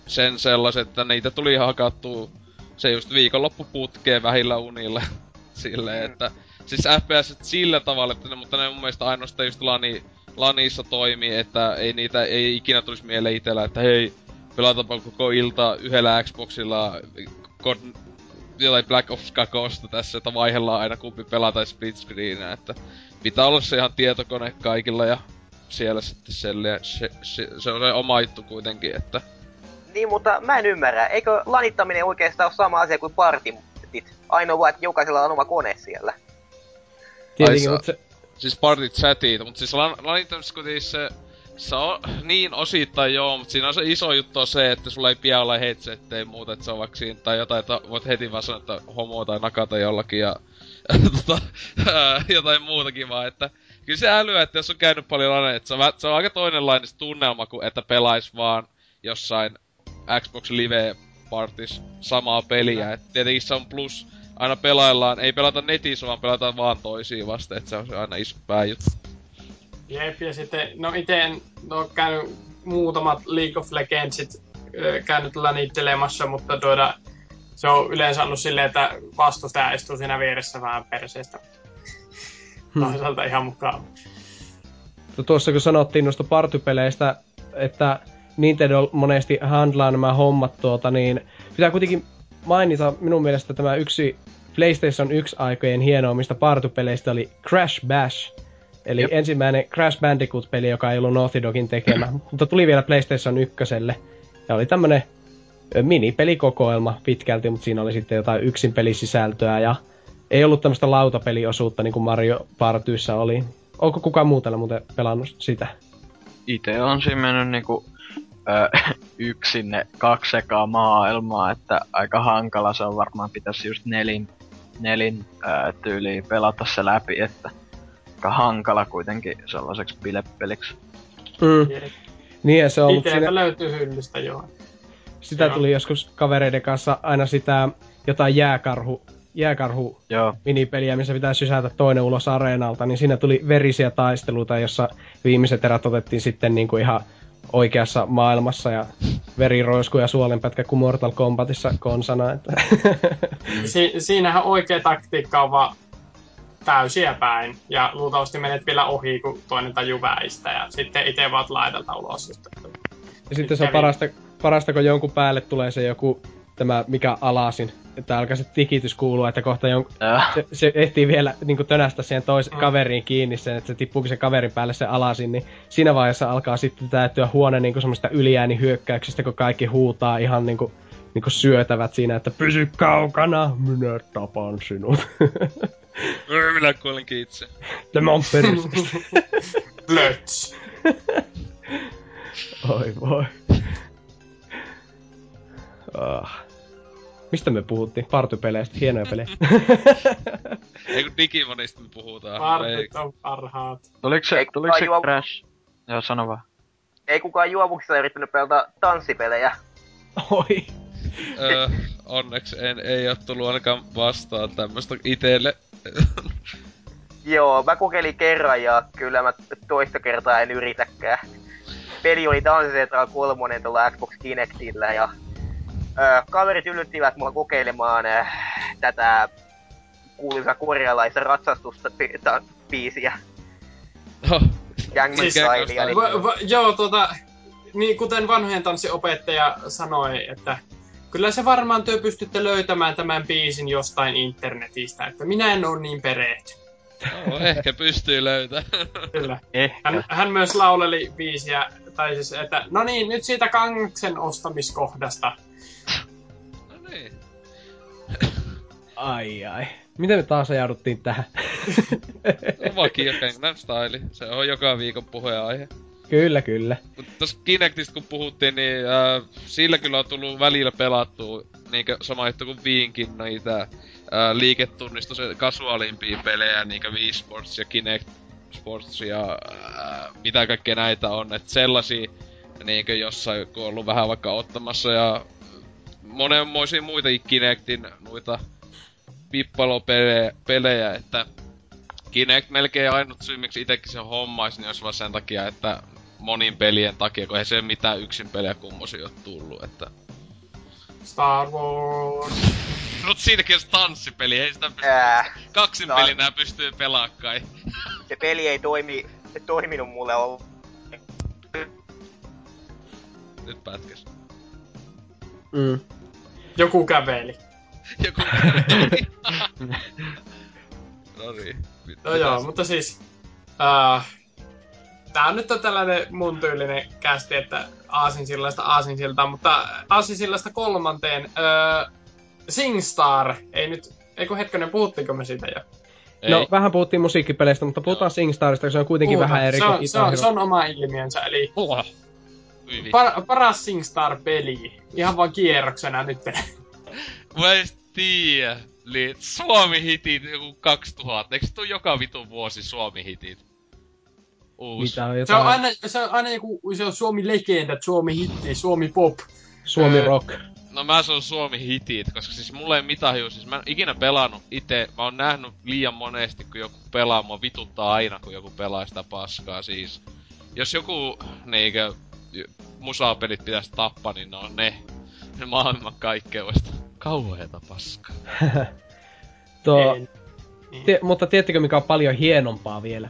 sen sellaiset, että niitä tuli ihan hakattua se just viikonloppuputkeen vähillä unille. (laughs) Silleen, mm. että siis FPS sillä tavalla, että ne, mutta ne mun mielestä ainoastaan just Lani, Lanissa toimii, että ei niitä ei ikinä tulisi mieleen itellä, että hei, pelataanpa koko ilta yhdellä Xboxilla God, jotain Black Ops 2 tässä, että vaihdellaan aina kumpi pelata split screenä, että pitää olla se ihan tietokone kaikilla ja siellä sitten selle, se, se, se, on se oma juttu kuitenkin, että... Niin, mutta mä en ymmärrä. Eikö lanittaminen oikeastaan ole sama asia kuin partit? Ainoa vaan, että jokaisella on oma kone siellä. Tietenkin, mutta se... Siis partit chatit, mutta siis lan, lanittamisessa kuitenkin se... Se on niin osittain joo, mutta siinä on se iso juttu on se, että sulla ei pian headset, ei muuta, että se on vaikka siinä, tai jotain, että voit heti vaan sanoa, että homo tai nakata jollakin ja (laughs) tota, (laughs) jotain muutakin vaan, että kyllä se älyä, että jos on käynyt paljon lane, että se on, se on aika toinenlainen tunnelma kuin että pelais vaan jossain Xbox Live Partis samaa peliä. Et tietenkin se on plus, aina pelaillaan, ei pelata netissä, vaan pelataan vaan toisiin vasta, että se on aina iso pääjuttu. Jep, ja sitten, no ite en no, käynyt muutamat League of Legendsit käynyt länittelemassa, mutta tuoda, se on yleensä ollut silleen, että vastustaja istuu siinä vieressä vähän perseestä. Hmm. Toisaalta ihan mukaan. No tuossa kun sanottiin noista partypeleistä, että Nintendo monesti handlaa nämä hommat tuota, niin pitää kuitenkin mainita minun mielestä tämä yksi PlayStation 1 aikojen hienoimmista partypeleistä oli Crash Bash. Eli Jep. ensimmäinen Crash Bandicoot-peli, joka ei ollut Naughty Dogin tekemä, (clears throat) mutta tuli vielä PlayStation 1. Ja oli tämmönen minipelikokoelma pitkälti, mutta siinä oli sitten jotain yksin pelisisältöä ja ei ollut tämmöistä lautapeliosuutta niin kuin Mario Partyissä oli. Onko kukaan muu täällä muuten pelannut sitä? Itse on siinä mennyt niinku ö, (laughs) yksin ne kaksi ekaa maailmaa, että aika hankala se on varmaan pitäisi just nelin, nelin ö, tyyliin pelata se läpi, että aika hankala kuitenkin sellaiseksi bilepeliksi. Mm. Niin ja se on ollut siinä... löytyy hyllystä joo. Sitä joo. tuli joskus kavereiden kanssa aina sitä jotain jääkarhu jääkarhu Joo. minipeliä, missä pitää sysätä toinen ulos areenalta, niin siinä tuli verisiä taisteluita, jossa viimeiset erät otettiin sitten niin kuin ihan oikeassa maailmassa ja veriroisku ja suolenpätkä kuin Mortal Kombatissa konsana. Että. Si- siinähän oikea taktiikka on vaan täysiä päin ja luultavasti menet vielä ohi, kun toinen taju väistä ja sitten itse vaan laidalta ulos. Just. Ja sitten se on parasta, parasta, kun jonkun päälle tulee se joku tämä mikä alasin, että alkaa se tikitys kuulua, että kohta jon... Äh. se, se, ehtii vielä niin tönästä siihen tois mm. kaveriin kiinni sen, että se tippuukin se kaverin päälle se alasin, niin siinä vaiheessa alkaa sitten täyttyä huone niin semmoista yliäänihyökkäyksistä, kun kaikki huutaa ihan niin kuin, niin kuin syötävät siinä, että pysy kaukana, minä tapan sinut. (laughs) minä kuolinkin itse. Tämä on perus. Löts. Oi voi. Ah. Mistä me puhuttiin? Partypeleistä, hienoja pelejä. (laughs) Ei kun Digimonista me puhutaan. Partyt on parhaat. Tuliko se, tuliko se juo... Crash? Joo, sano vaan. Ei kukaan juovuksissa yrittänyt pelata tanssipelejä. Oi. öö, onneksi en, ei oo tullut ainakaan vastaan tämmöstä itelle. (laughs) Joo, mä kokeilin kerran ja kyllä mä toista kertaa en yritäkään. Peli oli Dance Central 3 tuolla Xbox Kinectillä ja ö, kaverit yllyttivät mua kokeilemaan ö, tätä kuuluisa korealaista ratsastusta biisiä. Oh. Gangnam. Niin... Va- va- joo, tota, niin kuten vanhojen tanssiopettaja sanoi, että kyllä se varmaan työ pystytte löytämään tämän biisin jostain internetistä, että minä en ole niin perehty. No, ehkä pystyy löytämään. Kyllä. Hän, hän myös lauleli biisiä, tai siis, että no niin, nyt siitä Kangsen ostamiskohdasta. niin. Ai ai. Miten me taas ajauduttiin tähän? no, vakio Gangnam Style. Se on joka viikon puheenaihe. Kyllä, kyllä. Mutta tossa Kinectistä kun puhuttiin, niin äh, sillä kyllä on tullut välillä pelattua niinkö sama juttu kuin Viinkin niitä äh, liiketunnistus kasuaalimpia pelejä, niinkö Wii Sports ja Kinect Sports ja äh, mitä kaikkea näitä on. Että sellaisia niinkö jossain, kun on ollut vähän vaikka ottamassa ja monenmoisia muitakin Kinectin noita pippalopelejä, pelejä, että Kinect melkein ainut syy, miksi itekin se hommais, niin olisi vaan sen takia, että monin pelien takia, kun ei se mitään yksin pelejä kummosia ole tullut, että... Star Wars. Mut siinäkin on tanssipeli, ei sitä pysty... Ää, Kaksin no. pelinä pystyy pelaa kai. se peli ei toimi, se toiminut mulle ollut. Nyt pätkäs. Mm. Joku käveli. Joku... (laughs) no niin. Mit- No joo, mutta siis... Uh, tää nyt on tällainen mun tyylinen kästi, että aasinsillasta aasinsiltaan, mutta aasinsillasta kolmanteen. Uh, SingStar, ei nyt... Eikö hetkonen, puhuttiinko me siitä jo? Ei. No, vähän puhuttiin musiikkipeleistä, mutta puhutaan SingStarista, koska se on kuitenkin Puhutaan. vähän eri se on, se, on, se on oma ilmiönsä, eli par, paras SingStar-peli. Ihan vaan kierroksena nyt. Mä en tiedä. Suomi-hitit joku 2000. Eikö se tuu joka vitun vuosi Suomi-hitit? Uus. Mitä on Se on aina, se on aina joku, se on Suomi-legenda, Suomi hitti, Suomi pop. Suomi Öö, Rock. No mä sanon Suomi-hitit, koska siis mulla ei mitään haju, siis mä en ikinä pelannut itse, mä oon nähnyt liian monesti, kun joku pelaa, mua vituttaa aina, kun joku pelaa sitä paskaa, siis. Jos joku, niinkö, musapelit pitäisi tappaa, niin ne on ne. Ne maailman kaikkeudesta. Kauheeta paskaa. (laughs) Tuo, En. tie, mutta tiedättekö mikä on paljon hienompaa vielä?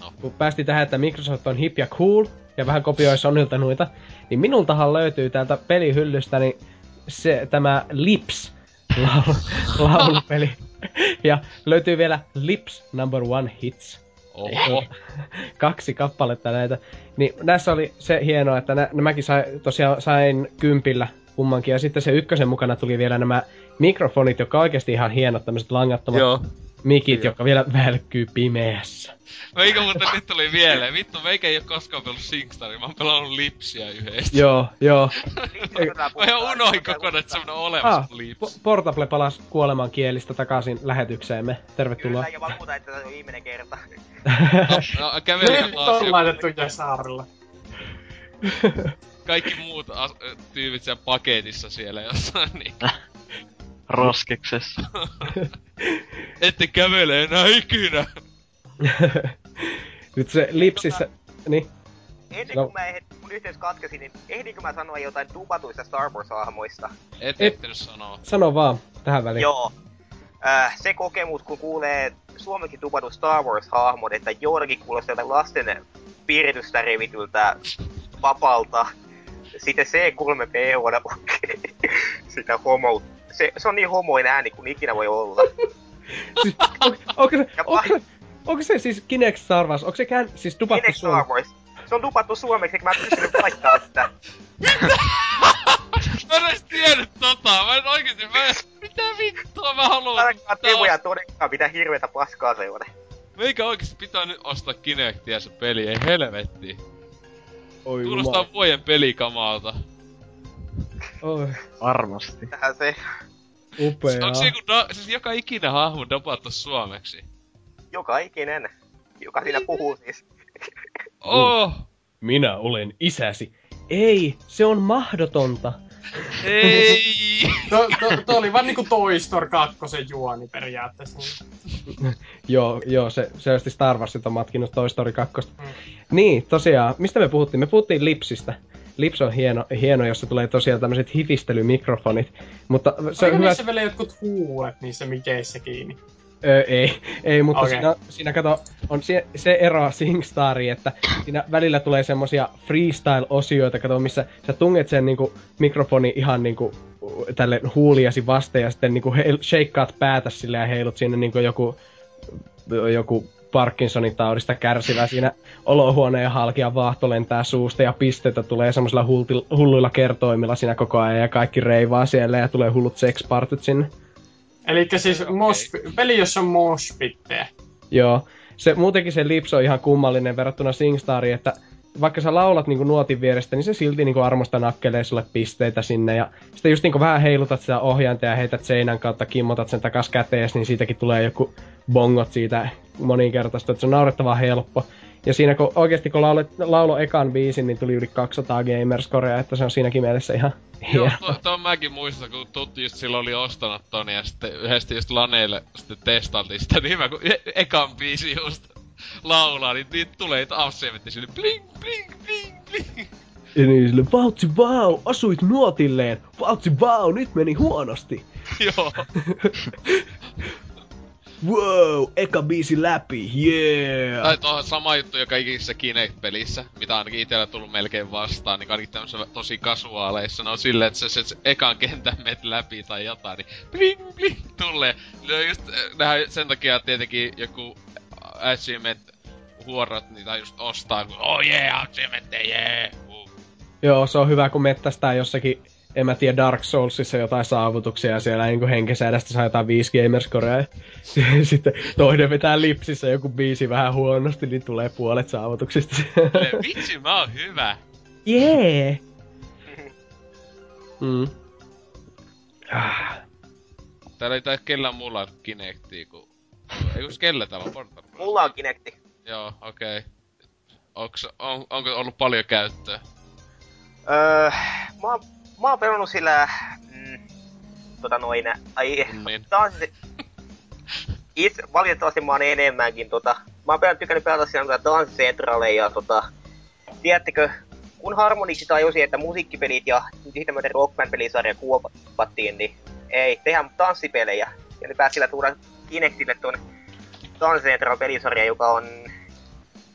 No. Kun päästiin tähän, että Microsoft on hip ja cool, ja vähän kopioi Sonylta noita, niin minultahan löytyy täältä pelihyllystä niin se, tämä Lips (laughs) laulu, laulupeli. ja löytyy vielä Lips Number One Hits. Oho. Kaksi kappaletta näitä. Niin näissä oli se hienoa, että nä, nämäkin sai, tosiaan sain kympillä kummankin. Ja sitten se ykkösen mukana tuli vielä nämä mikrofonit, jotka on oikeasti ihan hienot, tämmöiset langattomat Joo. Mikit, jotka vielä välkkyy pimeässä. Meikä muuten nyt tuli mieleen. Vittu, meikä ei oo koskaan pelannut SingStaria, mä oon pelannut Lipsiä yhdessä. Joo, joo. (laughs) Mä ihan unohin kokonaan, että semmonen on olemassa Ah, Lips. Po- Portable palas kuoleman kielistä takaisin lähetykseemme. Tervetuloa. Kyllä, ja vakuuta, että se on viimeinen kerta. No, no käveli Nyt taas on laitettu Jesaarilla. kaikki muut as- tyypit siellä paketissa siellä jossain, niin (laughs) Roskiksessa. (laughs) ette kävele enää ikinä. (laughs) Nyt se lipsissä... Niin, Ennen No. kuin mä ehdin, mun yhteys katkesi, niin ehdinkö mä sanoa jotain dubatuista Star Wars-hahmoista? Et Et- ehtinyt sanoa. sano vaan tähän väliin. Joo. Äh, se kokemus, kun kuulee suomeksi dubatu Star Wars-hahmon, että joillakin kuulostaa jotain lasten piiritystä revityltä papalta. Sitten C3PO, (laughs) sitä homo... Se, se on niin homoin ääni kuin ikinä voi olla. (laughs) Siis, on, onko, se, onko, se, onko se siis Kinect Star Wars? Onko se kään, siis dupattu Kinect suomeksi? Star Wars. Se on dupattu suomeksi, eikä mä en pystynyt laittaa sitä. (laughs) Mä en edes tiennyt tota, mä en oikeesti, mä en, mitä vittua mä haluan. Ainakaan Teemu ja todellakaan mitä hirveetä paskaa se on. Meikä oikeesti pitää nyt ostaa Kinectia se peli, ei helvetti. Oi Kuulostaa jumala. vuoden pelikamalta. Oi, Varmasti. Tähän se upeaa. Onks se joku da- siis joka ikinä hahmo dopattu suomeksi? joka ikinen, joka siinä puhuu siis. (laughs) Oh! Minä olen isäsi. Ei, se on mahdotonta. Ei! (laughs) To, to, to oli vaan niinku Toy Story 2 juoni periaatteessa. (laughs) Joo, joo, se selvästi Star Warsit on matkinut Toy Story 2. Mm. Niin, tosiaan, mistä me puhuttiin? Me puhuttiin Lipsistä. Lips on hieno, hieno jossa tulee tosiaan tämmöiset hitistelymikrofonit. Mutta se on Onko hyvä... niissä vielä jotkut huulet niissä mikeissä kiinni? Öö, ei, ei, mutta okay. siinä, siinä kato, on se, se ero SingStariin, että siinä välillä tulee semmosia freestyle-osioita, kato, missä sä tunget sen niinku mikrofoni ihan niinku tälle huuliasi vasten ja sitten niinku heil, shakeaat päätä sillä ja heilut sinne niinku joku, joku Parkinsonin taudista kärsivä siinä olohuoneen halki ja vaahto lentää suusta ja pisteitä tulee semmoisilla hulluilla kertoimilla siinä koko ajan ja kaikki reivaa siellä ja tulee hullut sexpartyt sinne. Eli siis mosh, peli, jossa on moshpittejä. Joo. Se, muutenkin se lips on ihan kummallinen verrattuna SingStariin, että vaikka sä laulat niinku nuotin vierestä, niin se silti niinku armosta nakkelee sulle pisteitä sinne. Ja sitten just niinku vähän heilutat sitä ohjainta ja heität seinän kautta, kimmotat sen takas kätees, niin siitäkin tulee joku bongot siitä moninkertaista, että se on naurettavan helppo. Ja siinä kun oikeasti kun laulo, laulo ekan biisin, niin tuli yli 200 gamerscorea, että se on siinäkin mielessä ihan Joo, to, to mäkin muistan, kun Tutti just silloin oli ostanut ton ja sitten yhdesti just Laneille sitten testailtiin sitä, niin mä kun e- ekan biisi just laulaa, niin niitä tulee niitä afsemetti sille bling, bling, bling, bling. Ja niin sille, vautsi vau, asuit nuotilleen, vautsi vau, nyt meni huonosti. Joo. (laughs) Wow, eka biisi läpi, yeah! Tai tuohon sama juttu joka ikisessä Kinect-pelissä, mitä ainakin itellä tullut melkein vastaan, niin ainakin tämmöisissä tosi kasuaaleissa, ne on silleen, että se, se, se ekan kentän met läpi tai jotain, niin bling bling tulee. Ne on just, äh, nehän sen takia tietenkin joku achievement huorot niitä just ostaa, kun oh yeah, achievement, yeah! Uh. Joo, se on hyvä, kun mettästää jossakin, en mä tiedä, Dark Soulsissa jotain saavutuksia ja siellä niin henkesäädästä saa jotain 5 gamerscorea ja (laughs) sitten toinen vetää lipsissä joku biisi vähän huonosti, niin tulee puolet saavutuksista. (laughs) Vitsi, mä oon hyvä! Jee! Yeah. (laughs) Mm. Täällä ei tai kellään muulla ole Kinectia, kun... Ei kellä täällä on Portal? Mulla on Kinecti. Joo, okei. Okay. Onks, on, onko ollut paljon käyttöä? Öö, mä, oon- mä oon pelannut sillä... Mm, tota noin... Ai, Niin. tanssi... Itse, valitettavasti mä oon enemmänkin tota... Mä oon pelannut tykännyt pelata siellä tota Dance Centrale ja tota... Tiedättekö, kun Harmoniksi tajusi, että musiikkipelit ja sitten myöten Rockman-pelisarja kuopattiin, niin ei, tehdään tanssipelejä. Ja ne pääsi sillä tuoda Kinectille tuon Central pelisarja, joka on...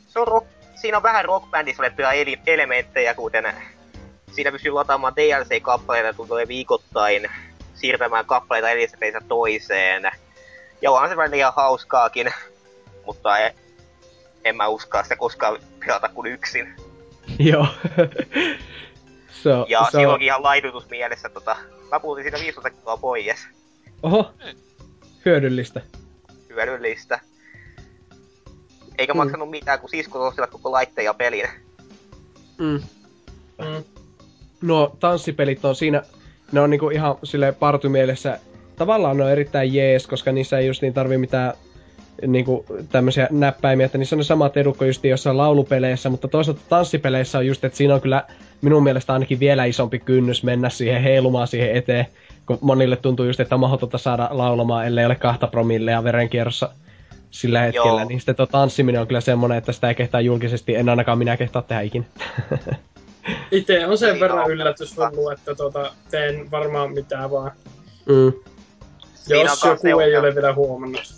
Se on rock, siinä on vähän rockbändissä olettuja eli- elementtejä, kuten siinä pystyy lataamaan DLC-kappaleita, kun tulee viikoittain siirtämään kappaleita pelissä toiseen. Ja onhan se välillä ihan hauskaakin, mutta en, en mä uskalla sitä koskaan pelata kuin yksin. (laughs) Joo. se on, Ja se on... silloinkin ihan laidutusmielessä tota, mä puhutin siinä 15 kiloa pois. Oho. Hyödyllistä. Hyödyllistä. Eikä Mm. maksanut mitään, kun siskot ostivat koko laitteen ja pelin. Mm. Mm. No, tanssipelit on siinä, ne on niinku ihan sille partymielessä, tavallaan ne on erittäin jees, koska niissä ei just niin tarvii mitään niinku tämmöisiä näppäimiä, että niissä on ne samat edut kuin just jossain laulupeleissä, mutta toisaalta tanssipeleissä on just, että siinä on kyllä minun mielestä ainakin vielä isompi kynnys mennä siihen heilumaan siihen eteen, kun monille tuntuu just, että on mahdotonta saada laulamaan, ellei ole kahta promillea verenkierrossa sillä hetkellä, Joo. niin sitten tuo tanssiminen on kyllä semmoinen, että sitä ei kehtaa julkisesti, en ainakaan minä kehtaa tehdä ikinä. (laughs) Itse on sen Siinä verran on- yllätys ollut, että tota, teen varmaan mitään vaan. mm. Jos joku se ei ongelma. ole vielä huomannut.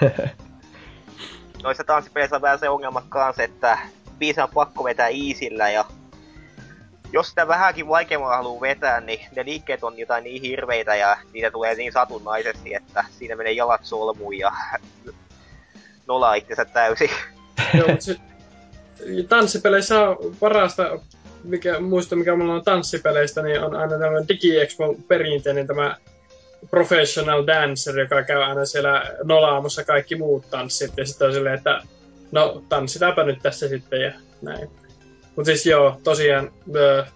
(laughs) Noissa tanssipeleissä on vähän se ongelma kanssa, että biisi on pakko vetää iisillä ja jos sitä vähänkin vaikeammalla haluaa vetää, niin ne liikkeet on jotain niin hirveitä ja niitä tulee niin satunnaisesti, että siinä menee jalat solmuun ja (laughs) nolaa itsensä täysin. Joo, tanssipeleissä on parasta, mikä, muista mikä mulla on tanssipeleistä, niin on aina tämä DigiExpo perinteinen tämä professional dancer, joka käy aina siellä nolaamassa kaikki muut tanssit, ja sitten on silleen, että no tanssitaanpa nyt tässä sitten ja näin. Mutta siis joo, tosiaan ö,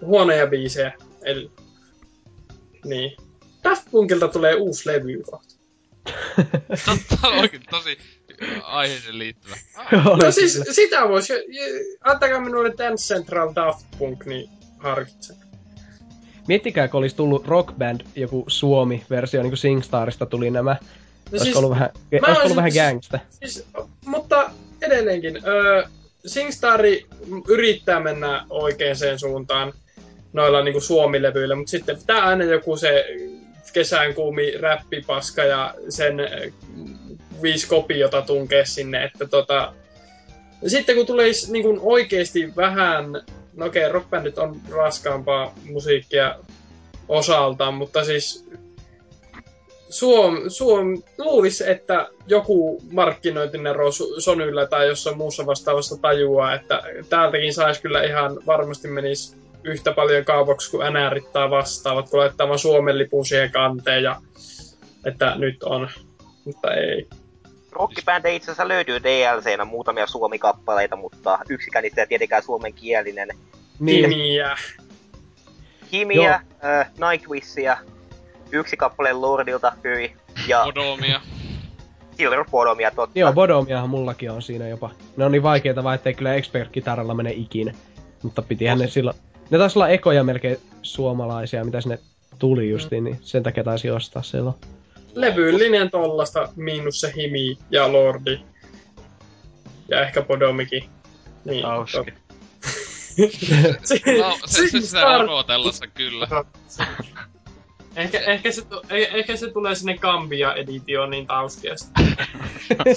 huonoja biisejä. Eli, niin. Daft Punkilta tulee uusi levy kohta. (laughs) Totta, oikein tosi aiheeseen liittyvä. (laughs) No siis sitä voisi, antakaa minulle Dance Central Daft Punk, niin harkitsen. Miettikää, kun olisi tullut Rock Band, joku Suomi-versio, niin kuin SingStarista tuli nämä. No olisiko siis, ollut vähän, olisiko ollut vähän gangsta? siis, mutta edelleenkin, öö, SingStari yrittää mennä oikeaan suuntaan noilla niinku Suomi-levyillä, mutta sitten pitää aina joku se kesän kuumi räppipaska ja sen ö, viisi kopiota tunkea sinne, että tota... Sitten kun tulisi niin oikeasti vähän, no okei, rockbändit on raskaampaa musiikkia osaltaan, mutta siis Suom, Suom luulisi, että joku markkinointinero Sonylla tai jossain muussa vastaavassa tajuaa, että täältäkin saisi kyllä ihan varmasti menisi yhtä paljon kaupaksi kuin NRit tai vastaavat, kun laittaa vaan Suomen lipun siihen kanteen ja että nyt on, mutta ei. Rockibändejä itse asiassa löytyy DLCnä muutamia suomikappaleita, mutta yksikään niistä ei tietenkään suomenkielinen. Nimiä. Himiä, äh, Nightwishia, yksi kappale Lordilta, hyi, ja Odomia. Killer Bodomia totta. Joo, Bodomiahan mullakin on siinä jopa. Ne on niin vaikeita vaan, ettei kyllä expert-kitaralla mene ikinä. Mutta pitihän ne silloin... Ne taisi olla ekoja melkein suomalaisia, mitä sinne tuli justiin, niin sen takia taisi ostaa silloin. Levyllinen tollasta, miinus se Himi ja Lordi. Ja ehkä Podomikin. Niin, Hauski. No, se, se, sitä odotellessa kyllä. Ehkä, ehkä, se, eh- ehkä se tulee sinne Gambia-editiooniin taustiasta. (laughs)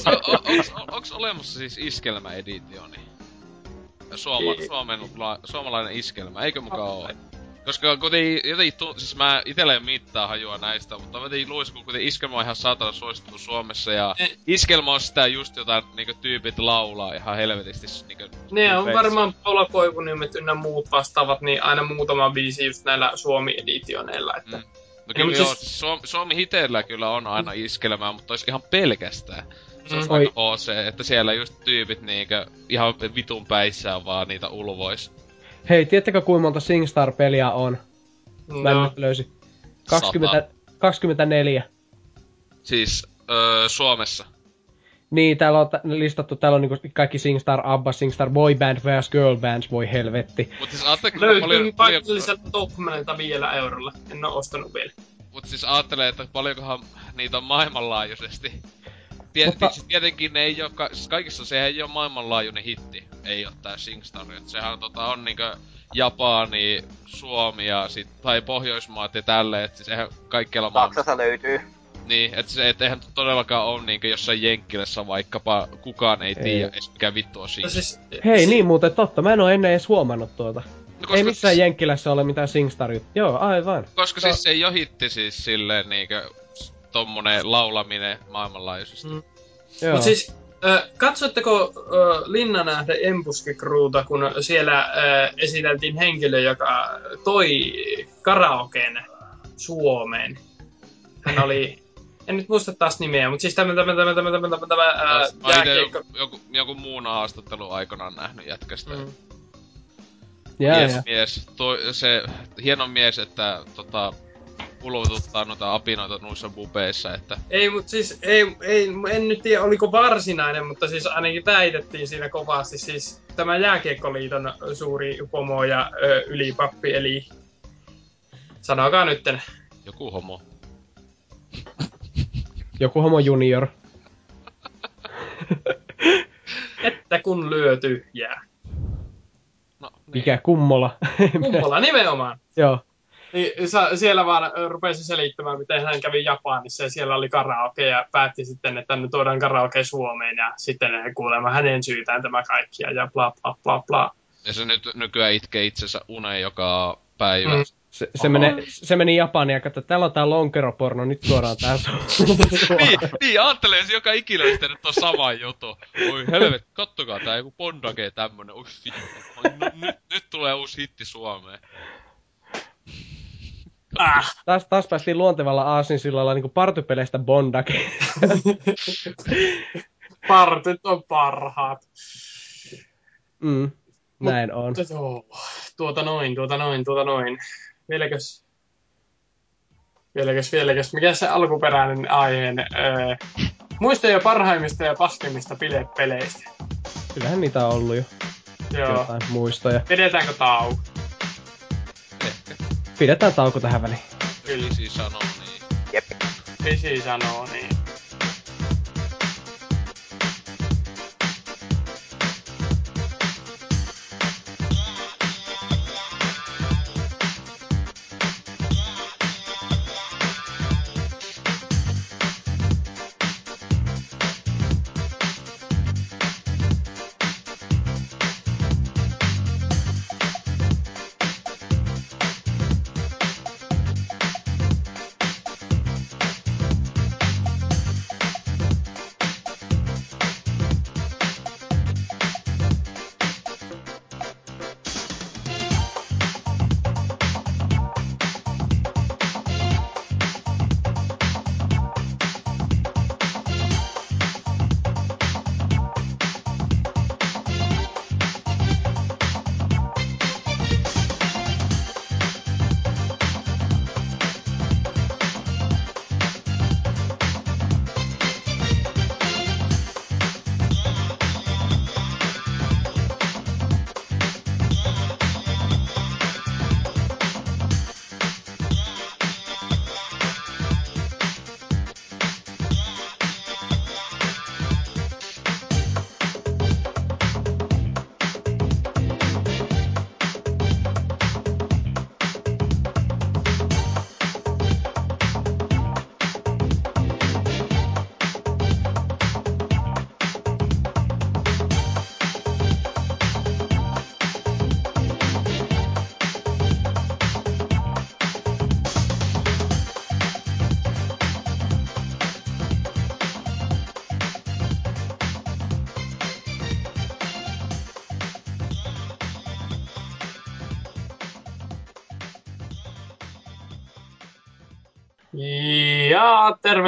O- o- onks, o- onks olemassa siis iskelmäeditioni? Suoma, Ei. Suomen, la, suomalainen iskelmä, eikö mukaan ole? Koska kuitenkin, jotenkin tu, siis mä itelle mittaa hajua näistä, mutta mä jotenkin luulisin, kun kuitenkin iskelmä on ihan saatana suosittu Suomessa ja Ei. iskelmä on sitä just jotain niinku tyypit laulaa ihan helvetisti niinku Ne on Yleensä. varmaan Paula Koivunimet ynnä muut vastaavat, niin aina muutama biisi just näillä Suomi-editioneilla. Että... Mm. No kyllä mut joo, siis- siis Suomi, Suomi Hiteellä kyllä on aina iskelmää, mutta olisi ihan pelkästään. Se olisi Mm. aika OC, että siellä just tyypit niinkö ihan vitun päissään vaan niitä ulvois. Hei, tiedättekö kuinka monta SingStar-peliä on? Mä No, nyt löysin. 20, 24. Siis öö, Suomessa. Niin, täällä on listattu, täällä on niinku kaikki SingStar, ABBA, SingStar, Boy Band vs Girl Bands, voi helvetti. Mut siis ajattelee, löytyy paljon, paljon, paikalliselta Topmanilta vielä eurolla. En oo ostanut vielä. mut siis ajattelee, että paljonkohan niitä on maailmanlaajuisesti. Tiet, Mutta- siis tietenkin ne ei oo, ka- siis kaikissa se ei oo maailmanlaajuinen hitti. Ei oo tää SingStar. Et sehän tota on niinkö Japani, Suomi ja sit, tai Pohjoismaat ja tälleen, et siis eihän kaikkialla maailmassa Saksassa löytyy. Niin, et se, et eihän todellakaan oo niinkö jossain Jenkkilässä vaikkapa kukaan ei Ei. tiedä edes mikä vittu on siinä. No siis, Hei, si- niin muuten totta, mä en oo ennen edes huomannut tuota. no, Ei missään Jenkkilässä ole mitään SingStar Joo, aivan. Koska siis se ei oo hitti siis silleen niinkö s- tommonen laulaminen maailmanlaajuisesti. Mm. Joo. Mut siis, äh, katsoitteko äh, Linnanähden Embuskikruuta, kun siellä äh, esiteltiin henkilö, joka toi karaoken Suomeen? Hän oli, en nyt muista taas nimeä, mutta siis tämä, tämä, tämä, tämä, tämä, tämä, tämä ite jääkiekko... joku, joku, joku muun haastattelu aikanaan nähnyt jätkästä. Mm. Jää, mies, jää. mies. Toi, se hieno mies, että tota, ulvotuttaa noita apinoita noissa bubeissa, että Ei, mutta siis, ei, ei, en nyt tiedä oliko varsinainen, mutta siis ainakin väitettiin siinä kovasti. Siis tämä Jääkiekkoliiton suuri pomo ja ö, ylipappi, eli sanokaa nytten. joku homo. Joku homo junior. Että kun lyö tyhjää. No, niin. Mikä kummola. Kummola nimenomaan. (laughs) Joo. Niin, sa, siellä vaan rupesi selittämään, miten hän kävi Japanissa ja siellä oli karaoke ja päätti sitten, että nyt tuodaan karaoke Suomeen ja sitten kuulemma hänen syytään tämä kaikki ja bla bla bla bla. Ja se nyt nykyään itkee itsensä uneen joka päivä. Mm. Se, se, mene, se meni Japaniin ja katsoi, että täällä on tää lonkeroporno, nyt tuodaan tää su- (laughs) niin, niin, ajattelee se joka ikinä sitten on sama juttu. Oi helvet, kattokaa tää joku Bondage tämmönen, ui vittu. No, nyt, nyt tulee uusi hitti Suomeen. Ah, taas, taas päästiin luontevalla aasinsillalla niinku partypeleistä Bondake. (laughs) partyt on parhaat. mm, näin on. Tuota noin, tuota noin, tuota noin. Vieläkös? Vieläkös, vieläkös? Mikä se alkuperäinen aiheen? Öö, muistoja parhaimmista ja paskimmista bilepeleistä. Kyllähän niitä on ollut jo Joo. jotain muistoja. Pidetäänkö tauko? Ehkä. Pidetään tauko tähän väliin. Kyllä. Isi sanoo niin. Jep. Visi sanoo niin.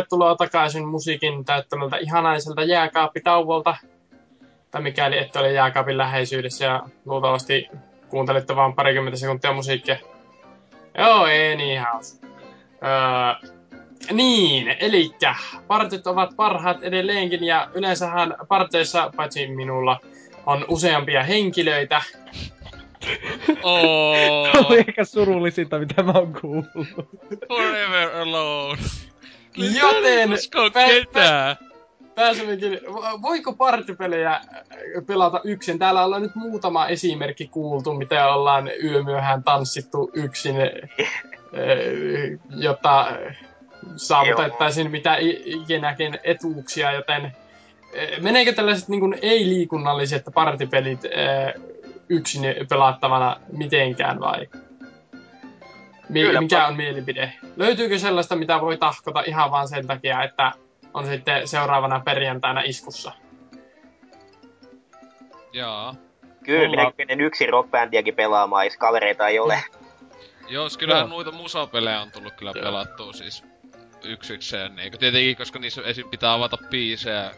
Tervetuloa takaisin musiikin täyttämältä ihanaiselta jääkaappitauolta. Tai mikäli ette ole jääkaapin läheisyydessä ja luultavasti kuuntelitte vain parikymmentä sekuntia musiikkia. Joo, ei niin. Öö, niin, eli partit ovat parhaat edelleenkin ja yleensähän parteissa, paitsi minulla, on useampia henkilöitä. (laughs) Oh, Se oli ehkä surullisinta, mitä mä oon kuullut. forever alone. Joten Usko ketään. pääsemmekin, vo- voiko partipelejä pelata yksin? Täällä ollaan nyt muutama esimerkki kuultu, mitä ollaan yömyöhään tanssittu yksin, eh, jotta saavutettaisiin mitä ikinäkin etuuksia, joten eh, meneekö tällaiset niin ei-liikunnalliset partipelit yksin pelattavana mitenkään vai? Mi- Kyllä, mikä on mielipide? Löytyykö sellaista, mitä voi tahkota ihan vaan sen takia, että on sitten seuraavana perjantaina iskussa? Jaa. Kyllä, Mulla- menen yksin rockbändiäkin pelaamaan, jos kavereita ei ole. (laughs) Joo, s- kyllähän Joo. noita musapelejä on tullut kyllä Joo. pelattua siis yksikseen. Niin, tietenkin, koska niissä esim. pitää avata biisejä,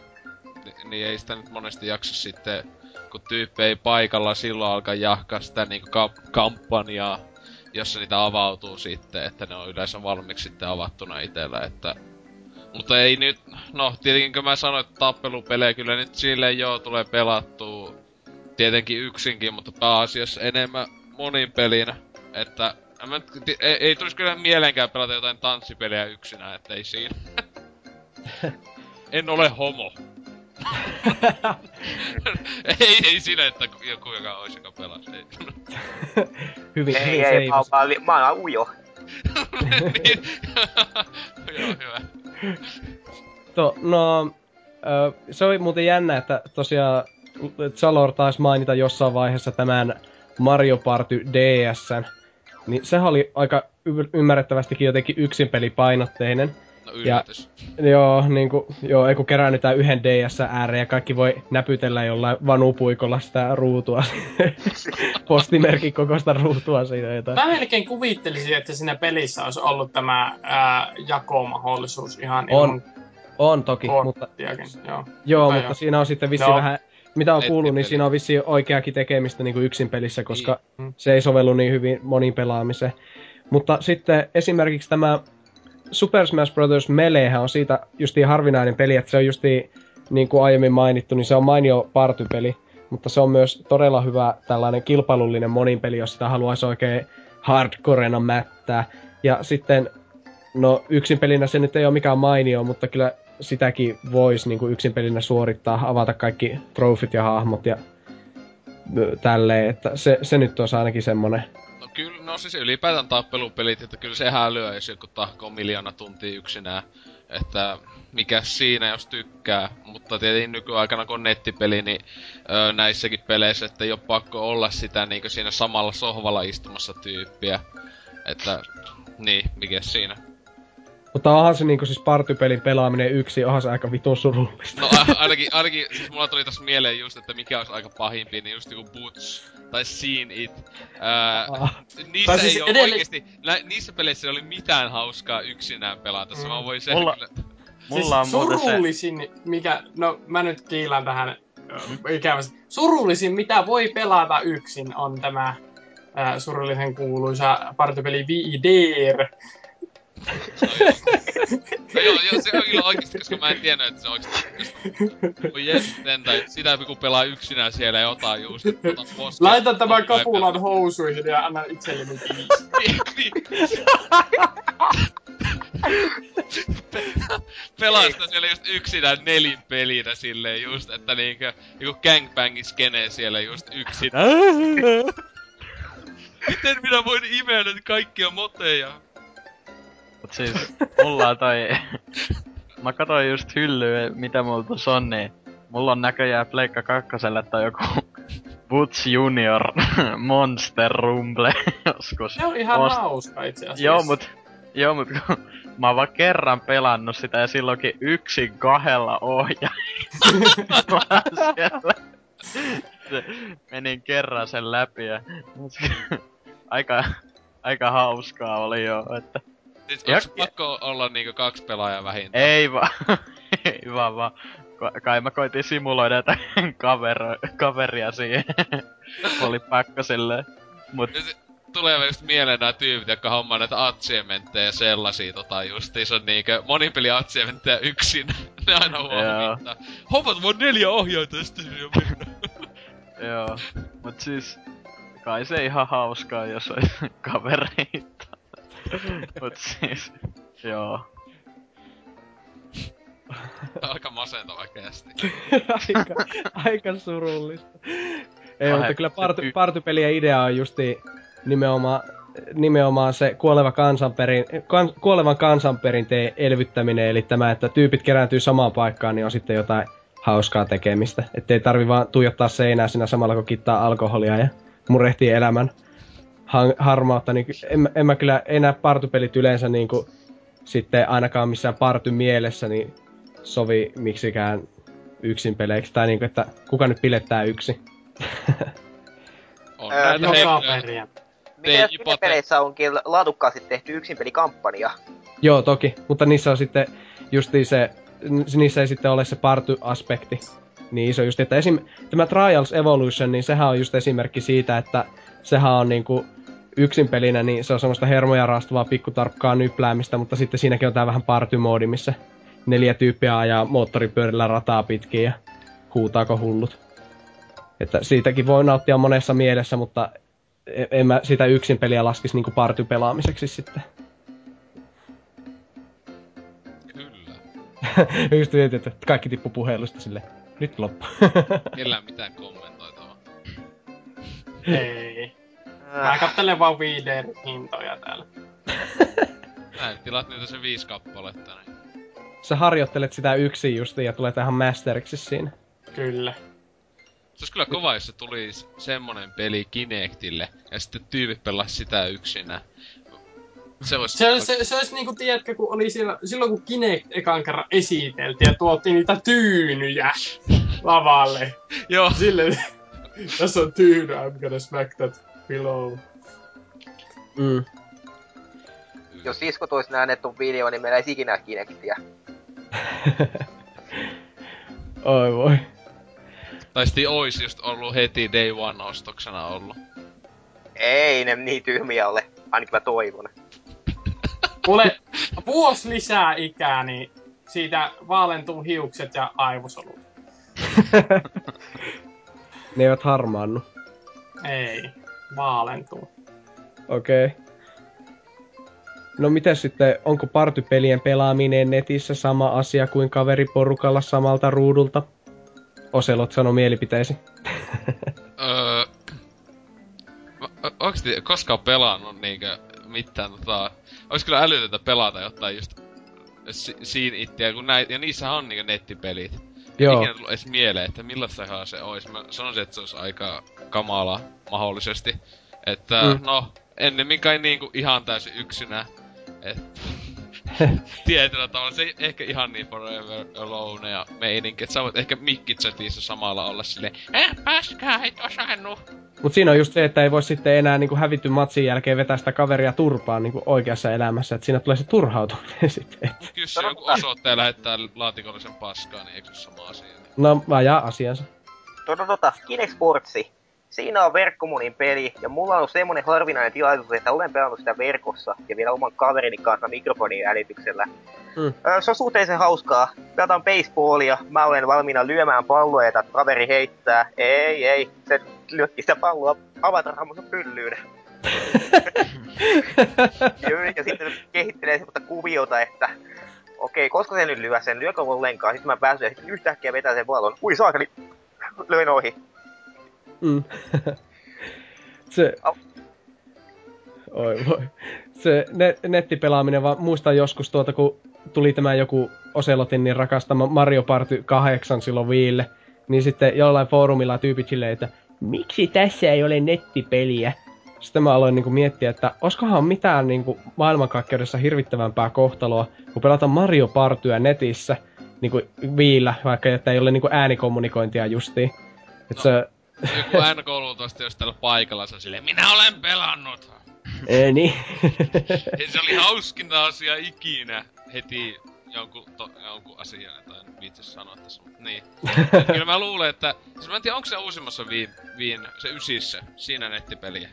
niin, niin ei sitä nyt monesti jaksa sitten, kun tyyppi ei paikalla silloin alkaa jahkaa sitä niinku ka- kampanjaa, jossa niitä avautuu sitten, että ne on yleensä valmiiksi sitten avattuna itellä, että... Mutta ei nyt, no tietenkin kun mä sanoin, että tappelupelejä kyllä nyt silleen joo tulee pelattua tietenkin yksinkin, mutta pääasiassa enemmän monin pelinä, että en mä, ti- ei, ei tulisi kyllä mieleenkään pelata jotain tanssipeliä yksinään, että ei siinä. (laughs) en ole homo. (laughs) ei, ei siinä, että joku joka olisi, joka pelasi. Ei. (laughs) hyvin, Ei, hyvin ei, mä oon, mä oon ujo. niin. (laughs) Joo, hyvä. To, no, se oli muuten jännä, että tosiaan Zalor taisi mainita jossain vaiheessa tämän Mario Party DSn. Niin sehän oli aika y- ymmärrettävästikin jotenkin yksinpelipainotteinen. No yllätys. Joo, niinku, joo, ei kun keräännytään yhden DS ääreen ja kaikki voi näpytellä jollain vanupuikolla sitä ruutua. (laughs) Postimerkin kokoista ruutua siinä jotain. Mä melkein kuvittelisin, että siinä pelissä olisi ollut tämä ää, jakomahdollisuus ihan On, ilman On toki, mutta. Joo. joo, mutta joo. siinä on sitten vissi No. vähän, mitä on kuullut, niin siinä on vissi oikeakin tekemistä niin kuin yksin pelissä, koska Niin. se ei sovellu niin hyvin monin pelaamiseen. Mutta sitten esimerkiksi tämä Super Smash Bros. Meleehän on siitä justiin harvinainen peli, että se on justiin, niin kuin aiemmin mainittu, niin se on mainio partypeli, mutta se on myös todella hyvä tällainen kilpailullinen moninpeli, jos sitä haluaisi oikein hardcorena mättää. Ja sitten, no yksin pelinä se nyt ei ole mikään mainio, mutta kyllä sitäkin voisi niin kuin yksin pelinä suorittaa, avata kaikki trofit ja hahmot ja tälleen, että se, se nyt olisi ainakin semmonen. No kyllä, no siis ylipäätään tappelupelit, että kyllä se hälyä, jos joku tahkoo miljoona tuntia yksinään. Että mikä siinä, jos tykkää. Mutta tietenkin nykyaikana, kun on nettipeli, niin öö, näissäkin peleissä, että ei ole pakko olla sitä niin siinä samalla sohvalla istumassa tyyppiä. Että, niin, mikä siinä. Mutta onhan se niinku siis partypelin pelaaminen yksi, onhan se aika vitun surullista. No a- ainakin, ainakin, siis mulla tuli tässä mieleen just, että mikä olisi aika pahimpi, niin just joku Boots tai Seen It. Ää, Ah. niissä Tai siis ei ole edelleen- oikeesti, nä, niissä peleissä ei ole mitään hauskaa yksinään pelata, se Mm. vaan voi sen Mulla- kyllä... (laughs) Mulla siis on muuten se... surullisin, mikä, no mä nyt kiilan tähän ikävästi. Surullisin, mitä voi pelata yksin, on tämä ää, surullisen kuuluisa partypeli VDR. No joo, joo, se on kyllä oikeesti, koska mä en tiennyt, että se oikeesti... Voi jes, tai sitä kun pelaa yksinään siellä ja ota just, ota poskea. Laita tämän Ota kapulan housuihin ja anna itselleni kiinni. Pelaa sitä siellä just yksinään nelinpelinä silleen just, että niinkö joku gangbangin skene siellä just yksin. (laughs) Miten minä voin imeä näitä kaikkia moteja? Mut siis, mulla on toi... (laughs) Mä katsoin just hyllyä, mitä mulla tossa on, niin... Mulla on näköjään Pleikka kakkoselle tai joku... (laughs) Boots Junior (laughs) Monster Rumble joskus. Se on ihan Ost- hauska itse asiassa. Joo, mut... Joo, mut kun mä oon vaan kerran pelannut sitä ja silloinkin yksin kahdella ohjaajalla menin kerran sen läpi ja... aika, aika hauskaa oli jo, että... Siis Ja- onks pakko olla niinku kaksi pelaajaa vähintään? Ei vaan, (laughs) ei vaan vaan. Ka- Kai mä koitin simuloida jotain (laughs) kavero, kaveria siihen. (laughs) Oli pakko silleen. Mut Ja Tulee just mieleen nää tyypit, jotka hommaa näitä achievementteja ja sellaisia tota justiinsa niinkö monipeli achievementteja yksin. ne aina huomittaa. Hommat vaan neljä ohjaita ja sitten on joo. Mut siis kai se ihan hauskaa, jos olisi kavereita. (laughs) Mut siis, joo. Aika masentava kästi. (laughs) aika, aika surullista. Ei, mutta kyllä party, y- partypelien idea on justi nimenomaan, nimenomaan se kuoleva kansanperin, kan, kuolevan kansanperinteen elvyttäminen, eli tämä, että tyypit kerääntyy samaan paikkaan, niin on sitten jotain hauskaa tekemistä. Että ei tarvi vaan tuijottaa seinää siinä samalla, kun kittaa alkoholia ja murehtii elämän harmautta, niin en, en mä kyllä enää partypelit yleensä niin kuin, sitten ainakaan missään party mielessä niin sovi miksikään yksin peleiksi. Tai niinku, että kuka nyt pilettää yksi. On Öö, Joka periä. Mitä jos Teijipate- peleissä onkin laadukkaasti tehty yksinpelikampanja? Joo, toki. Mutta niissä on sitten justiin se, niissä ei sitten ole se party-aspekti niin iso just, että esim. tämä Trials Evolution, niin sehän on just esimerkki siitä, että sehän on niinku yksin pelinä, niin se on semmoista hermoja raastavaa pikkutarkkaa nypläämistä, mutta sitten siinäkin on tää vähän party-moodi, missä neljä tyyppiä ajaa moottoripyörillä rataa pitkin ja huutaako hullut. Että siitäkin voi nauttia monessa mielessä, mutta e- en mä sitä yksin peliä laskisi niinku party-pelaamiseksi sitten. Kyllä. (laughs) Just mietin, että kaikki tippu puhelusta sille. Nyt loppu. Kellään mitään kommentoitavaa. Ei. Mä kattelen vaan Wiider hintoja täällä. Näin, tilat niitä se viisi kappaletta, niin... Sä harjoittelet sitä yksin justiin ja tulee tähän masteriksi siinä. Kyllä. Se olisi kyllä kova, jos se tulisi semmonen peli Kinectille, ja sitten tyypit pelas sitä yksinä. Se olisi... Se, se, se olisi niinku, tiedätkö, kun oli siellä, silloin kun Kinect ekan kerran esiteltiin ja tuotiin niitä tyynyjä lavalle. Joo, Silleen, (laughs) tässä on tyyny, I'm gonna smack that below. Mm. Jos siskot olisi nähneet ton video, niin meillä ei ikinä Kinectia. (laughs) Oi voi. tai sitten ois just ollut heti day one ostoksena ollut. Ei ne niin tyhmiä ole. Ainakin mä toivon. Mulle vuosi lisää ikää, niin siitä vaalentuu hiukset ja aivosolut. (laughs) ne eivät harmaannu. Ei, vaalentuu. Okei. Okay. No miten sitten, onko partypelien pelaaminen netissä sama asia kuin kaveriporukalla samalta ruudulta? Oselot sano mielipiteesi. (laughs) Öö... Mä- Oikeesti koskaan pelannut niinkö mitään tota... Ois kyllä älytöntä pelata jotain just si- siinä itseä, kun näit, ja niissä on niinkö nettipelit. Joo. Ikinä tullut edes mieleen, että millaistahan se ois. Mä sanoisin, että se olisi aika kamala mahdollisesti. Että Mm. no, ennemmin kai niinku ihan täysin yksinä. Et, (laughs) tietyllä tavalla se ei ehkä ihan niin forever alone ja meininki, että sä voit ehkä mikkichatissa samalla olla silleen, eh paskaa, et osannut. Mut siinä on just se, että ei voi sitten enää niinku hävitty matsin jälkeen vetää sitä kaveria turpaan niinku oikeassa elämässä. Että siinä tulee se turhautuminen (laughs) sitten. Mut kyllä se joku osoittaja lähettää laatikollisen paskaa, niin eikö se sama asia? No, ajaa asiansa. Tota, tota, Kinect Sportsi. Siinä on verkkomunin peli, ja mulla on semmonen harvinainen tilaisuus, että olen pelannut sitä verkossa, ja vielä oman kaverini kanssa mikrofonin äänityksellä. Mm. Se on suhteellisen hauskaa. Pelataan baseballia, mä olen valmiina lyömään palloa, jota kaveri heittää. Ei, ei, se lyötti sitä palloa avatarhammossa pyllyyn. ja, ja sitten kehittelee semmoista kuviota, että okei, koska se nyt lyö sen, lyökö ollenkaan, sitten mä pääsen ja sitten yhtäkkiä vetää sen pallon. Ui saakeli, löin ohi. Mm. (laughs) se... Oi voi. Se net, nettipelaaminen, vaan muistan joskus tuota, kun tuli tämä joku Oselotin niin rakastama Mario Party 8 silloin viille, niin sitten jollain foorumilla tyypit silleen, että miksi tässä ei ole nettipeliä? Sitten mä aloin niinku miettiä, että oskohan mitään niinku maailmankaikkeudessa hirvittävämpää kohtaloa, kun pelata Mario Partyä netissä, niinku viillä, vaikka että ei ole niinku äänikommunikointia justiin. Et No. se, Joku N-koulutusti jos täällä paikalla, se on silleen, minä olen pelannut. Ei niin. Se oli hauskin asia ikinä heti jonkun, to, jonkun asian, tai en viitsi sanoa tässä, mutta niin. Kyllä mä luulen, että... Siis mä en tiedä, onko se uusimmassa viin, viin se ysissä, siinä nettipeliä.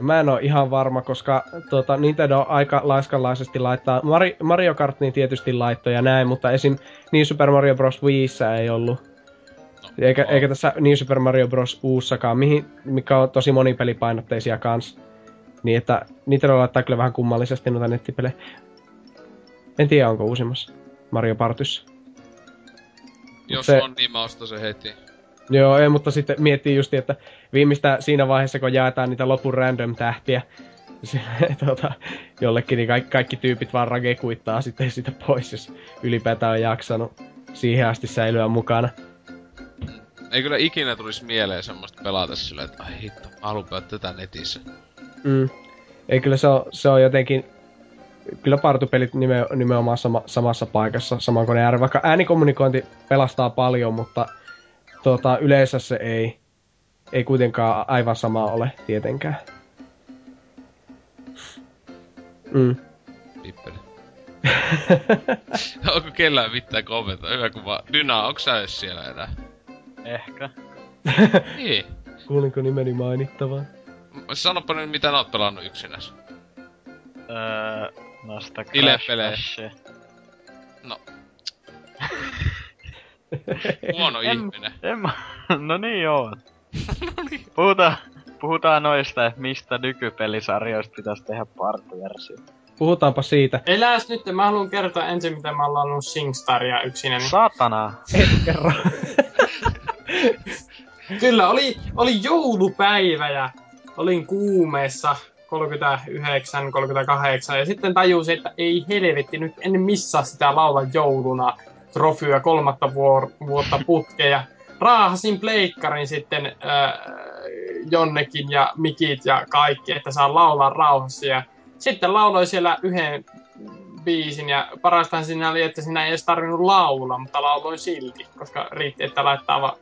Mä en oo ihan varma, koska tuota, Nintendo aika laiskanlaisesti laittaa... Mari, Mario Kart niin tietysti laittoi ja näin, mutta esim. niin Super Mario Bros. Wiissä ei ollut. Eikä, no, eikä tässä niin Super Mario Bros. uussakaan, mihin, mikä on tosi monipelipainotteisia kans. Niin että Nintendo laittaa kyllä vähän kummallisesti noita nettipelejä. En tiedä, onko uusimmassa Mario Partyssa. Jos se- on, niin mä ostan se heti. Joo, ei, mutta sitten miettii just, että viimeistä siinä vaiheessa, kun jaetaan niitä lopun random-tähtiä se, (laughs) tuota, jollekin, niin kaikki, kaikki tyypit vaan ragekuittaa sitten sitä pois, jos ylipäätään on jaksanut siihen asti säilyä mukana. Ei kyllä ikinä tulisi mieleen semmoista pelata sillä, että ai hitto, mä haluan pelata tätä netissä. Mm. Ei kyllä se on, se on jotenkin, kyllä partupelit nime, nimenomaan sama, samassa paikassa, saman koneen ääreen, vaikka äänikommunikointi pelastaa paljon, mutta tuota, yleensä se ei, ei kuitenkaan aivan sama ole tietenkään. Mm. Pippeli. (laughs) Onko kellään mitään kommentoida? Hyvä kun vaan... Dyna, onko sä edes siellä enää? Ehkä. (laughs) Niin. Kuulinko nimeni mainittavan? Sanoppa nyt mitä nää oot pelannut yksinäs. Öö, no sitä. Crash. No. Huono En- ihminen. En mä... No niin joo. (laughs) no niin. Puhutaan, puhutaan noista, että mistä nykypelisarjoista pitäisi tehdä partiversio. Puhutaanpa siitä. Eläs nyt, mä haluan kertoa ensin, mitä mä oon ollut Singstaria yksinäni. Satana! Et kerro. (laughs) (laughs) Kyllä, oli, oli joulupäivä ja olin kuumeessa 39, 38 ja sitten tajusin, että ei helvetti, nyt en missaa sitä laula jouluna trofyä kolmatta vuor- vuotta putkeja. Raahasin pleikkarin sitten äh, jonnekin ja mikit ja kaikki, että saan laulaa rauhassa ja sitten lauloin siellä yhden biisin ja parastahan siinä oli, että siinä ei edes tarvinnut laulaa, mutta lauloin silti, koska riitti, että laittaa vaan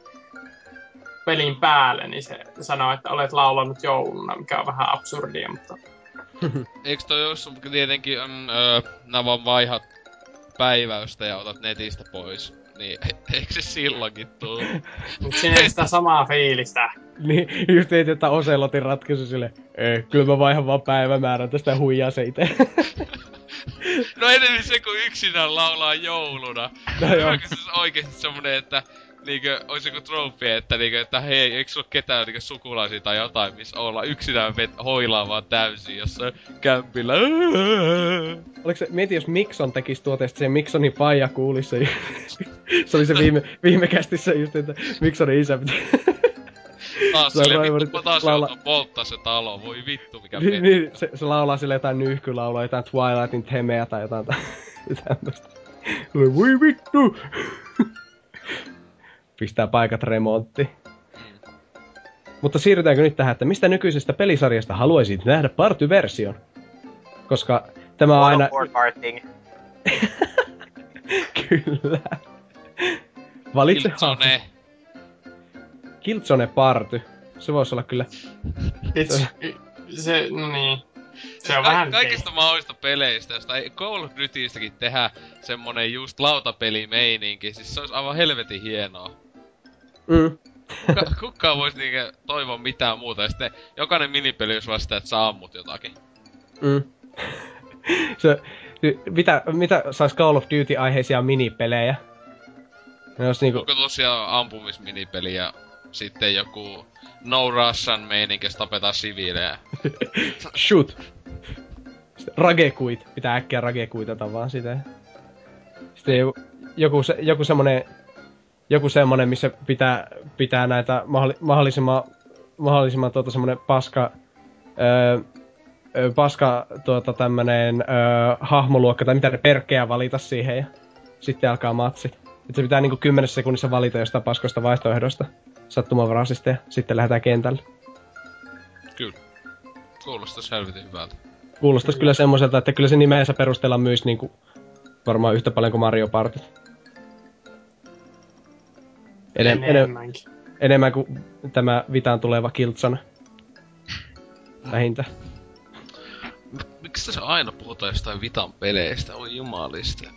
pelin päälle, niin se sanoo, että olet laulanut jouluna, mikä on vähän absurdia, mutta (laughs) Eiks toi jos tietenkin on, öö, nää vaan vaihat päiväystä ja otat netistä pois? Niin, (laughs) eikö se silloinkin tuu? (laughs) mut siinä ei sitä samaa fiilistä. niin, just ei tätä Oselotin ratkaisu sille, kyllä mä vaihan vaan päivämäärän tästä ja huijaa se ite. (laughs) No enemmän se kun yksinään laulaa jouluna. No joo. Onko se oikeesti semmonen, että niinkö, ois joku trofi, että niinkö, että hei, eikö sulla ketään niinkö sukulaisia tai jotain, missä olla yksinään vet- hoilaa vaan täysin jossain kämpillä. (laughs) Oliko se, mieti jos Mikson tekisi tuota, ja sitten se Miksonin paija kuulisi se. (laughs) se oli se viime, viime kästissä just, että Miksonin isä pitää. Taas Se raivarit- vittu, mä taas laula- polttaa se talo, voi vittu mikä niin, peli. niin, se, se, laulaa sille jotain nyyhkylaulua, jotain Twilightin temeä tai jotain tä- (laughs) tämmöstä. Voi vittu! (laughs) Pistää paikat remontti. Mutta siirrytäänkö nyt tähän, että mistä nykyisestä pelisarjasta haluaisit nähdä party-version? Koska tämä on aina... (laughs) Kyllä. Valitse Killzone. Killzone Party. Se voisi olla kyllä. It's, se, no niin. Se on Ka- vähän kaikista mahdollisista peleistä, josta ei Call of Dutystäkin tehdä semmonen just lautapelimeininki, siis se olisi aivan helvetin hienoa. Mm. Kuka, kukaan voisi niinkö toivoa mitään muuta, ja sitten jokainen minipeli olisi vasta, että sä ammut jotakin. Mm. (laughs) se, mitä, mitä sais Call of Duty-aiheisia minipelejä? Ne olisi niinku... Onko tosiaan ampumisminipeli ja sitten joku No Russian meininki, jos tapetaan siviilejä. (laughs) Shoot! Ragekuit. Pitää äkkiä ragekuitata vaan sitä. Sitten joku, joku, se, joku semmonen... Joku semmonen, missä pitää, pitää näitä mahdolli, mahdollisimman, mahdollisimman tuota semmonen paska... Öö, paska tuota tämmönen öö, hahmoluokka tai mitä ne perkkejä valita siihen ja sitten alkaa matsit. Et se pitää niinku kymmenessä sekunnissa valita jostain paskoista vaihtoehdosta sattumanvaraisesti ja sitten lähdetään kentälle. Kyllä. Kuulostais helvetin hyvältä. Kuulostais kyllä semmoiselta, että kyllä se nimensä perusteella myys niinku varmaan yhtä paljon kuin Mario Party. Enem, enem, enemmänkin. enemmän kuin tämä Vitaan tuleva Kiltsona. Vähintä. mistä se aina puhutaan jostain Vitan peleistä? Oi jumalista.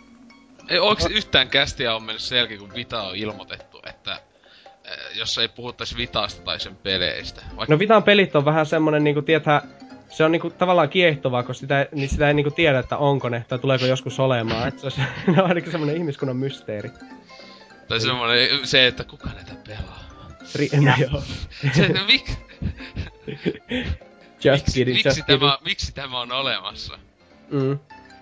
Ei onks yhtään kästiä on mennyt selkeä, kun Vita on ilmoitettu, että jos ei puhuttaisi Vitasta tai sen peleistä. Vaikka No Vitan pelit on vähän semmonen niinku, tietää, se on niinku tavallaan kiehtovaa, koska sitä, niin sitä ei niinku tiedä, että onko ne, tai tuleeko joskus olemaan. Et se, on, (laughs) se on ainakin semmonen ihmiskunnan mysteeri. Tai semmonen, se, että kuka näitä pelaa. Ri- (laughs) no joo. (laughs) Se, että mik, Just miksi, kidding, miksi, just kidding. tämä, miksi tämä on olemassa? Mm.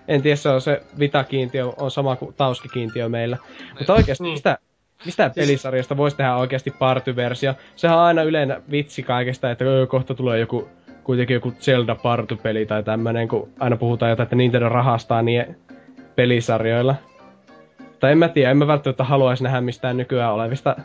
En tiedä, se on se Vita-kiintiö, on sama kuin Tauski-kiintiö meillä. Mutta oikeasti, Niin. mistä, mistä pelisarjasta voisi tehdä oikeasti party-versio? Sehän on aina yleinen vitsi kaikesta, että öö, kohta tulee joku, kuitenkin joku Zelda party-peli tai tämmönen, kun aina puhutaan jotain, että Nintendo rahastaa niin pelisarjoilla. Tai en mä tiedä, en mä välttämättä haluaisi nähdä mistään nykyään olevista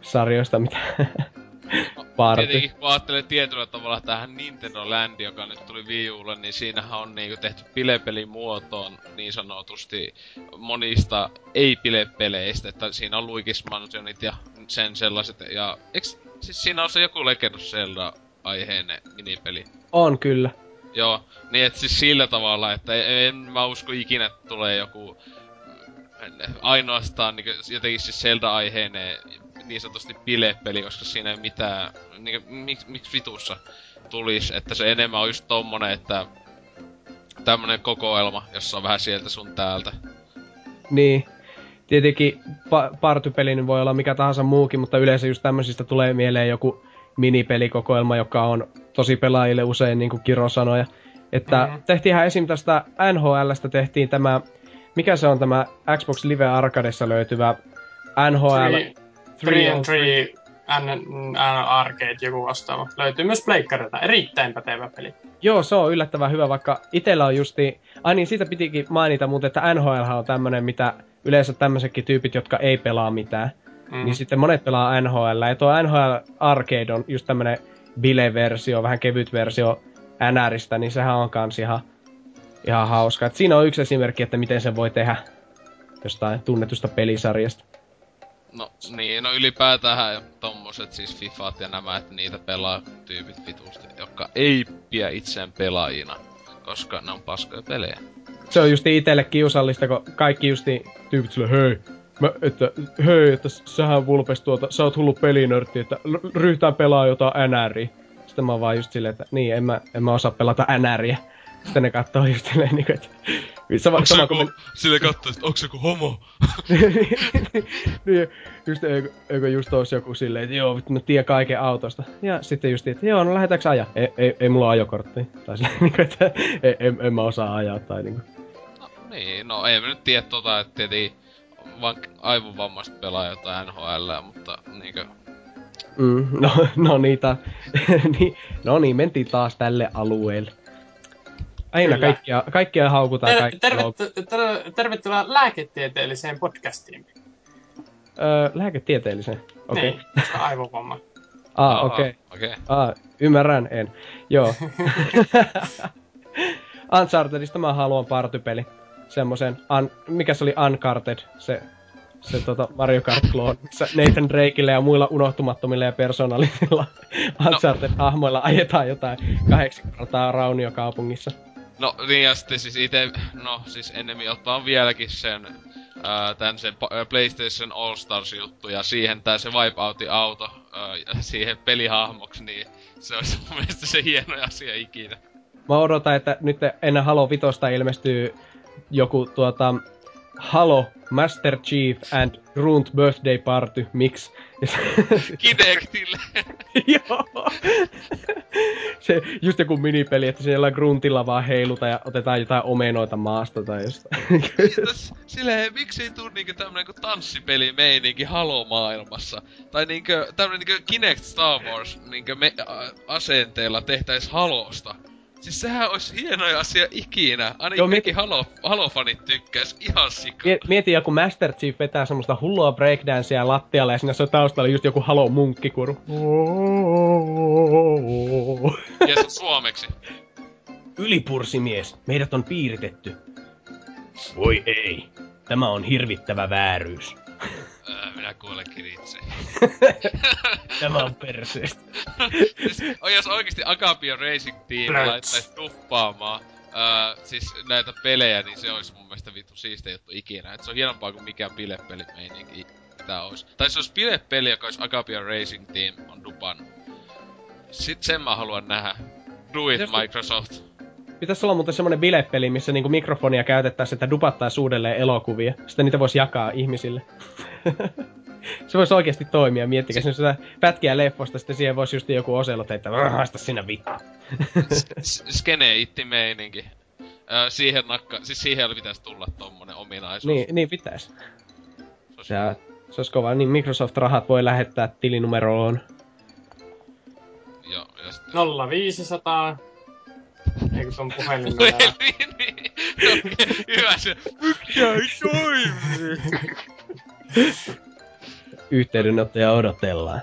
sarjoista mitään (laughs) (laughs) party. Tietenkin kun ajattelee tietyllä tavalla tähän Nintendo Land, joka nyt tuli Wii Ulle, niin siinähän on niinku tehty bilepelimuotoon niin sanotusti monista ei-bilepeleistä, että siinä on Luigi's Mansionit ja sen sellaiset, ja eiks, siis siinä on se joku Legend of Zelda aiheinen minipeli. On kyllä. Joo, niin et siis sillä tavalla, että en, en mä usko ikinä, että tulee joku mm, ainoastaan niin jotenkin siis Zelda-aiheinen niin sanotusti bilepeli, koska siinä ei mitään, niin miksi mik vitussa tulis, että se enemmän on just tommonen, että tämmönen kokoelma, jossa on vähän sieltä sun täältä. Niin. Tietenkin pa- partypeli niin voi olla mikä tahansa muukin, mutta yleensä just tämmöisistä tulee mieleen joku minipelikokoelma, joka on tosi pelaajille usein, niin kuin Kiro sanoi. Että Mhm. tehtiinhän esim. tästä NHLstä tehtiin tämä, mikä se on tämä Xbox Live Arcadessa löytyvä NHL Three, three and three N, N, Arcade, joku vastaava. Löytyy myös pleikkarilta. Erittäin pätevä peli. Joo, se on yllättävän hyvä, vaikka itellä on justi... Ai niin, siitä pitikin mainita, mutta että NHL on tämmönen, mitä yleensä tämmöisetkin tyypit, jotka ei pelaa mitään. Mm. Niin sitten monet pelaa NHL. Ja tuo NHL Arcade on just tämmönen bile-versio, vähän kevyt versio NRistä, niin sehän on kans ihan, ihan hauska. Et siinä on yksi esimerkki, että miten se voi tehdä jostain tunnetusta pelisarjasta. No niin, no ylipäätään tommoset siis Fifat ja nämä, että niitä pelaa tyypit vitusti, jotka ei pidä itseään pelaajina, koska ne on paskoja pelejä. Se on justi itelle kiusallista, kun kaikki justi tyypit sille, hei, mä, että, hei, että sähän vulpes tuota, sä oot hullu pelinörtti, että ryhtään pelaa jotain NRiä. Sitten mä vaan just silleen, että niin, en mä, en mä osaa pelata NRiä. Sitten ne kattoo just silleen, niin kuin, että sama, Onks se sama kuin joku, sille kattoo, että onks se joku homo? niin, just eikö, eikö just ois joku silleen, että joo, vittu, mä tiedän kaiken autosta. Ja sitten just, että joo, no lähdetäänkö ajaa? Ei, ei, ei mulla ole ajokorttia. Tai silleen, (laughs) niin kuin, että en, en, en, mä osaa ajaa. Tai niin kuin. No niin, no ei mä nyt tiedä tota, että tietenkin vaan aivovammaiset pelaa jotain NHL, mutta niinkö... Mm, no, (laughs) no niitä, (laughs) niin, no niin, mentiin taas tälle alueelle. Aina Kyllä. kaikkia, kaikkia haukutaan Ter- kaikki tervet- ter- tervetuloa lääketieteelliseen podcastiin. Öö, lääketieteelliseen. Okei. Niin, koska aivovamma. Ah, (laughs) Aa, okei. Okei. Ah, ymmärrän, en. Joo. (laughs) Unchartedista mä haluan partypeli. Semmosen, un, mikä se oli Uncharted, se, se tota Mario Kart clone, missä Nathan Drakeille ja muilla unohtumattomilla ja persoonallisilla Uncharted-hahmoilla ajetaan jotain kahdeksan kertaa rauniokaupungissa. No niin ja sitten siis ite, no siis ennemmin ottaa vieläkin sen, ää, tän sen PlayStation All Stars juttu ja siihen tää se Wipeoutin auto ää, siihen pelihahmoksi, niin se olisi mun mielestä se hieno asia ikinä. Mä odotan, että nyt ennen Halo Vitosta ilmestyy joku tuota Halo Master Chief and Grunt Birthday Party Mix. (laughs) Kinectille! (laughs) Joo. Se just joku minipeli, että siellä gruntilla vaan heiluta ja otetaan jotain omenoita maasta tai jostain. Silleen, miksi ei tuu niinkö tämmönen kuin tanssipeli meininki Halo-maailmassa? Tai niinkö tämmönen niinkö Kinect Star Wars niinkö me, a, asenteella tehtäis Halosta. Siis sehän olisi hienoja asia ikinä. Ainakin Joo, mieti- Halo, Halo-fanit tykkäis ihan sikaa. Mie- Mieti joku Master Chief vetää semmoista hullua breakdancea lattialle ja siinä se on taustalla just joku Halo munkkikuru. Ja se on suomeksi. Ylipursimies, meidät on piiritetty. Voi ei, tämä on hirvittävä vääryys. Minä kuolenkin itse. (laughs) Tämä on perseestä. siis, (laughs) jos oikeesti Agapio Racing Team laittaisi tuppaamaan öö, siis näitä pelejä, niin se olisi mun mielestä vittu siistiä juttu ikinä. Et se on hienompaa kuin mikään bilepeli meininki mitä olisi. Tai se olisi bilepeli, joka olisi Agapia Racing Team on dupan. Sit sen mä haluan nähdä. Do it, Microsoft. Pitäisi olla muuten semmonen bilepeli, missä niinku mikrofonia käytettäisiin, että dupattaisiin uudelleen elokuvia. Sitten niitä voisi jakaa ihmisille. (laughs) se voisi oikeasti toimia, miettikää. Se... sitä pätkiä leffosta, sitten siihen voisi just joku oselot heittää, haista sinä vittu. Skene itti meininki. Öö, siihen nakka, siis siihen pitäisi tulla tommonen ominaisuus. niin, niin pitäisi. Se olisi- Se, se olisi kova, niin Microsoft-rahat voi lähettää tilinumeroon. Joo, ja sitten... 0500. Eikö se on puhelin niin, niin. Okei, Hyvä se. Mikä ei toimi? Yhteydenottoja odotellaan.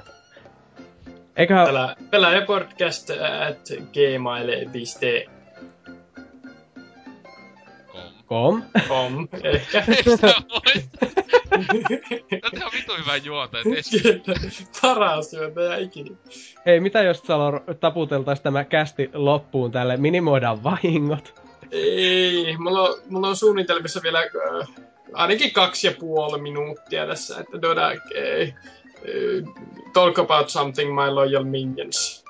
Eiköhän... Pelaa, pelaajapodcast at gmail.com. Kom. Kom? (laughs) Ehkä. Tää on ihan vitun hyvä juonta, et edes Paras juontaja ikinä. Hei, mitä jos Salo taputeltais tämä kästi loppuun tälle? Minimoidaan vahingot. Ei, mulla on, mulla on suunnitelmissa vielä äh, ainakin kaksi ja puoli minuuttia tässä, että tuoda äh, äh, talk about something my loyal minions.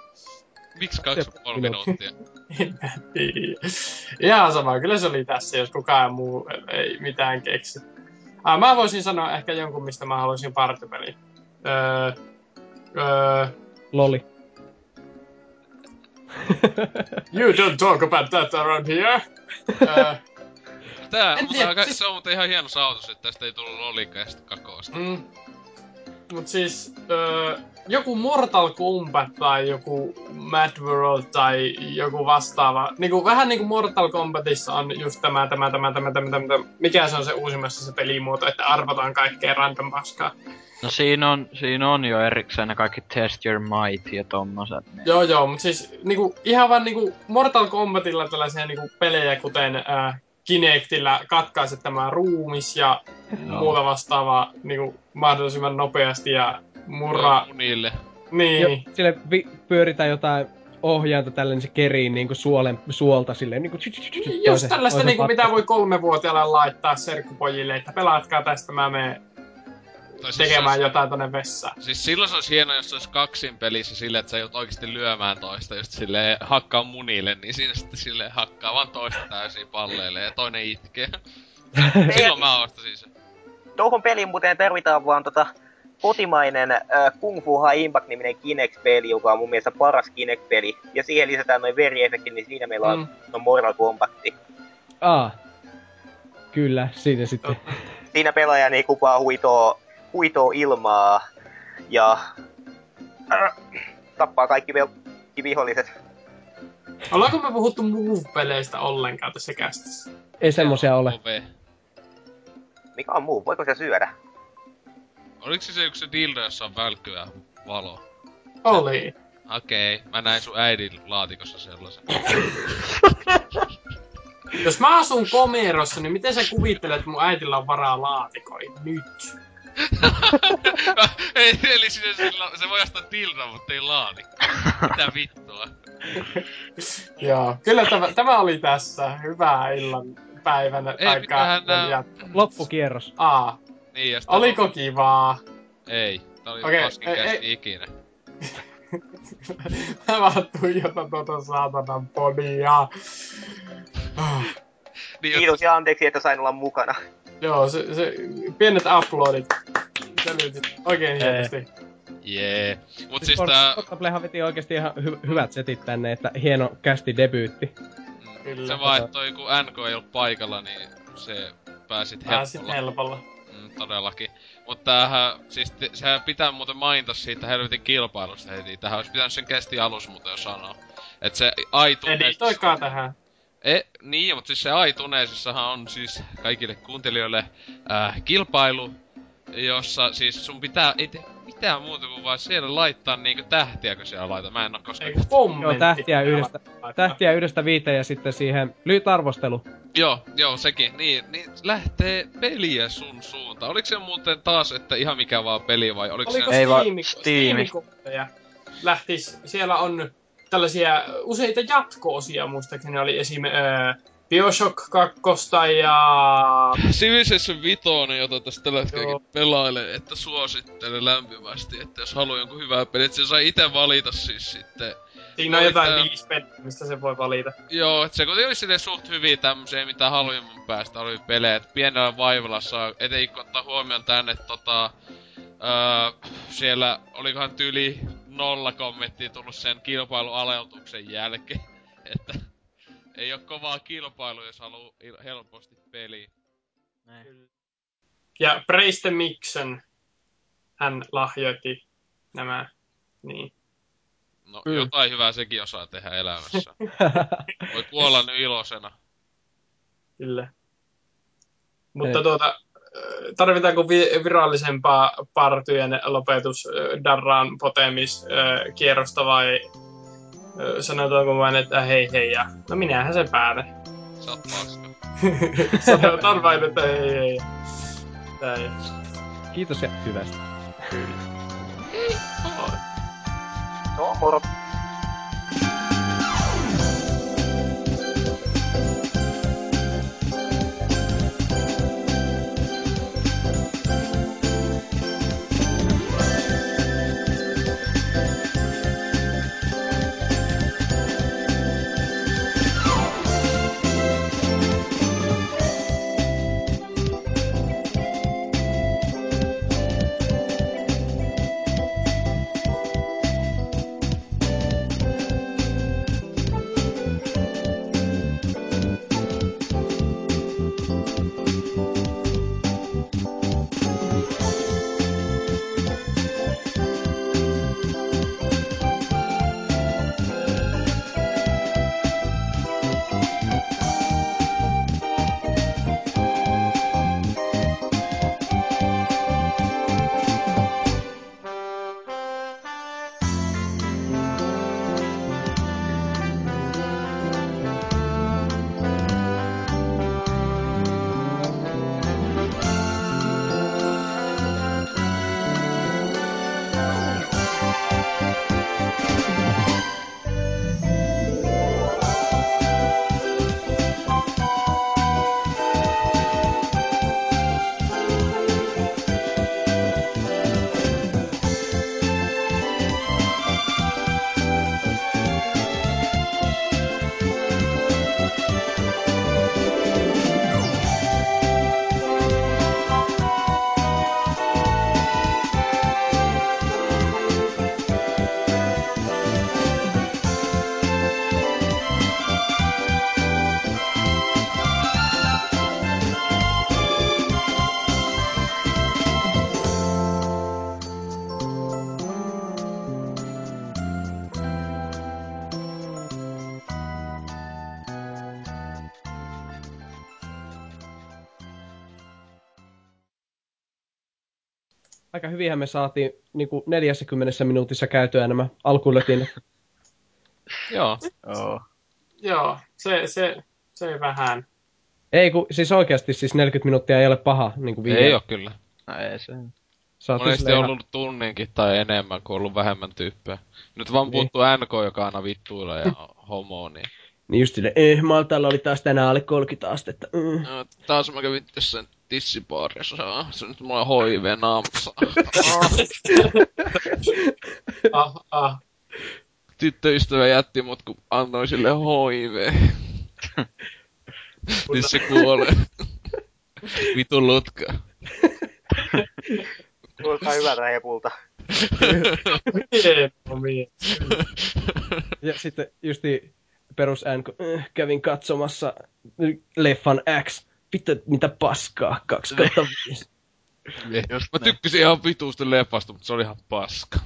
Miksi kaksi ja puoli minuuttia? En mä tiedä. Ihan sama, kyllä se oli tässä, jos kukaan muu ei mitään keksi. Ah, mä voisin sanoa ehkä jonkun, mistä mä haluaisin partipeliä. Öö, öö, Loli. you don't talk about that around here. öö, Tää, En mutta tiedä, aika, siis- se on muuten ihan hieno saavutus, että tästä ei tullut lollikasta kakoosta. Mm. Mut siis öö, joku Mortal Kombat tai joku Mad World tai joku vastaava. Niinku, vähän niinku Mortal Kombatissa on just tämä, tämä, tämä, tämä, tämä, tämä, tämä. Mikä se on se uusimmassa se pelimuoto, että arvotaan kaikkea random paskaa. No siinä on, siinä on jo erikseen ne kaikki Test Your Might ja tommoset. Niin. Joo joo, mut siis niinku, ihan vaan niinku Mortal Kombatilla tällaisia niinku pelejä, kuten äh, Kinectillä katkaiset tämä ruumis ja Joo. muuta vastaavaa niinku, mahdollisimman nopeasti ja murra. Munille. Niin. Jo, sille vi- pyöritään jotain ohjainta tälle, niin se kerii niinku suolen, suolta silleen niinku... Just tällaista, niinku, mitä voi kolmevuotiaalle laittaa serkkupojille, että pelaatkaa tästä, mä menen Tai siis tekemään se jotain tonne vessaan. Siis silloin se olisi hienoa, jos se olisi kaksin pelissä silleen, että sä joudut oikeesti lyömään toista, just silleen hakkaa munille, niin siinä sitten silleen hakkaa vaan toista täysin palleille ja toinen itkee. (laughs) silloin mä ostasin sen. Tuohon peliin muuten tarvitaan vaan tota kotimainen äh, Kung Fu High Impact-niminen Kinect-peli, joka on mun mielestä paras Kinect-peli. Ja siihen lisätään noin veriefektit, niin siinä meillä on Mm. no Mortal Kombat. Aa. Kyllä, siinä sitten. Siinä pelaaja niin kupaa huitoo, huitoo ilmaa ja äh, tappaa kaikki vel- viholliset. Ollaanko me puhuttu Move-peleistä ollenkaan tässä kästissä? Ei semmosia ole. Ove. Mikä on muu? Voiko se syödä? Oliko se se yksi se dildo, jossa on välkkyä valo? Oli. Okei, mä näin sun äidin laatikossa sellaisen. Jos mä asun komerossa, niin miten sä kuvittelet, että mun äitillä on varaa laatikoihin nyt? (laughs) Ei, eli sinne sillä, se voi ostaa dildon, mutta ei laatikko. Mitä vittua? (laughs) Joo, kyllä tämä, tämä oli tässä. Hyvää illan päivänä Ei, mitähän nää- Loppukierros. Aa, Niin, ja oliko kivaa? Ei, tää oli okay, paskin ei- ei- ikinä. (laughs) Mä vaan tuijotan tuota saatanan podia. Niin, Kiitos ja anteeksi, että sain olla mukana. Joo, se, se, pienet uploadit. Selviytit oikein hienosti. Jee. Mut siis Siis tää... Portaplehan veti oikeesti ihan hy- hyvät setit tänne, että hieno kästi debyytti. mm, Kyllä. Se vaan, että toi kun NK ei ollut paikalla, niin se pääsit Pääsit helpolla. helpolla. Mm, todellakin. Mutta tämähän, siis te, sehän pitää muuten mainita siitä helvetin kilpailusta heti. Tähän olisi pitänyt sen kesti alus muuten jo sanoa. Et se iTunes... Editoikaa tähän. E, niin, mutta siis se iTunesissahan on siis kaikille kuuntelijoille äh, kilpailu, jossa siis sun pitää, ei tee mitään muuta kuin vaan siellä laittaa niinku tähtiä, kun siellä laita. Mä en oo koskaan... Eikö kommentti? Joo, tähtiä yhdestä, tähtiä yhdestä viiteen ja sitten siihen lyhyt arvostelu. Joo, joo, sekin. Niin, niin lähtee peliä sun suuntaan. Oliko se muuten taas, että ihan mikä vaan peli vai oliko, Oliko se... Ei vaan Steam. Steam-kortteja? Lähtis, siellä on tällaisia useita jatko-osia, muistaakseni oli esim. Öö, Bioshock 2 ja... Civilization 5, jota tässä tällä hetkellä pelailen, että suosittelen lämpimästi, että jos haluaa jonkun hyvää peliä, että se saa itse valita siis sitten. Siinä on jotain viisi peliä, mistä se voi valita. Joo, et se kuitenkin oli silleen suht hyviä tämmösiä, mitä halvimman päästä oli pelejä, et pienellä vaivalla saa, kun ottaa huomioon tän, että tota, öö, siellä olikohan tyyli nolla kommenttia tullut sen kilpailualeutuksen jälkeen, (laughs) että ei oo kovaa kilpailua, jos haluu il- helposti peliä. Ja Praise Mixon, hän lahjoitti nämä. Niin. No, Mm. jotain hyvää sekin osaa tehdä elämässä. (laughs) Voi kuolla nyt ilosena. Kyllä. Mutta Ei. tuota, tarvitaanko vi- virallisempaa partyjen lopetus Darran potemis ö, kierrosta vai sanotaanko vain, että hei hei ja no minähän sen päätän. Sä oot. (laughs) Sanotaan vain, että hei hei. Näin. Kiitos ja hyvästä. No, moro. Aika hyvinhän me saatiin niinku 40 minuutissa käytyä nämä alkulötinnät. (laughs) Joo. Joo. Joo, se, se, se vähän. Ei kun, siis oikeasti siis 40 minuuttia ei ole paha niinku video. Ei oo kyllä. No ei se. Saatiin Monesti on ihan- ollut tunninkin tai enemmän, kun on ollut vähemmän tyyppejä. Nyt vaan Niin. puuttuu NK, joka aina vittuilla ja (laughs) homo, niin... Niin just silleen, eh, Maltalla oli taas tänään alle 30 astetta. Mm. No, taas mä kävin jossain tissibaarissa. Se nyt mulla on HIV naamassa. (laughs) Ah, ah. Tyttöystävä jätti mut, kun annoin sille HIV. Nyt se kuolee. Vitun lutka. Kuulostaa hyvältä hepulta. (laughs) Ja sitten justi perus N, kun äh, kävin katsomassa leffan X. Vittu, mitä paskaa, 2 kautta (laughs) 5. Just Mä tykkäsin ihan vituusti leffasta, mutta se oli ihan paska.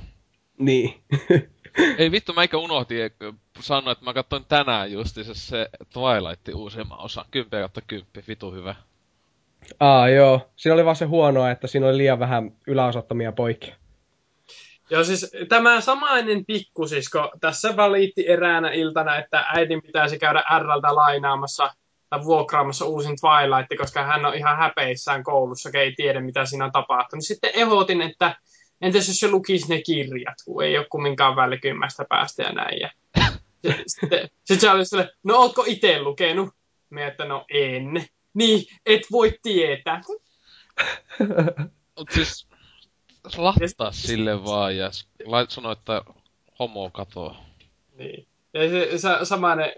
Niin. (laughs) Ei vittu, mä eikä unohti eikö sanoa, että mä katsoin tänään justiinsa se Twilight uusimman osan. 10 kautta 10, vitu hyvä. Aa, joo. Siinä oli vaan se huonoa, että siinä oli liian vähän yläosattomia poikia. Joo, siis tämä samainen pikkusisko tässä valitti eräänä iltana, että äidin pitäisi käydä Rltä lainaamassa tai vuokraamassa uusin Twilight, koska hän on ihan häpeissään koulussa, ei tiedä mitä siinä on tapahtunut. Sitten ehdotin, että entäs jos se lukisi ne kirjat, kun ei ole kumminkaan välkymmästä päästä ja näin. Ja (laughs) sitten, sitten se oli sille, no ootko itse lukenut? Me että no en. Niin, et voi tietää. Mut siis... Lattaa sille vaan ja lait sanoo, että homo katoo. Niin. Ja se, se samainen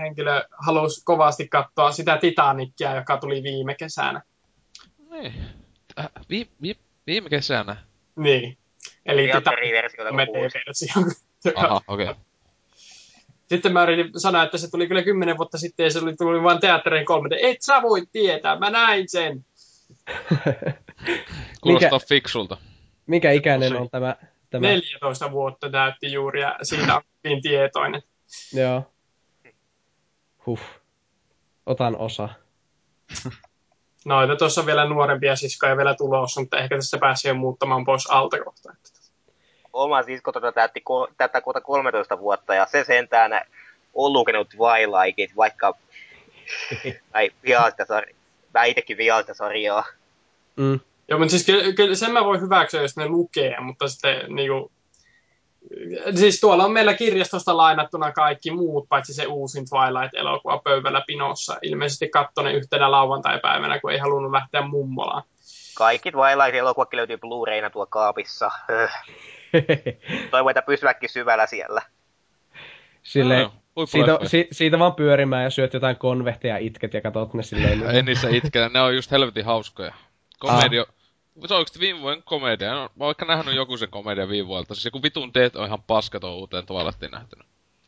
henkilö halusi kovasti katsoa sitä Titanicia, joka tuli viime kesänä. Niin. Äh, vi, vi, viime kesänä. Niin. Eli. Titanic-versio. Aha, okei. Okay. Sitten mä yritin sanoa, että se tuli kyllä kymmenen vuotta sitten ja se oli, tuli vain teatterin 3D. Et sä voi tietää, mä näin sen. (laughs) Kuulostaa Mikä- fiksulta. Mikä ikäinen on tämä? tämä? 14 vuotta täytti juuri ja siitä on hyvin tietoinen. Joo. Huh. Otan osa. (laughs) Noita tuossa on vielä nuorempia siskoja vielä tulossa, mutta ehkä tässä pääsee jo muuttamaan pois alta kohta. Oma sisko tota täytti ko- tätä kohta 13 vuotta ja se sentään on lukenut Twilightit, vaikka tai sitä sarjaa. Mä itekin vihaan sitä sarjaa. Mm. Joo, mutta siis kyllä, kyllä sen mä voin hyväksyä, jos ne lukee, mutta sitten niinku... Siis tuolla on meillä kirjastosta lainattuna kaikki muut, paitsi se uusin Twilight-elokuva pöydällä pinossa. Ilmeisesti kattonen yhtenä lauantai-päivänä, kun ei halunnut lähteä mummolaan. Kaikki Twilight-elokuvakin löytyy Blu-rayna tuo kaapissa. (laughs) Höh. Toivon, että pysyvätkin syvällä siellä. Silleen, Joo, siitä, huippuleffoja. si, siitä vaan pyörimään ja syöt jotain konvehteja ja itket ja katot ne silleen. (laughs) Ei niissä itkeä, ne on just helvetin hauskoja. Komedio... Se oikeesti viime vuoden komedia. No, mä oon vaikka nähnyt joku sen komedia viime vuodelta. Siis joku vitun teet on ihan paska tuo uuteen Twilighttiin nähtynyt.